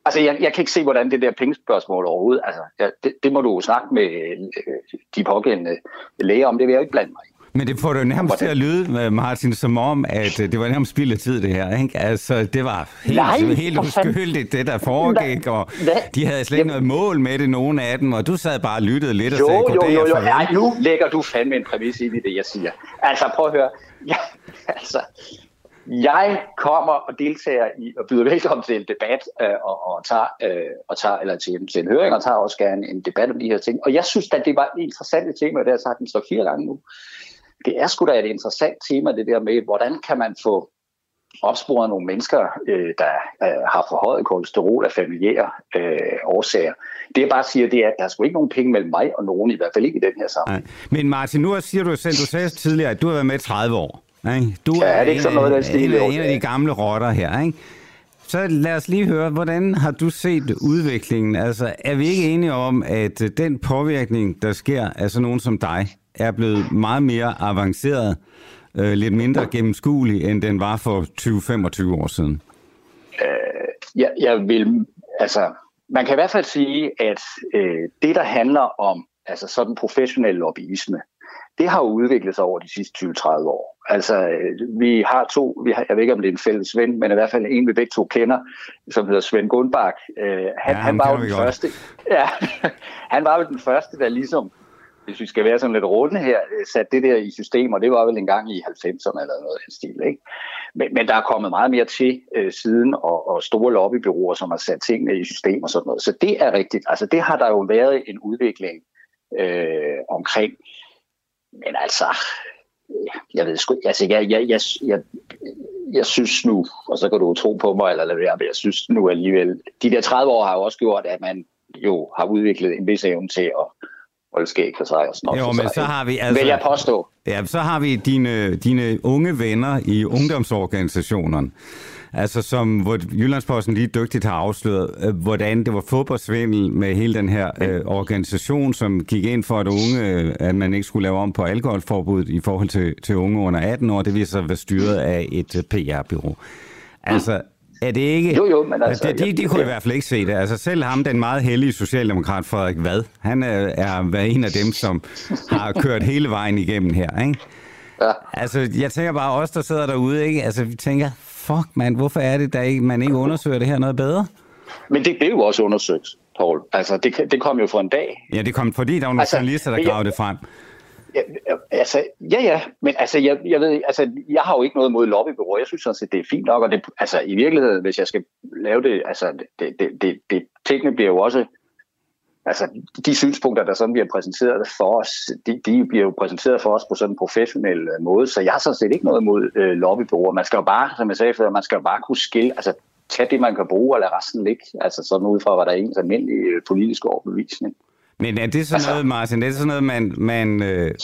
Altså, jeg, jeg kan ikke se, hvordan det der pengespørgsmål overhovedet, altså, det, det må du snakke med øh, de pågældende læger om, det vil jeg ikke blande mig. Men det får du nærmest til at lyde, Martin, som om, at øh, det var nærmest spild af tid, det her. Ikke? Altså, det var helt, Nej, helt uskyldigt, det der foregik, Nej, og de havde slet ikke noget mål med det, nogen af dem, og du sad bare og lyttede lidt og jo, sagde, jo, jo, jo, ja, nu lægger du fandme en præmis ind i det, jeg siger. Altså, prøv at høre. Ja, altså, jeg kommer og deltager i og byder velkommen til en debat øh, og, og, tager, øh, og tager, eller til, til en høring og tager også gerne en debat om de her ting. Og jeg synes at det var et interessant tema, det har jeg sagt den så fire gange nu det er sgu da et interessant tema, det der med, hvordan kan man få opsporet nogle mennesker, øh, der øh, har forhøjet kolesterol af familiære øh, årsager. Det jeg bare siger, det er, at der er sgu ikke nogen penge mellem mig og nogen, i hvert fald ikke i den her sammenhæng. Men Martin, nu siger du selv, du sagde tidligere, at du har været med i 30 år. Ikke? Du ja, er, det ikke sådan noget, der en, en, en af de gamle rotter her, ikke? Så lad os lige høre, hvordan har du set udviklingen? Altså, er vi ikke enige om, at den påvirkning, der sker af sådan nogen som dig, er blevet meget mere avanceret, øh, lidt mindre gennemskuelig, end den var for 20-25 år siden? Øh, jeg, jeg vil, altså, man kan i hvert fald sige, at øh, det, der handler om altså sådan professionel lobbyisme, det har jo udviklet sig over de sidste 20-30 år. Altså, øh, vi har to, vi har, jeg ved ikke, om det er en fælles ven, men i hvert fald en, vi begge to kender, som hedder Svend Gundbak. Øh, han, ja, han var jo den godt. første, ja, han var jo den første, der ligesom hvis vi skal være sådan lidt runde her, øh, sat det der i system, og det var vel engang i 90'erne eller noget i stil. Ikke? Men, men der er kommet meget mere til øh, siden, og, og store lobbybyråer, som har sat tingene i system og sådan noget. Så det er rigtigt. Altså det har der jo været en udvikling øh, omkring. Men altså, øh, jeg ved sgu, altså jeg, jeg, jeg, jeg, jeg synes nu, og så kan du tro på mig, eller lade være, men jeg synes nu alligevel, de der 30 år har jo også gjort, at man jo har udviklet en vis evne til at holde skæg for sig og sådan Jo, men så har vi altså... Vil jeg påstå. Ja, så har vi dine, dine unge venner i ungdomsorganisationerne. Altså som hvor Jyllandsposten lige dygtigt har afsløret, øh, hvordan det var fodboldsvindel med hele den her øh, organisation, som gik ind for, at unge, øh, at man ikke skulle lave om på alkoholforbuddet i forhold til, til unge under 18 år. Det viser sig at være styret af et øh, PR-byrå. Altså, Er det ikke... Jo, jo, men altså... De, de, de kunne i hvert fald ikke se det. Altså selv ham, den meget hellige socialdemokrat Frederik Vad, han er, er en af dem, som har kørt hele vejen igennem her, ikke? Ja. Altså, jeg tænker bare, os, der sidder derude, ikke? Altså, vi tænker, fuck mand, hvorfor er det, der ikke, man ikke undersøger det her noget bedre? Men det blev jo også undersøgt, Paul. Altså, det, det kom jo for en dag. Ja, det kom, fordi der var nogle altså, journalister, der gravede det frem. Ja, altså, ja, ja, men altså, jeg, jeg ved, altså, jeg har jo ikke noget mod lobbybureau. Jeg synes sådan set, det er fint nok, og det, altså, i virkeligheden, hvis jeg skal lave det, altså, det, det, det, det tingene bliver jo også, altså, de synspunkter, der sådan bliver præsenteret for os, de, de bliver jo præsenteret for os på sådan en professionel øh, måde, så jeg har sådan set ikke noget mod øh, lobbybureau. Man skal jo bare, som jeg sagde før, man skal jo bare kunne skille, altså, tage det, man kan bruge, og lade resten ligge, altså sådan ud fra, hvad der er ens almindelige øh, politiske overbevisning. Men er det sådan altså, noget, Martin, er det sådan noget, man, man, øh,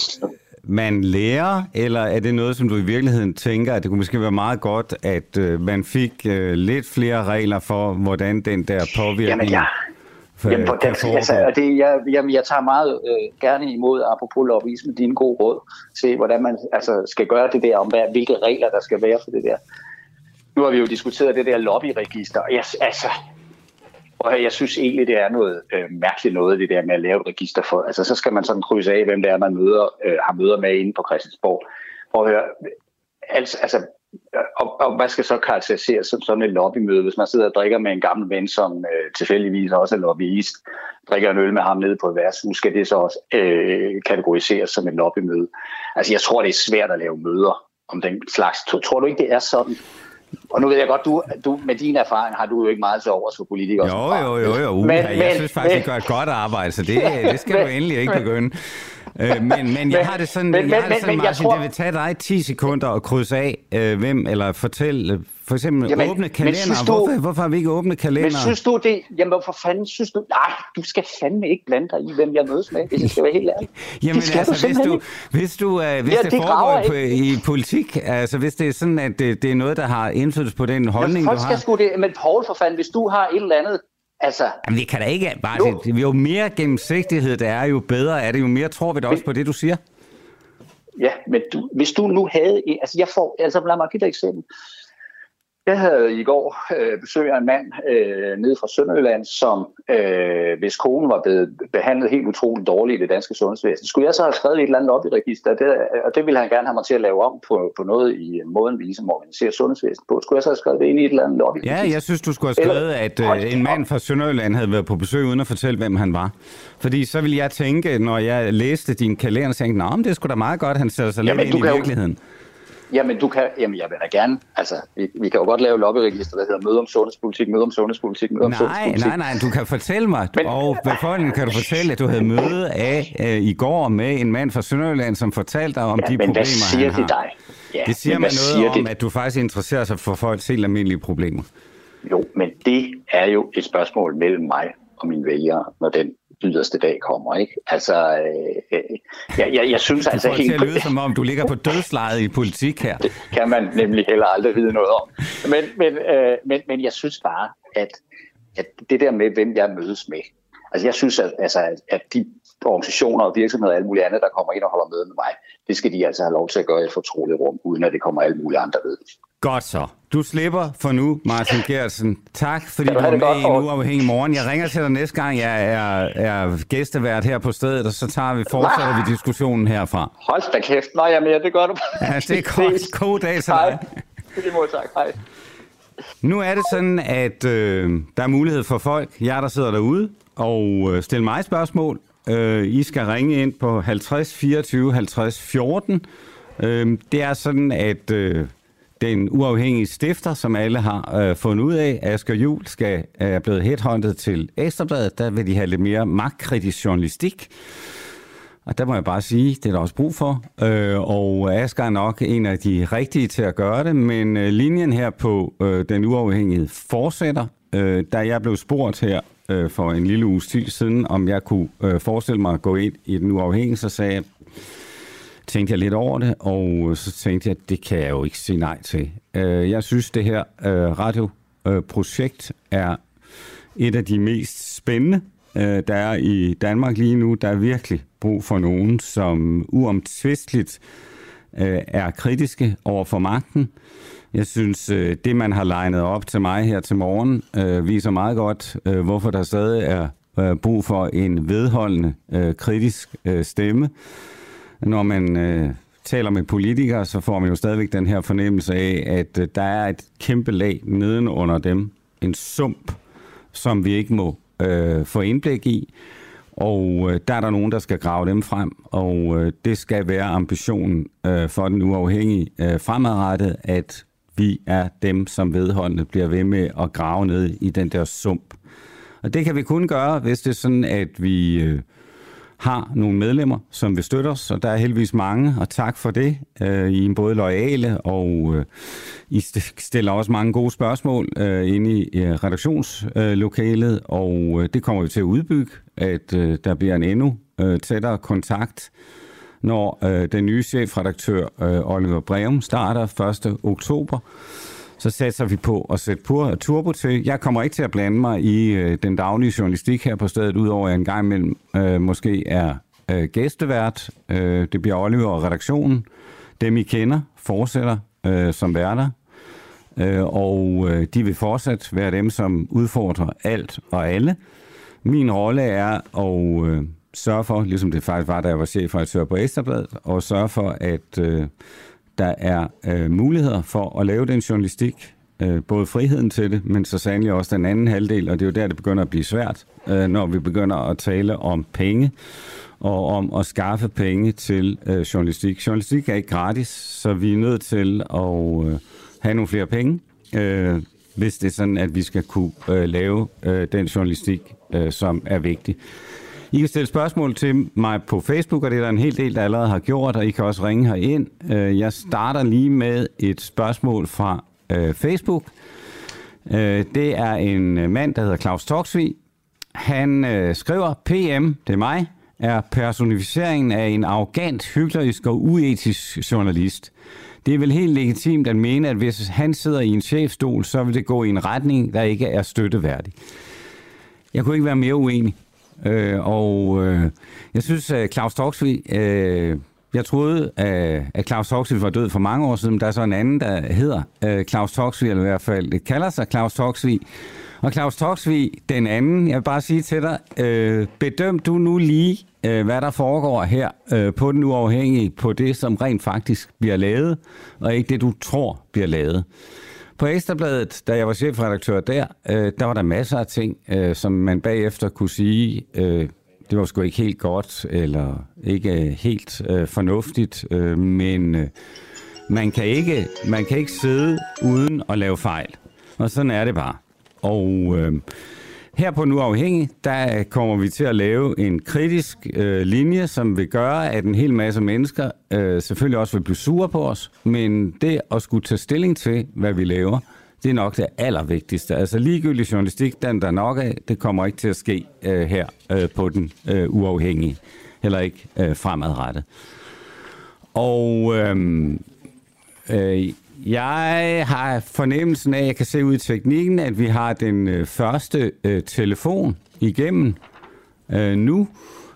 man lærer, eller er det noget, som du i virkeligheden tænker, at det kunne måske være meget godt, at øh, man fik øh, lidt flere regler for, hvordan den der påvirkning... Jamen, ja. Jamen, for, det, altså, det, jeg, jamen, jeg tager meget øh, gerne imod, apropos lobbyisme, dine gode råd til, hvordan man altså, skal gøre det der, om hvad, hvilke regler der skal være for det der. Nu har vi jo diskuteret det der lobbyregister, jeg, altså, og jeg synes egentlig, det er noget øh, mærkeligt noget, det der med at lave et register for. Altså, så skal man sådan krydse af, hvem det er, man møder, øh, har møder med inde på Christiansborg. Og høre, altså, altså og, og hvad skal så karakteriseres som sådan et lobbymøde, hvis man sidder og drikker med en gammel ven, som øh, tilfældigvis også er lobbyist, drikker en øl med ham nede på et værtshus, skal det så også øh, kategoriseres som et lobbymøde? Altså jeg tror, det er svært at lave møder om den slags. Tror du ikke, det er sådan? Og nu ved jeg godt, du, du med din erfaring har du jo ikke meget til overs for politikere. Jo, jo, jo, jo. Uh, men, jeg men, synes faktisk, men, det gør et godt arbejde, så det, det skal men, du endelig ikke begynde. Øh, men, men jeg har det sådan, men, jeg har det sådan men, Martin, tror... det vil tage dig 10 sekunder at krydse af, øh, hvem, eller fortælle, for eksempel Jamen, åbne kalender. Du, hvorfor, hvorfor har vi ikke åbnet kalender? Men synes du det? Jamen hvorfor fanden synes du? Nej, du skal fandme ikke blande dig i, hvem jeg mødes med, hvis jeg skal være helt ærlig. Jamen altså, hvis du, hvis, du, uh, hvis ja, det, det foregår på, i politik, altså hvis det er sådan, at det, det er noget, der har indflydelse på den holdning, du har. Sgu det, men Paul for fanden, hvis du har et eller andet Altså, Jamen, det kan da ikke bare... Jo. Det, jo mere gennemsigtighed det er, jo bedre er det. Jo mere tror vi da også men, på det, du siger. Ja, men du, hvis du nu havde... Altså, jeg får... Altså, lad mig give dig et eksempel. Jeg havde i går øh, besøg af en mand øh, nede fra Sønderjylland, som øh, hvis konen var blevet behandlet helt utroligt dårligt i det danske sundhedsvæsen. Skulle jeg så have skrevet et eller andet op i register, det, og det ville han gerne have mig til at lave om på, på noget i måden, vi ligesom organiserer sundhedsvæsenet på. Skulle jeg så have skrevet det ind i et eller andet lobby? Ja, jeg synes, du skulle have skrevet, at øh, en mand fra Sønderjylland havde været på besøg uden at fortælle, hvem han var. Fordi så ville jeg tænke, når jeg læste din kalender, så tænkte jeg, det sgu da meget godt, han sætter sig lidt ind i virkeligheden. Jo, Jamen, du kan, jamen, jeg vil da gerne. Altså, vi, vi kan jo godt lave lobbyregister, der hedder møde om sundhedspolitik, møde om sundhedspolitik, møde om nej, sundhedspolitik. Nej, nej, du kan fortælle mig, Men, og befolkningen kan du fortælle, at du havde møde af øh, i går med en mand fra Sønderjylland, som fortalte dig om ja, de men problemer, siger han det dig? Ja, det siger mig noget om, det? at du faktisk interesserer sig for folks helt almindelige problemer. Jo, men det er jo et spørgsmål mellem mig og mine vælgere, når den yderste dag kommer. Ikke? Altså, øh, jeg, jeg, jeg synes altså helt... Det lyde som om, du ligger på dødslejet i politik her. Det kan man nemlig heller aldrig vide noget om. Men, men, øh, men, men jeg synes bare, at, at det der med, hvem jeg mødes med, altså jeg synes, at, altså, at de organisationer og virksomheder og alt muligt andet, der kommer ind og holder møde med mig, det skal de altså have lov til at gøre i et fortroligt rum, uden at det kommer alle mulige andre ved. Godt så. Du slipper for nu, Martin Gertsen. Tak, fordi du var med i en uafhængig morgen. Jeg ringer til dig næste gang, jeg er, er gæstevært her på stedet, og så tager vi, fortsætter vi diskussionen herfra. Hold da kæft. Nå, jamen, ja, det gør du. Ja, det er godt. God dag til dig. Hej. tak. Hej. Nu er det sådan, at øh, der er mulighed for folk, jer der sidder derude, og øh, stille mig spørgsmål. Øh, I skal ringe ind på 50 24 50 14. Øh, det er sådan, at... Øh, den uafhængige stifter, som alle har øh, fundet ud af, Asger Jul, skal, øh, er blevet headhunted til Ekstrabladet. Der vil de have lidt mere magtkritisk journalistik. Og der må jeg bare sige, det er der også brug for. Øh, og Asger er nok en af de rigtige til at gøre det, men øh, linjen her på øh, den uafhængige fortsætter. Øh, da jeg blev spurgt her øh, for en lille uges tid siden, om jeg kunne øh, forestille mig at gå ind i den uafhængige, så sagde jeg, tænkte jeg lidt over det, og så tænkte jeg, at det kan jeg jo ikke sige nej til. Øh, jeg synes, det her øh, radioprojekt er et af de mest spændende, øh, der er i Danmark lige nu. Der er virkelig brug for nogen, som uomtvisteligt øh, er kritiske over for magten. Jeg synes, øh, det man har legnet op til mig her til morgen, øh, viser meget godt, øh, hvorfor der stadig er øh, brug for en vedholdende, øh, kritisk øh, stemme. Når man øh, taler med politikere, så får man jo stadigvæk den her fornemmelse af, at øh, der er et kæmpe lag nedenunder dem. En sump, som vi ikke må øh, få indblik i. Og øh, der er der nogen, der skal grave dem frem, og øh, det skal være ambitionen øh, for den uafhængige øh, fremadrettet, at vi er dem, som vedholdende bliver ved med at grave ned i den der sump. Og det kan vi kun gøre, hvis det er sådan, at vi øh, har nogle medlemmer, som vil støtte os, og der er heldigvis mange, og tak for det. Øh, I er både lojale, og øh, I stiller også mange gode spørgsmål øh, inde i øh, redaktionslokalet, og øh, det kommer vi til at udbygge, at øh, der bliver en endnu øh, tættere kontakt, når øh, den nye chefredaktør øh, Oliver Breum starter 1. oktober så satser vi på at sætte turbo til. Jeg kommer ikke til at blande mig i øh, den daglige journalistik her på stedet, udover at jeg en gang imellem øh, måske er øh, gæstevært. Øh, det bliver Oliver og redaktionen. Dem I kender fortsætter øh, som værter. Øh, og øh, de vil fortsat være dem, som udfordrer alt og alle. Min rolle er at øh, sørge for, ligesom det faktisk var, da jeg var chefredaktør på Ekstrabladet, og sørge for, at øh, der er øh, muligheder for at lave den journalistik, øh, både friheden til det, men så sandelig også den anden halvdel, og det er jo der, det begynder at blive svært, øh, når vi begynder at tale om penge, og om at skaffe penge til øh, journalistik. Journalistik er ikke gratis, så vi er nødt til at øh, have nogle flere penge, øh, hvis det er sådan, at vi skal kunne øh, lave øh, den journalistik, øh, som er vigtig. I kan stille spørgsmål til mig på Facebook, og det er der en hel del, der allerede har gjort, og I kan også ringe herind. ind. jeg starter lige med et spørgsmål fra øh, Facebook. Øh, det er en mand, der hedder Claus Toksvig. Han skriver, PM, det er mig, er personificeringen af en arrogant, hyklerisk og uetisk journalist. Det er vel helt legitimt at mene, at hvis han sidder i en chefstol, så vil det gå i en retning, der ikke er støtteværdig. Jeg kunne ikke være mere uenig. Øh, og øh, jeg synes, at Claus Toksvig... Øh, jeg troede, at Claus Toksvig var død for mange år siden, men der er så en anden, der hedder øh, Claus Toksvig, eller i hvert fald det kalder sig Claus Toksvig. Og Claus Toksvig, den anden, jeg vil bare sige til dig, øh, bedøm du nu lige, øh, hvad der foregår her øh, på den uafhængige, på det, som rent faktisk bliver lavet, og ikke det, du tror bliver lavet. På Ekstrabladet, da jeg var chefredaktør der, øh, der var der masser af ting, øh, som man bagefter kunne sige, øh, det var sgu ikke helt godt, eller ikke øh, helt øh, fornuftigt, øh, men øh, man, kan ikke, man kan ikke sidde uden at lave fejl. Og sådan er det bare. Og øh, her på Nu Afhængig, der kommer vi til at lave en kritisk øh, linje, som vil gøre, at en hel masse mennesker øh, selvfølgelig også vil blive sure på os, men det at skulle tage stilling til, hvad vi laver, det er nok det allervigtigste. Altså ligegyldig journalistik, den der nok af, det kommer ikke til at ske øh, her øh, på den øh, uafhængige, heller ikke øh, fremadrettet. Og øhm, øh, øh, jeg har fornemmelsen af, at jeg kan se ud i teknikken, at vi har den øh, første øh, telefon igennem øh, nu.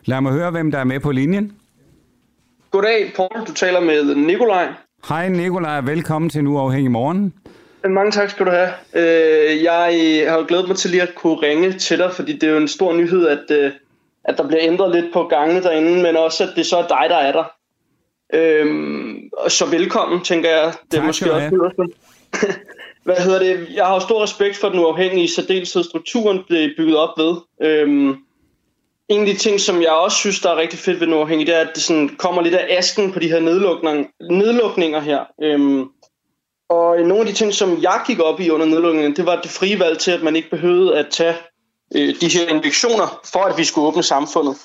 Lad mig høre, hvem der er med på linjen. Goddag, Paul. Du taler med Nikolaj. Hej Nikolaj, velkommen til Nu Afhængig Morgen. Mange tak skal du have. Øh, jeg har glædet mig til lige at kunne ringe til dig, fordi det er jo en stor nyhed, at, øh, at der bliver ændret lidt på gangene derinde, men også at det så er dig, der er der. Øhm, så velkommen, tænker jeg. Det er tak, måske også Hvad hedder det? Jeg har jo stor respekt for den uafhængige særdeleshed strukturen blev bygget op ved. Øhm, en af de ting, som jeg også synes, der er rigtig fedt ved den uafhængige, det er, at det sådan kommer lidt af asken på de her nedlukninger, nedlukninger her. Øhm, og nogle af de ting, som jeg gik op i under nedlukningen, det var det frie valg til, at man ikke behøvede at tage øh, de her injektioner, for at vi skulle åbne samfundet.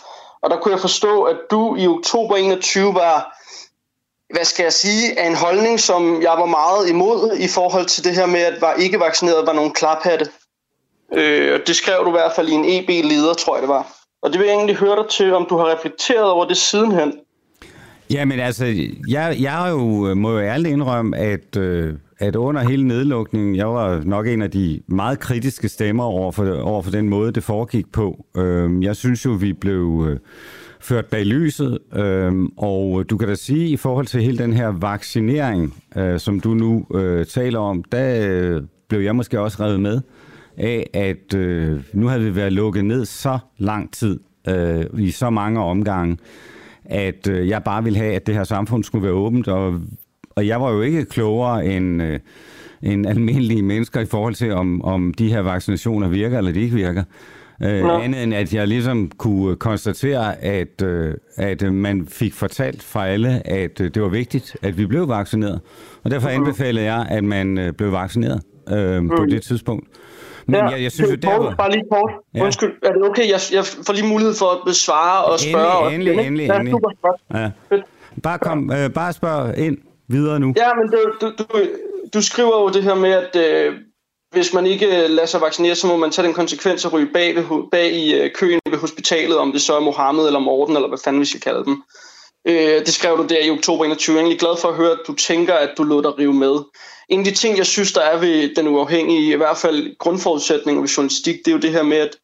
Og der kunne jeg forstå, at du i oktober 21 var hvad skal jeg sige, af en holdning, som jeg var meget imod i forhold til det her med, at var ikke vaccineret var nogle klaphatte. Øh, det skrev du i hvert fald i en EB-leder, tror jeg det var. Og det vil jeg egentlig høre dig til, om du har reflekteret over det sidenhen. Jamen altså, jeg, jeg jo, må jo ærligt indrømme, at, øh, at under hele nedlukningen, jeg var nok en af de meget kritiske stemmer over for, over for den måde, det foregik på. Øh, jeg synes jo, vi blev... Øh, ført bag lyset. Øhm, og du kan da sige, i forhold til hele den her vaccinering, øh, som du nu øh, taler om, der øh, blev jeg måske også revet med af, at øh, nu havde vi været lukket ned så lang tid, øh, i så mange omgange, at øh, jeg bare ville have, at det her samfund skulle være åbent, og, og jeg var jo ikke klogere end, øh, end almindelige mennesker i forhold til, om, om de her vaccinationer virker eller de ikke virker. Øh, andet end at jeg ligesom kunne konstatere, at, øh, at man fik fortalt fra alle, at øh, det var vigtigt, at vi blev vaccineret. Og derfor mm. anbefalede jeg, at man øh, blev vaccineret øh, mm. på det tidspunkt. Men ja, jeg, jeg synes jo, der var... Bare lige kort. Ja. Undskyld, er det okay? Jeg, jeg får lige mulighed for at besvare og spørge. Endelig, endelig, endelig. endelig. Ja, ja. Bare, kom, øh, bare spørg ind videre nu. Ja, men du, du, du, du skriver jo det her med, at øh, hvis man ikke øh, lader sig vaccinere, så må man tage den konsekvens at ryge bag, ved, bag i øh, køen ved hospitalet, om det så er Mohammed eller Morten, eller hvad fanden vi skal kalde dem. Øh, det skrev du der i oktober 21. Jeg er egentlig glad for at høre, at du tænker, at du lod dig rive med. En af de ting, jeg synes, der er ved den uafhængige, i hvert fald grundforudsætninger ved journalistik, det er jo det her med at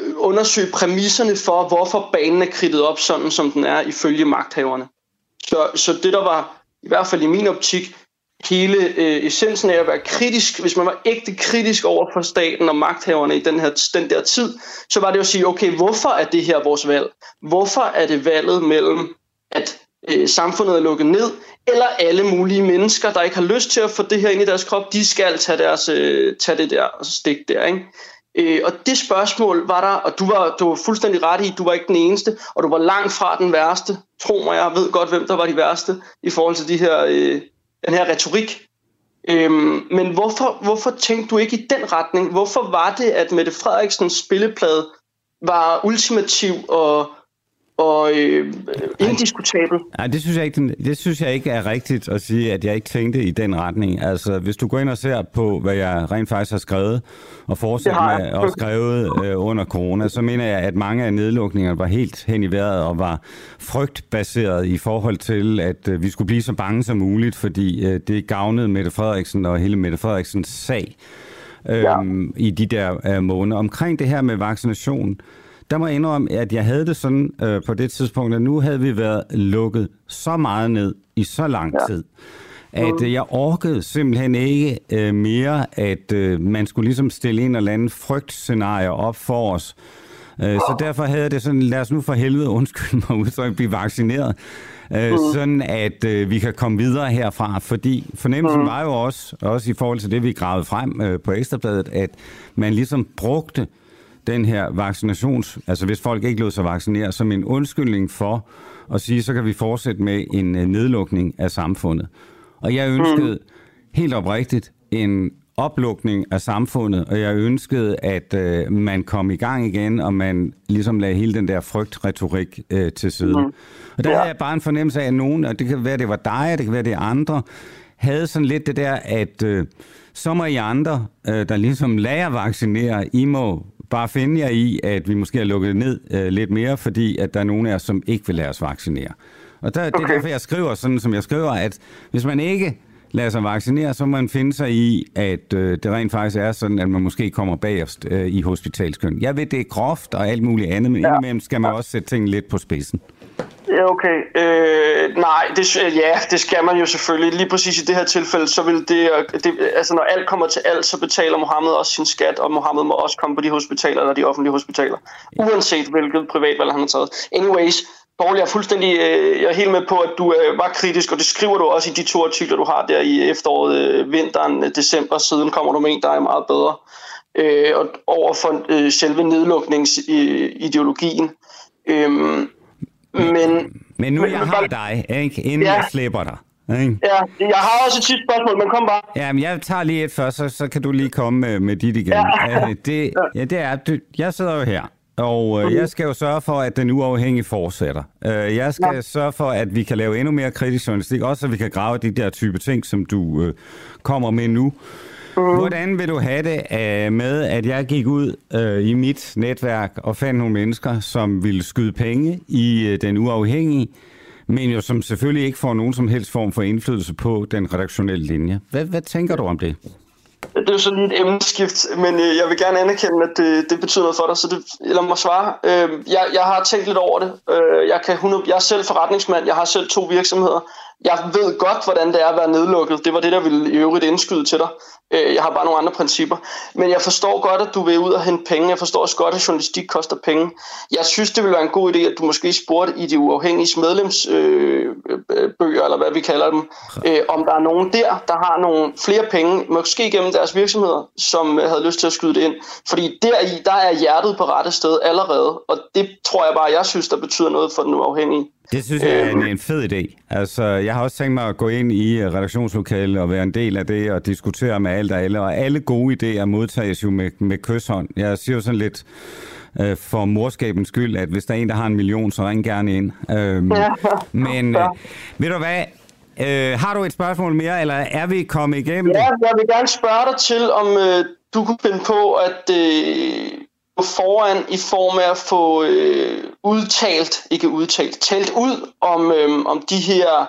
øh, undersøge præmisserne for, hvorfor banen er kridtet op, sådan som den er ifølge magthaverne. Så, så det, der var, i hvert fald i min optik, hele øh, essensen af at være kritisk, hvis man var ægte kritisk over for staten og magthaverne i den, her, den der tid, så var det at sige, okay, hvorfor er det her vores valg? Hvorfor er det valget mellem, at øh, samfundet er lukket ned, eller alle mulige mennesker, der ikke har lyst til at få det her ind i deres krop, de skal tage, deres, øh, tage det der stik der, ikke? Øh, og det spørgsmål var der, og du var, du var fuldstændig ret i, du var ikke den eneste, og du var langt fra den værste. Tro mig, jeg ved godt, hvem der var de værste i forhold til de her, øh, den her retorik. Øhm, men hvorfor, hvorfor tænkte du ikke i den retning? Hvorfor var det, at Mette Frederiksens spilleplade var ultimativ og og øh, indiskutabel. Nej, det synes, jeg ikke, det synes jeg ikke er rigtigt at sige, at jeg ikke tænkte i den retning. Altså, hvis du går ind og ser på, hvad jeg rent faktisk har skrevet, og fortsat med at skrevet øh, under corona, så mener jeg, at mange af nedlukningerne var helt hen i vejret og var frygtbaseret i forhold til, at øh, vi skulle blive så bange som muligt, fordi øh, det gavnede Mette Frederiksen og hele Mette Frederiksens sag øh, ja. i de der øh, måneder. Omkring det her med vaccination, der må jeg indrømme, at jeg havde det sådan øh, på det tidspunkt, at nu havde vi været lukket så meget ned i så lang ja. tid, at øh, jeg orkede simpelthen ikke øh, mere, at øh, man skulle ligesom stille en eller anden frygtscenarie op for os. Øh, så derfor havde jeg det sådan, lad os nu for helvede, undskyld mig udtryk, blive vaccineret. Øh, mm. sådan at øh, vi kan komme videre herfra, fordi fornemmelsen mm. var jo også, også i forhold til det, vi gravede frem øh, på Ekstrabladet, at man ligesom brugte den her vaccinations... Altså hvis folk ikke lod sig vaccinere, som en undskyldning for at sige, så kan vi fortsætte med en øh, nedlukning af samfundet. Og jeg ønskede mm. helt oprigtigt en oplukning af samfundet, og jeg ønskede, at øh, man kom i gang igen, og man ligesom lagde hele den der frygtretorik øh, til side. Mm. Og der ja. havde jeg bare en fornemmelse af, at nogen, og det kan være, det var dig, det kan være, det er andre, havde sådan lidt det der, at øh, så må I andre, øh, der ligesom lader vaccinere, I må bare finde jer i, at vi måske har lukket ned øh, lidt mere, fordi at der er nogen af os, som ikke vil lade os vaccinere. Og der, okay. det er derfor, jeg skriver sådan, som jeg skriver, at hvis man ikke lader sig vaccinere, så må man finde sig i, at øh, det rent faktisk er sådan, at man måske kommer bagerst øh, i hospitalskøn. Jeg ved, det er groft og alt muligt andet, men ja. indimellem skal man også sætte tingene lidt på spidsen. Ja, okay. Øh, nej, det, ja, det skal man jo selvfølgelig. Lige præcis i det her tilfælde, så vil det, det, altså når alt kommer til alt, så betaler Mohammed også sin skat, og Mohammed må også komme på de hospitaler, eller de offentlige hospitaler. Uanset hvilket privatvalg han har taget. Anyways, Paul, jeg er fuldstændig øh, jeg er helt med på, at du øh, var kritisk, og det skriver du også i de to artikler, du har der i efteråret, øh, vinteren, december, siden kommer du med en, der er meget bedre. Øh, og over for øh, selve nedlukningsideologien. Øh, men, men nu men, jeg har dig, ikke? inden ja. jeg slipper dig. Ikke? Ja, jeg har også et sidste spørgsmål, men kom bare. Ja, men jeg tager lige et først, så, så kan du lige komme med, med dit igen. Ja. Det, ja, det er, du, jeg sidder jo her, og uh, mm-hmm. jeg skal jo sørge for, at den uafhængige fortsætter. Uh, jeg skal ja. sørge for, at vi kan lave endnu mere kritisk journalistik, også så vi kan grave de der type ting, som du uh, kommer med nu. Mm. Hvordan vil du have det uh, med, at jeg gik ud uh, i mit netværk og fandt nogle mennesker, som ville skyde penge i uh, den uafhængige, men jo som selvfølgelig ikke får nogen som helst form for indflydelse på den redaktionelle linje. Hvad, hvad tænker du om det? det er jo så lige et emneskift, men øh, jeg vil gerne anerkende, at det, det betyder noget for dig, så det, lad mig svare. Øh, jeg, jeg har tænkt lidt over det. Øh, jeg, kan 100, jeg er selv forretningsmand, jeg har selv to virksomheder. Jeg ved godt, hvordan det er at være nedlukket. Det var det, der ville i øvrigt indskyde til dig. Øh, jeg har bare nogle andre principper. Men jeg forstår godt, at du vil ud og hente penge. Jeg forstår også godt, at journalistik koster penge. Jeg synes, det ville være en god idé, at du måske spurgte i de uafhængige medlemsbøger, øh, eller hvad vi kalder dem, øh, om der er nogen der, der har nogle flere penge, måske gennem deres virksomheder, som havde lyst til at skyde det ind. Fordi deri, der er hjertet på rette sted allerede. Og det tror jeg bare, jeg synes, der betyder noget for den uafhængige. Det synes jeg er en, en fed idé. Altså, jeg har også tænkt mig at gå ind i redaktionslokalet og være en del af det og diskutere med alt og alle. Og alle gode idéer modtages jo med, med kysshånd. Jeg siger jo sådan lidt øh, for morskabens skyld, at hvis der er en, der har en million, så ring gerne ind. Øhm, ja. Men øh, ved du hvad, Øh, har du et spørgsmål mere, eller er vi kommet igennem ja, jeg vil gerne spørge dig til, om øh, du kunne finde på at øh, foran i form af at få øh, udtalt, ikke udtalt, talt ud om, øh, om de her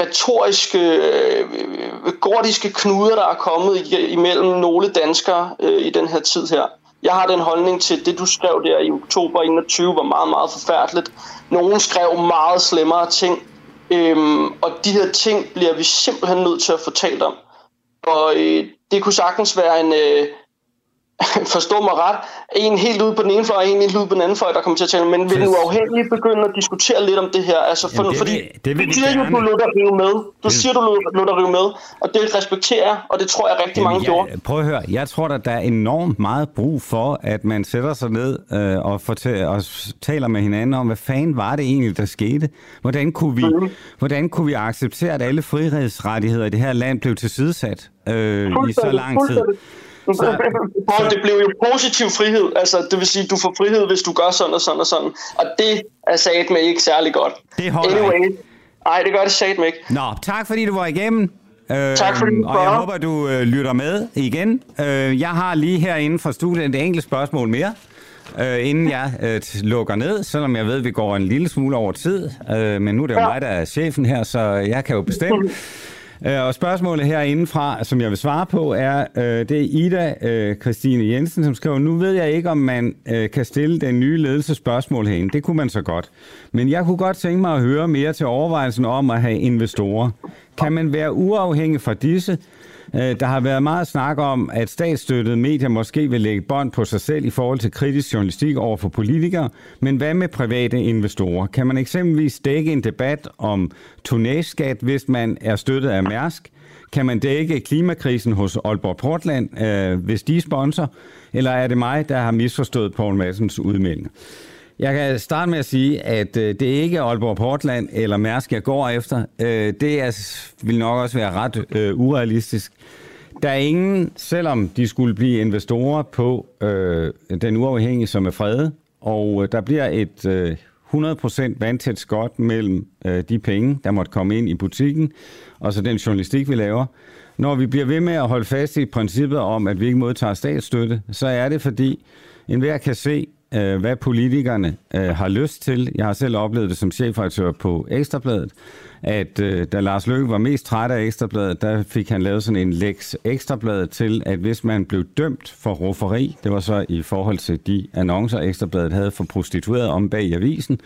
retoriske, øh, gordiske knuder, der er kommet imellem nogle danskere øh, i den her tid her. Jeg har den holdning til, det du skrev der i oktober 21 var meget, meget forfærdeligt. Nogen skrev meget slemmere ting. Øhm, og de her ting bliver vi simpelthen nødt til at få talt om. Og øh, det kunne sagtens være en, øh, forstå mig ret, en helt ude på den ene fløj, og en helt ude på den anden fløj, der kommer til at tale. Men vil du afhængigt begynde at diskutere lidt om det her? Altså, for, Jamen, det fordi vil, det vil du siger jo, du lå dig rive med. Du det... siger, du lå dig rive med, og det respekterer jeg, og det tror jeg rigtig Jamen, mange jeg, gjorde. Prøv at høre, jeg tror, at der er enormt meget brug for, at man sætter sig ned øh, og, fortæller, og taler med hinanden om, hvad fanden var det egentlig, der skete? Hvordan kunne vi, mm. hvordan kunne vi acceptere, at alle frihedsrettigheder i det her land blev tilsidesat øh, i så lang tid? Det blev jo positiv frihed. Altså, det vil sige, du får frihed, hvis du gør sådan og sådan og sådan. Og det er sat med ikke særlig godt. Det holder anyway, ikke. Nej, det gør det sat med ikke. Nå, tak fordi du var igennem. Øh, tak fordi du Og jeg håber, du øh, lytter med igen. Øh, jeg har lige herinde fra studiet et enkelt spørgsmål mere. Øh, inden jeg øh, lukker ned, selvom jeg ved, at vi går en lille smule over tid. Øh, men nu er det jo ja. mig, der er chefen her, så jeg kan jo bestemme. Øh, og spørgsmålet herindefra, som jeg vil svare på, er, øh, det er Ida øh, Christine Jensen, som skriver, nu ved jeg ikke, om man øh, kan stille den nye ledelse spørgsmål herinde. Det kunne man så godt. Men jeg kunne godt tænke mig at høre mere til overvejelsen om at have investorer. Kan man være uafhængig fra disse, Øh, der har været meget snak om, at statsstøttede medier måske vil lægge bånd på sig selv i forhold til kritisk journalistik over for politikere, men hvad med private investorer? Kan man eksempelvis dække en debat om tonnageskat, hvis man er støttet af Mærsk? Kan man dække klimakrisen hos Aalborg Portland, øh, hvis de er sponsor? Eller er det mig, der har misforstået Poul Massens udmeldinger? Jeg kan starte med at sige, at øh, det er ikke Aalborg Portland eller Mærsk, jeg går efter. Øh, det er, vil nok også være ret øh, urealistisk. Der er ingen, selvom de skulle blive investorer på øh, den uafhængige, som er fredet, og øh, der bliver et øh, 100% vandtæt skot mellem øh, de penge, der måtte komme ind i butikken, og så den journalistik, vi laver. Når vi bliver ved med at holde fast i princippet om, at vi ikke modtager statsstøtte, så er det fordi, enhver kan se, øh, hvad politikerne øh, har lyst til. Jeg har selv oplevet det som chefredaktør på Ekstrabladet, at øh, da Lars Løkke var mest træt af Ekstrabladet, der fik han lavet sådan en lex Ekstrabladet til, at hvis man blev dømt for rufferi, det var så i forhold til de annoncer, Ekstrabladet havde for prostitueret om bag i avisen,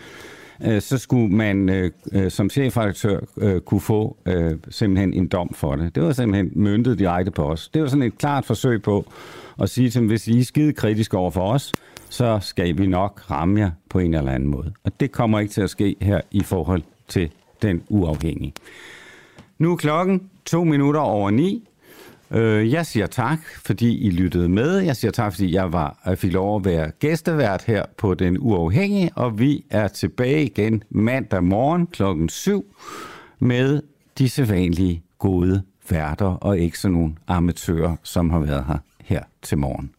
øh, så skulle man øh, øh, som chefredaktør øh, kunne få øh, simpelthen en dom for det. Det var simpelthen myndet direkte på os. Det var sådan et klart forsøg på at sige til dem, hvis I er skide kritiske over for os, så skal vi nok ramme jer på en eller anden måde. Og det kommer ikke til at ske her i forhold til den uafhængige. Nu er klokken to minutter over ni. Øh, jeg siger tak, fordi I lyttede med. Jeg siger tak, fordi jeg var, jeg fik lov at være gæstevært her på Den Uafhængige, og vi er tilbage igen mandag morgen klokken 7 med de sædvanlige gode værter, og ikke sådan nogle amatører, som har været her her til morgen.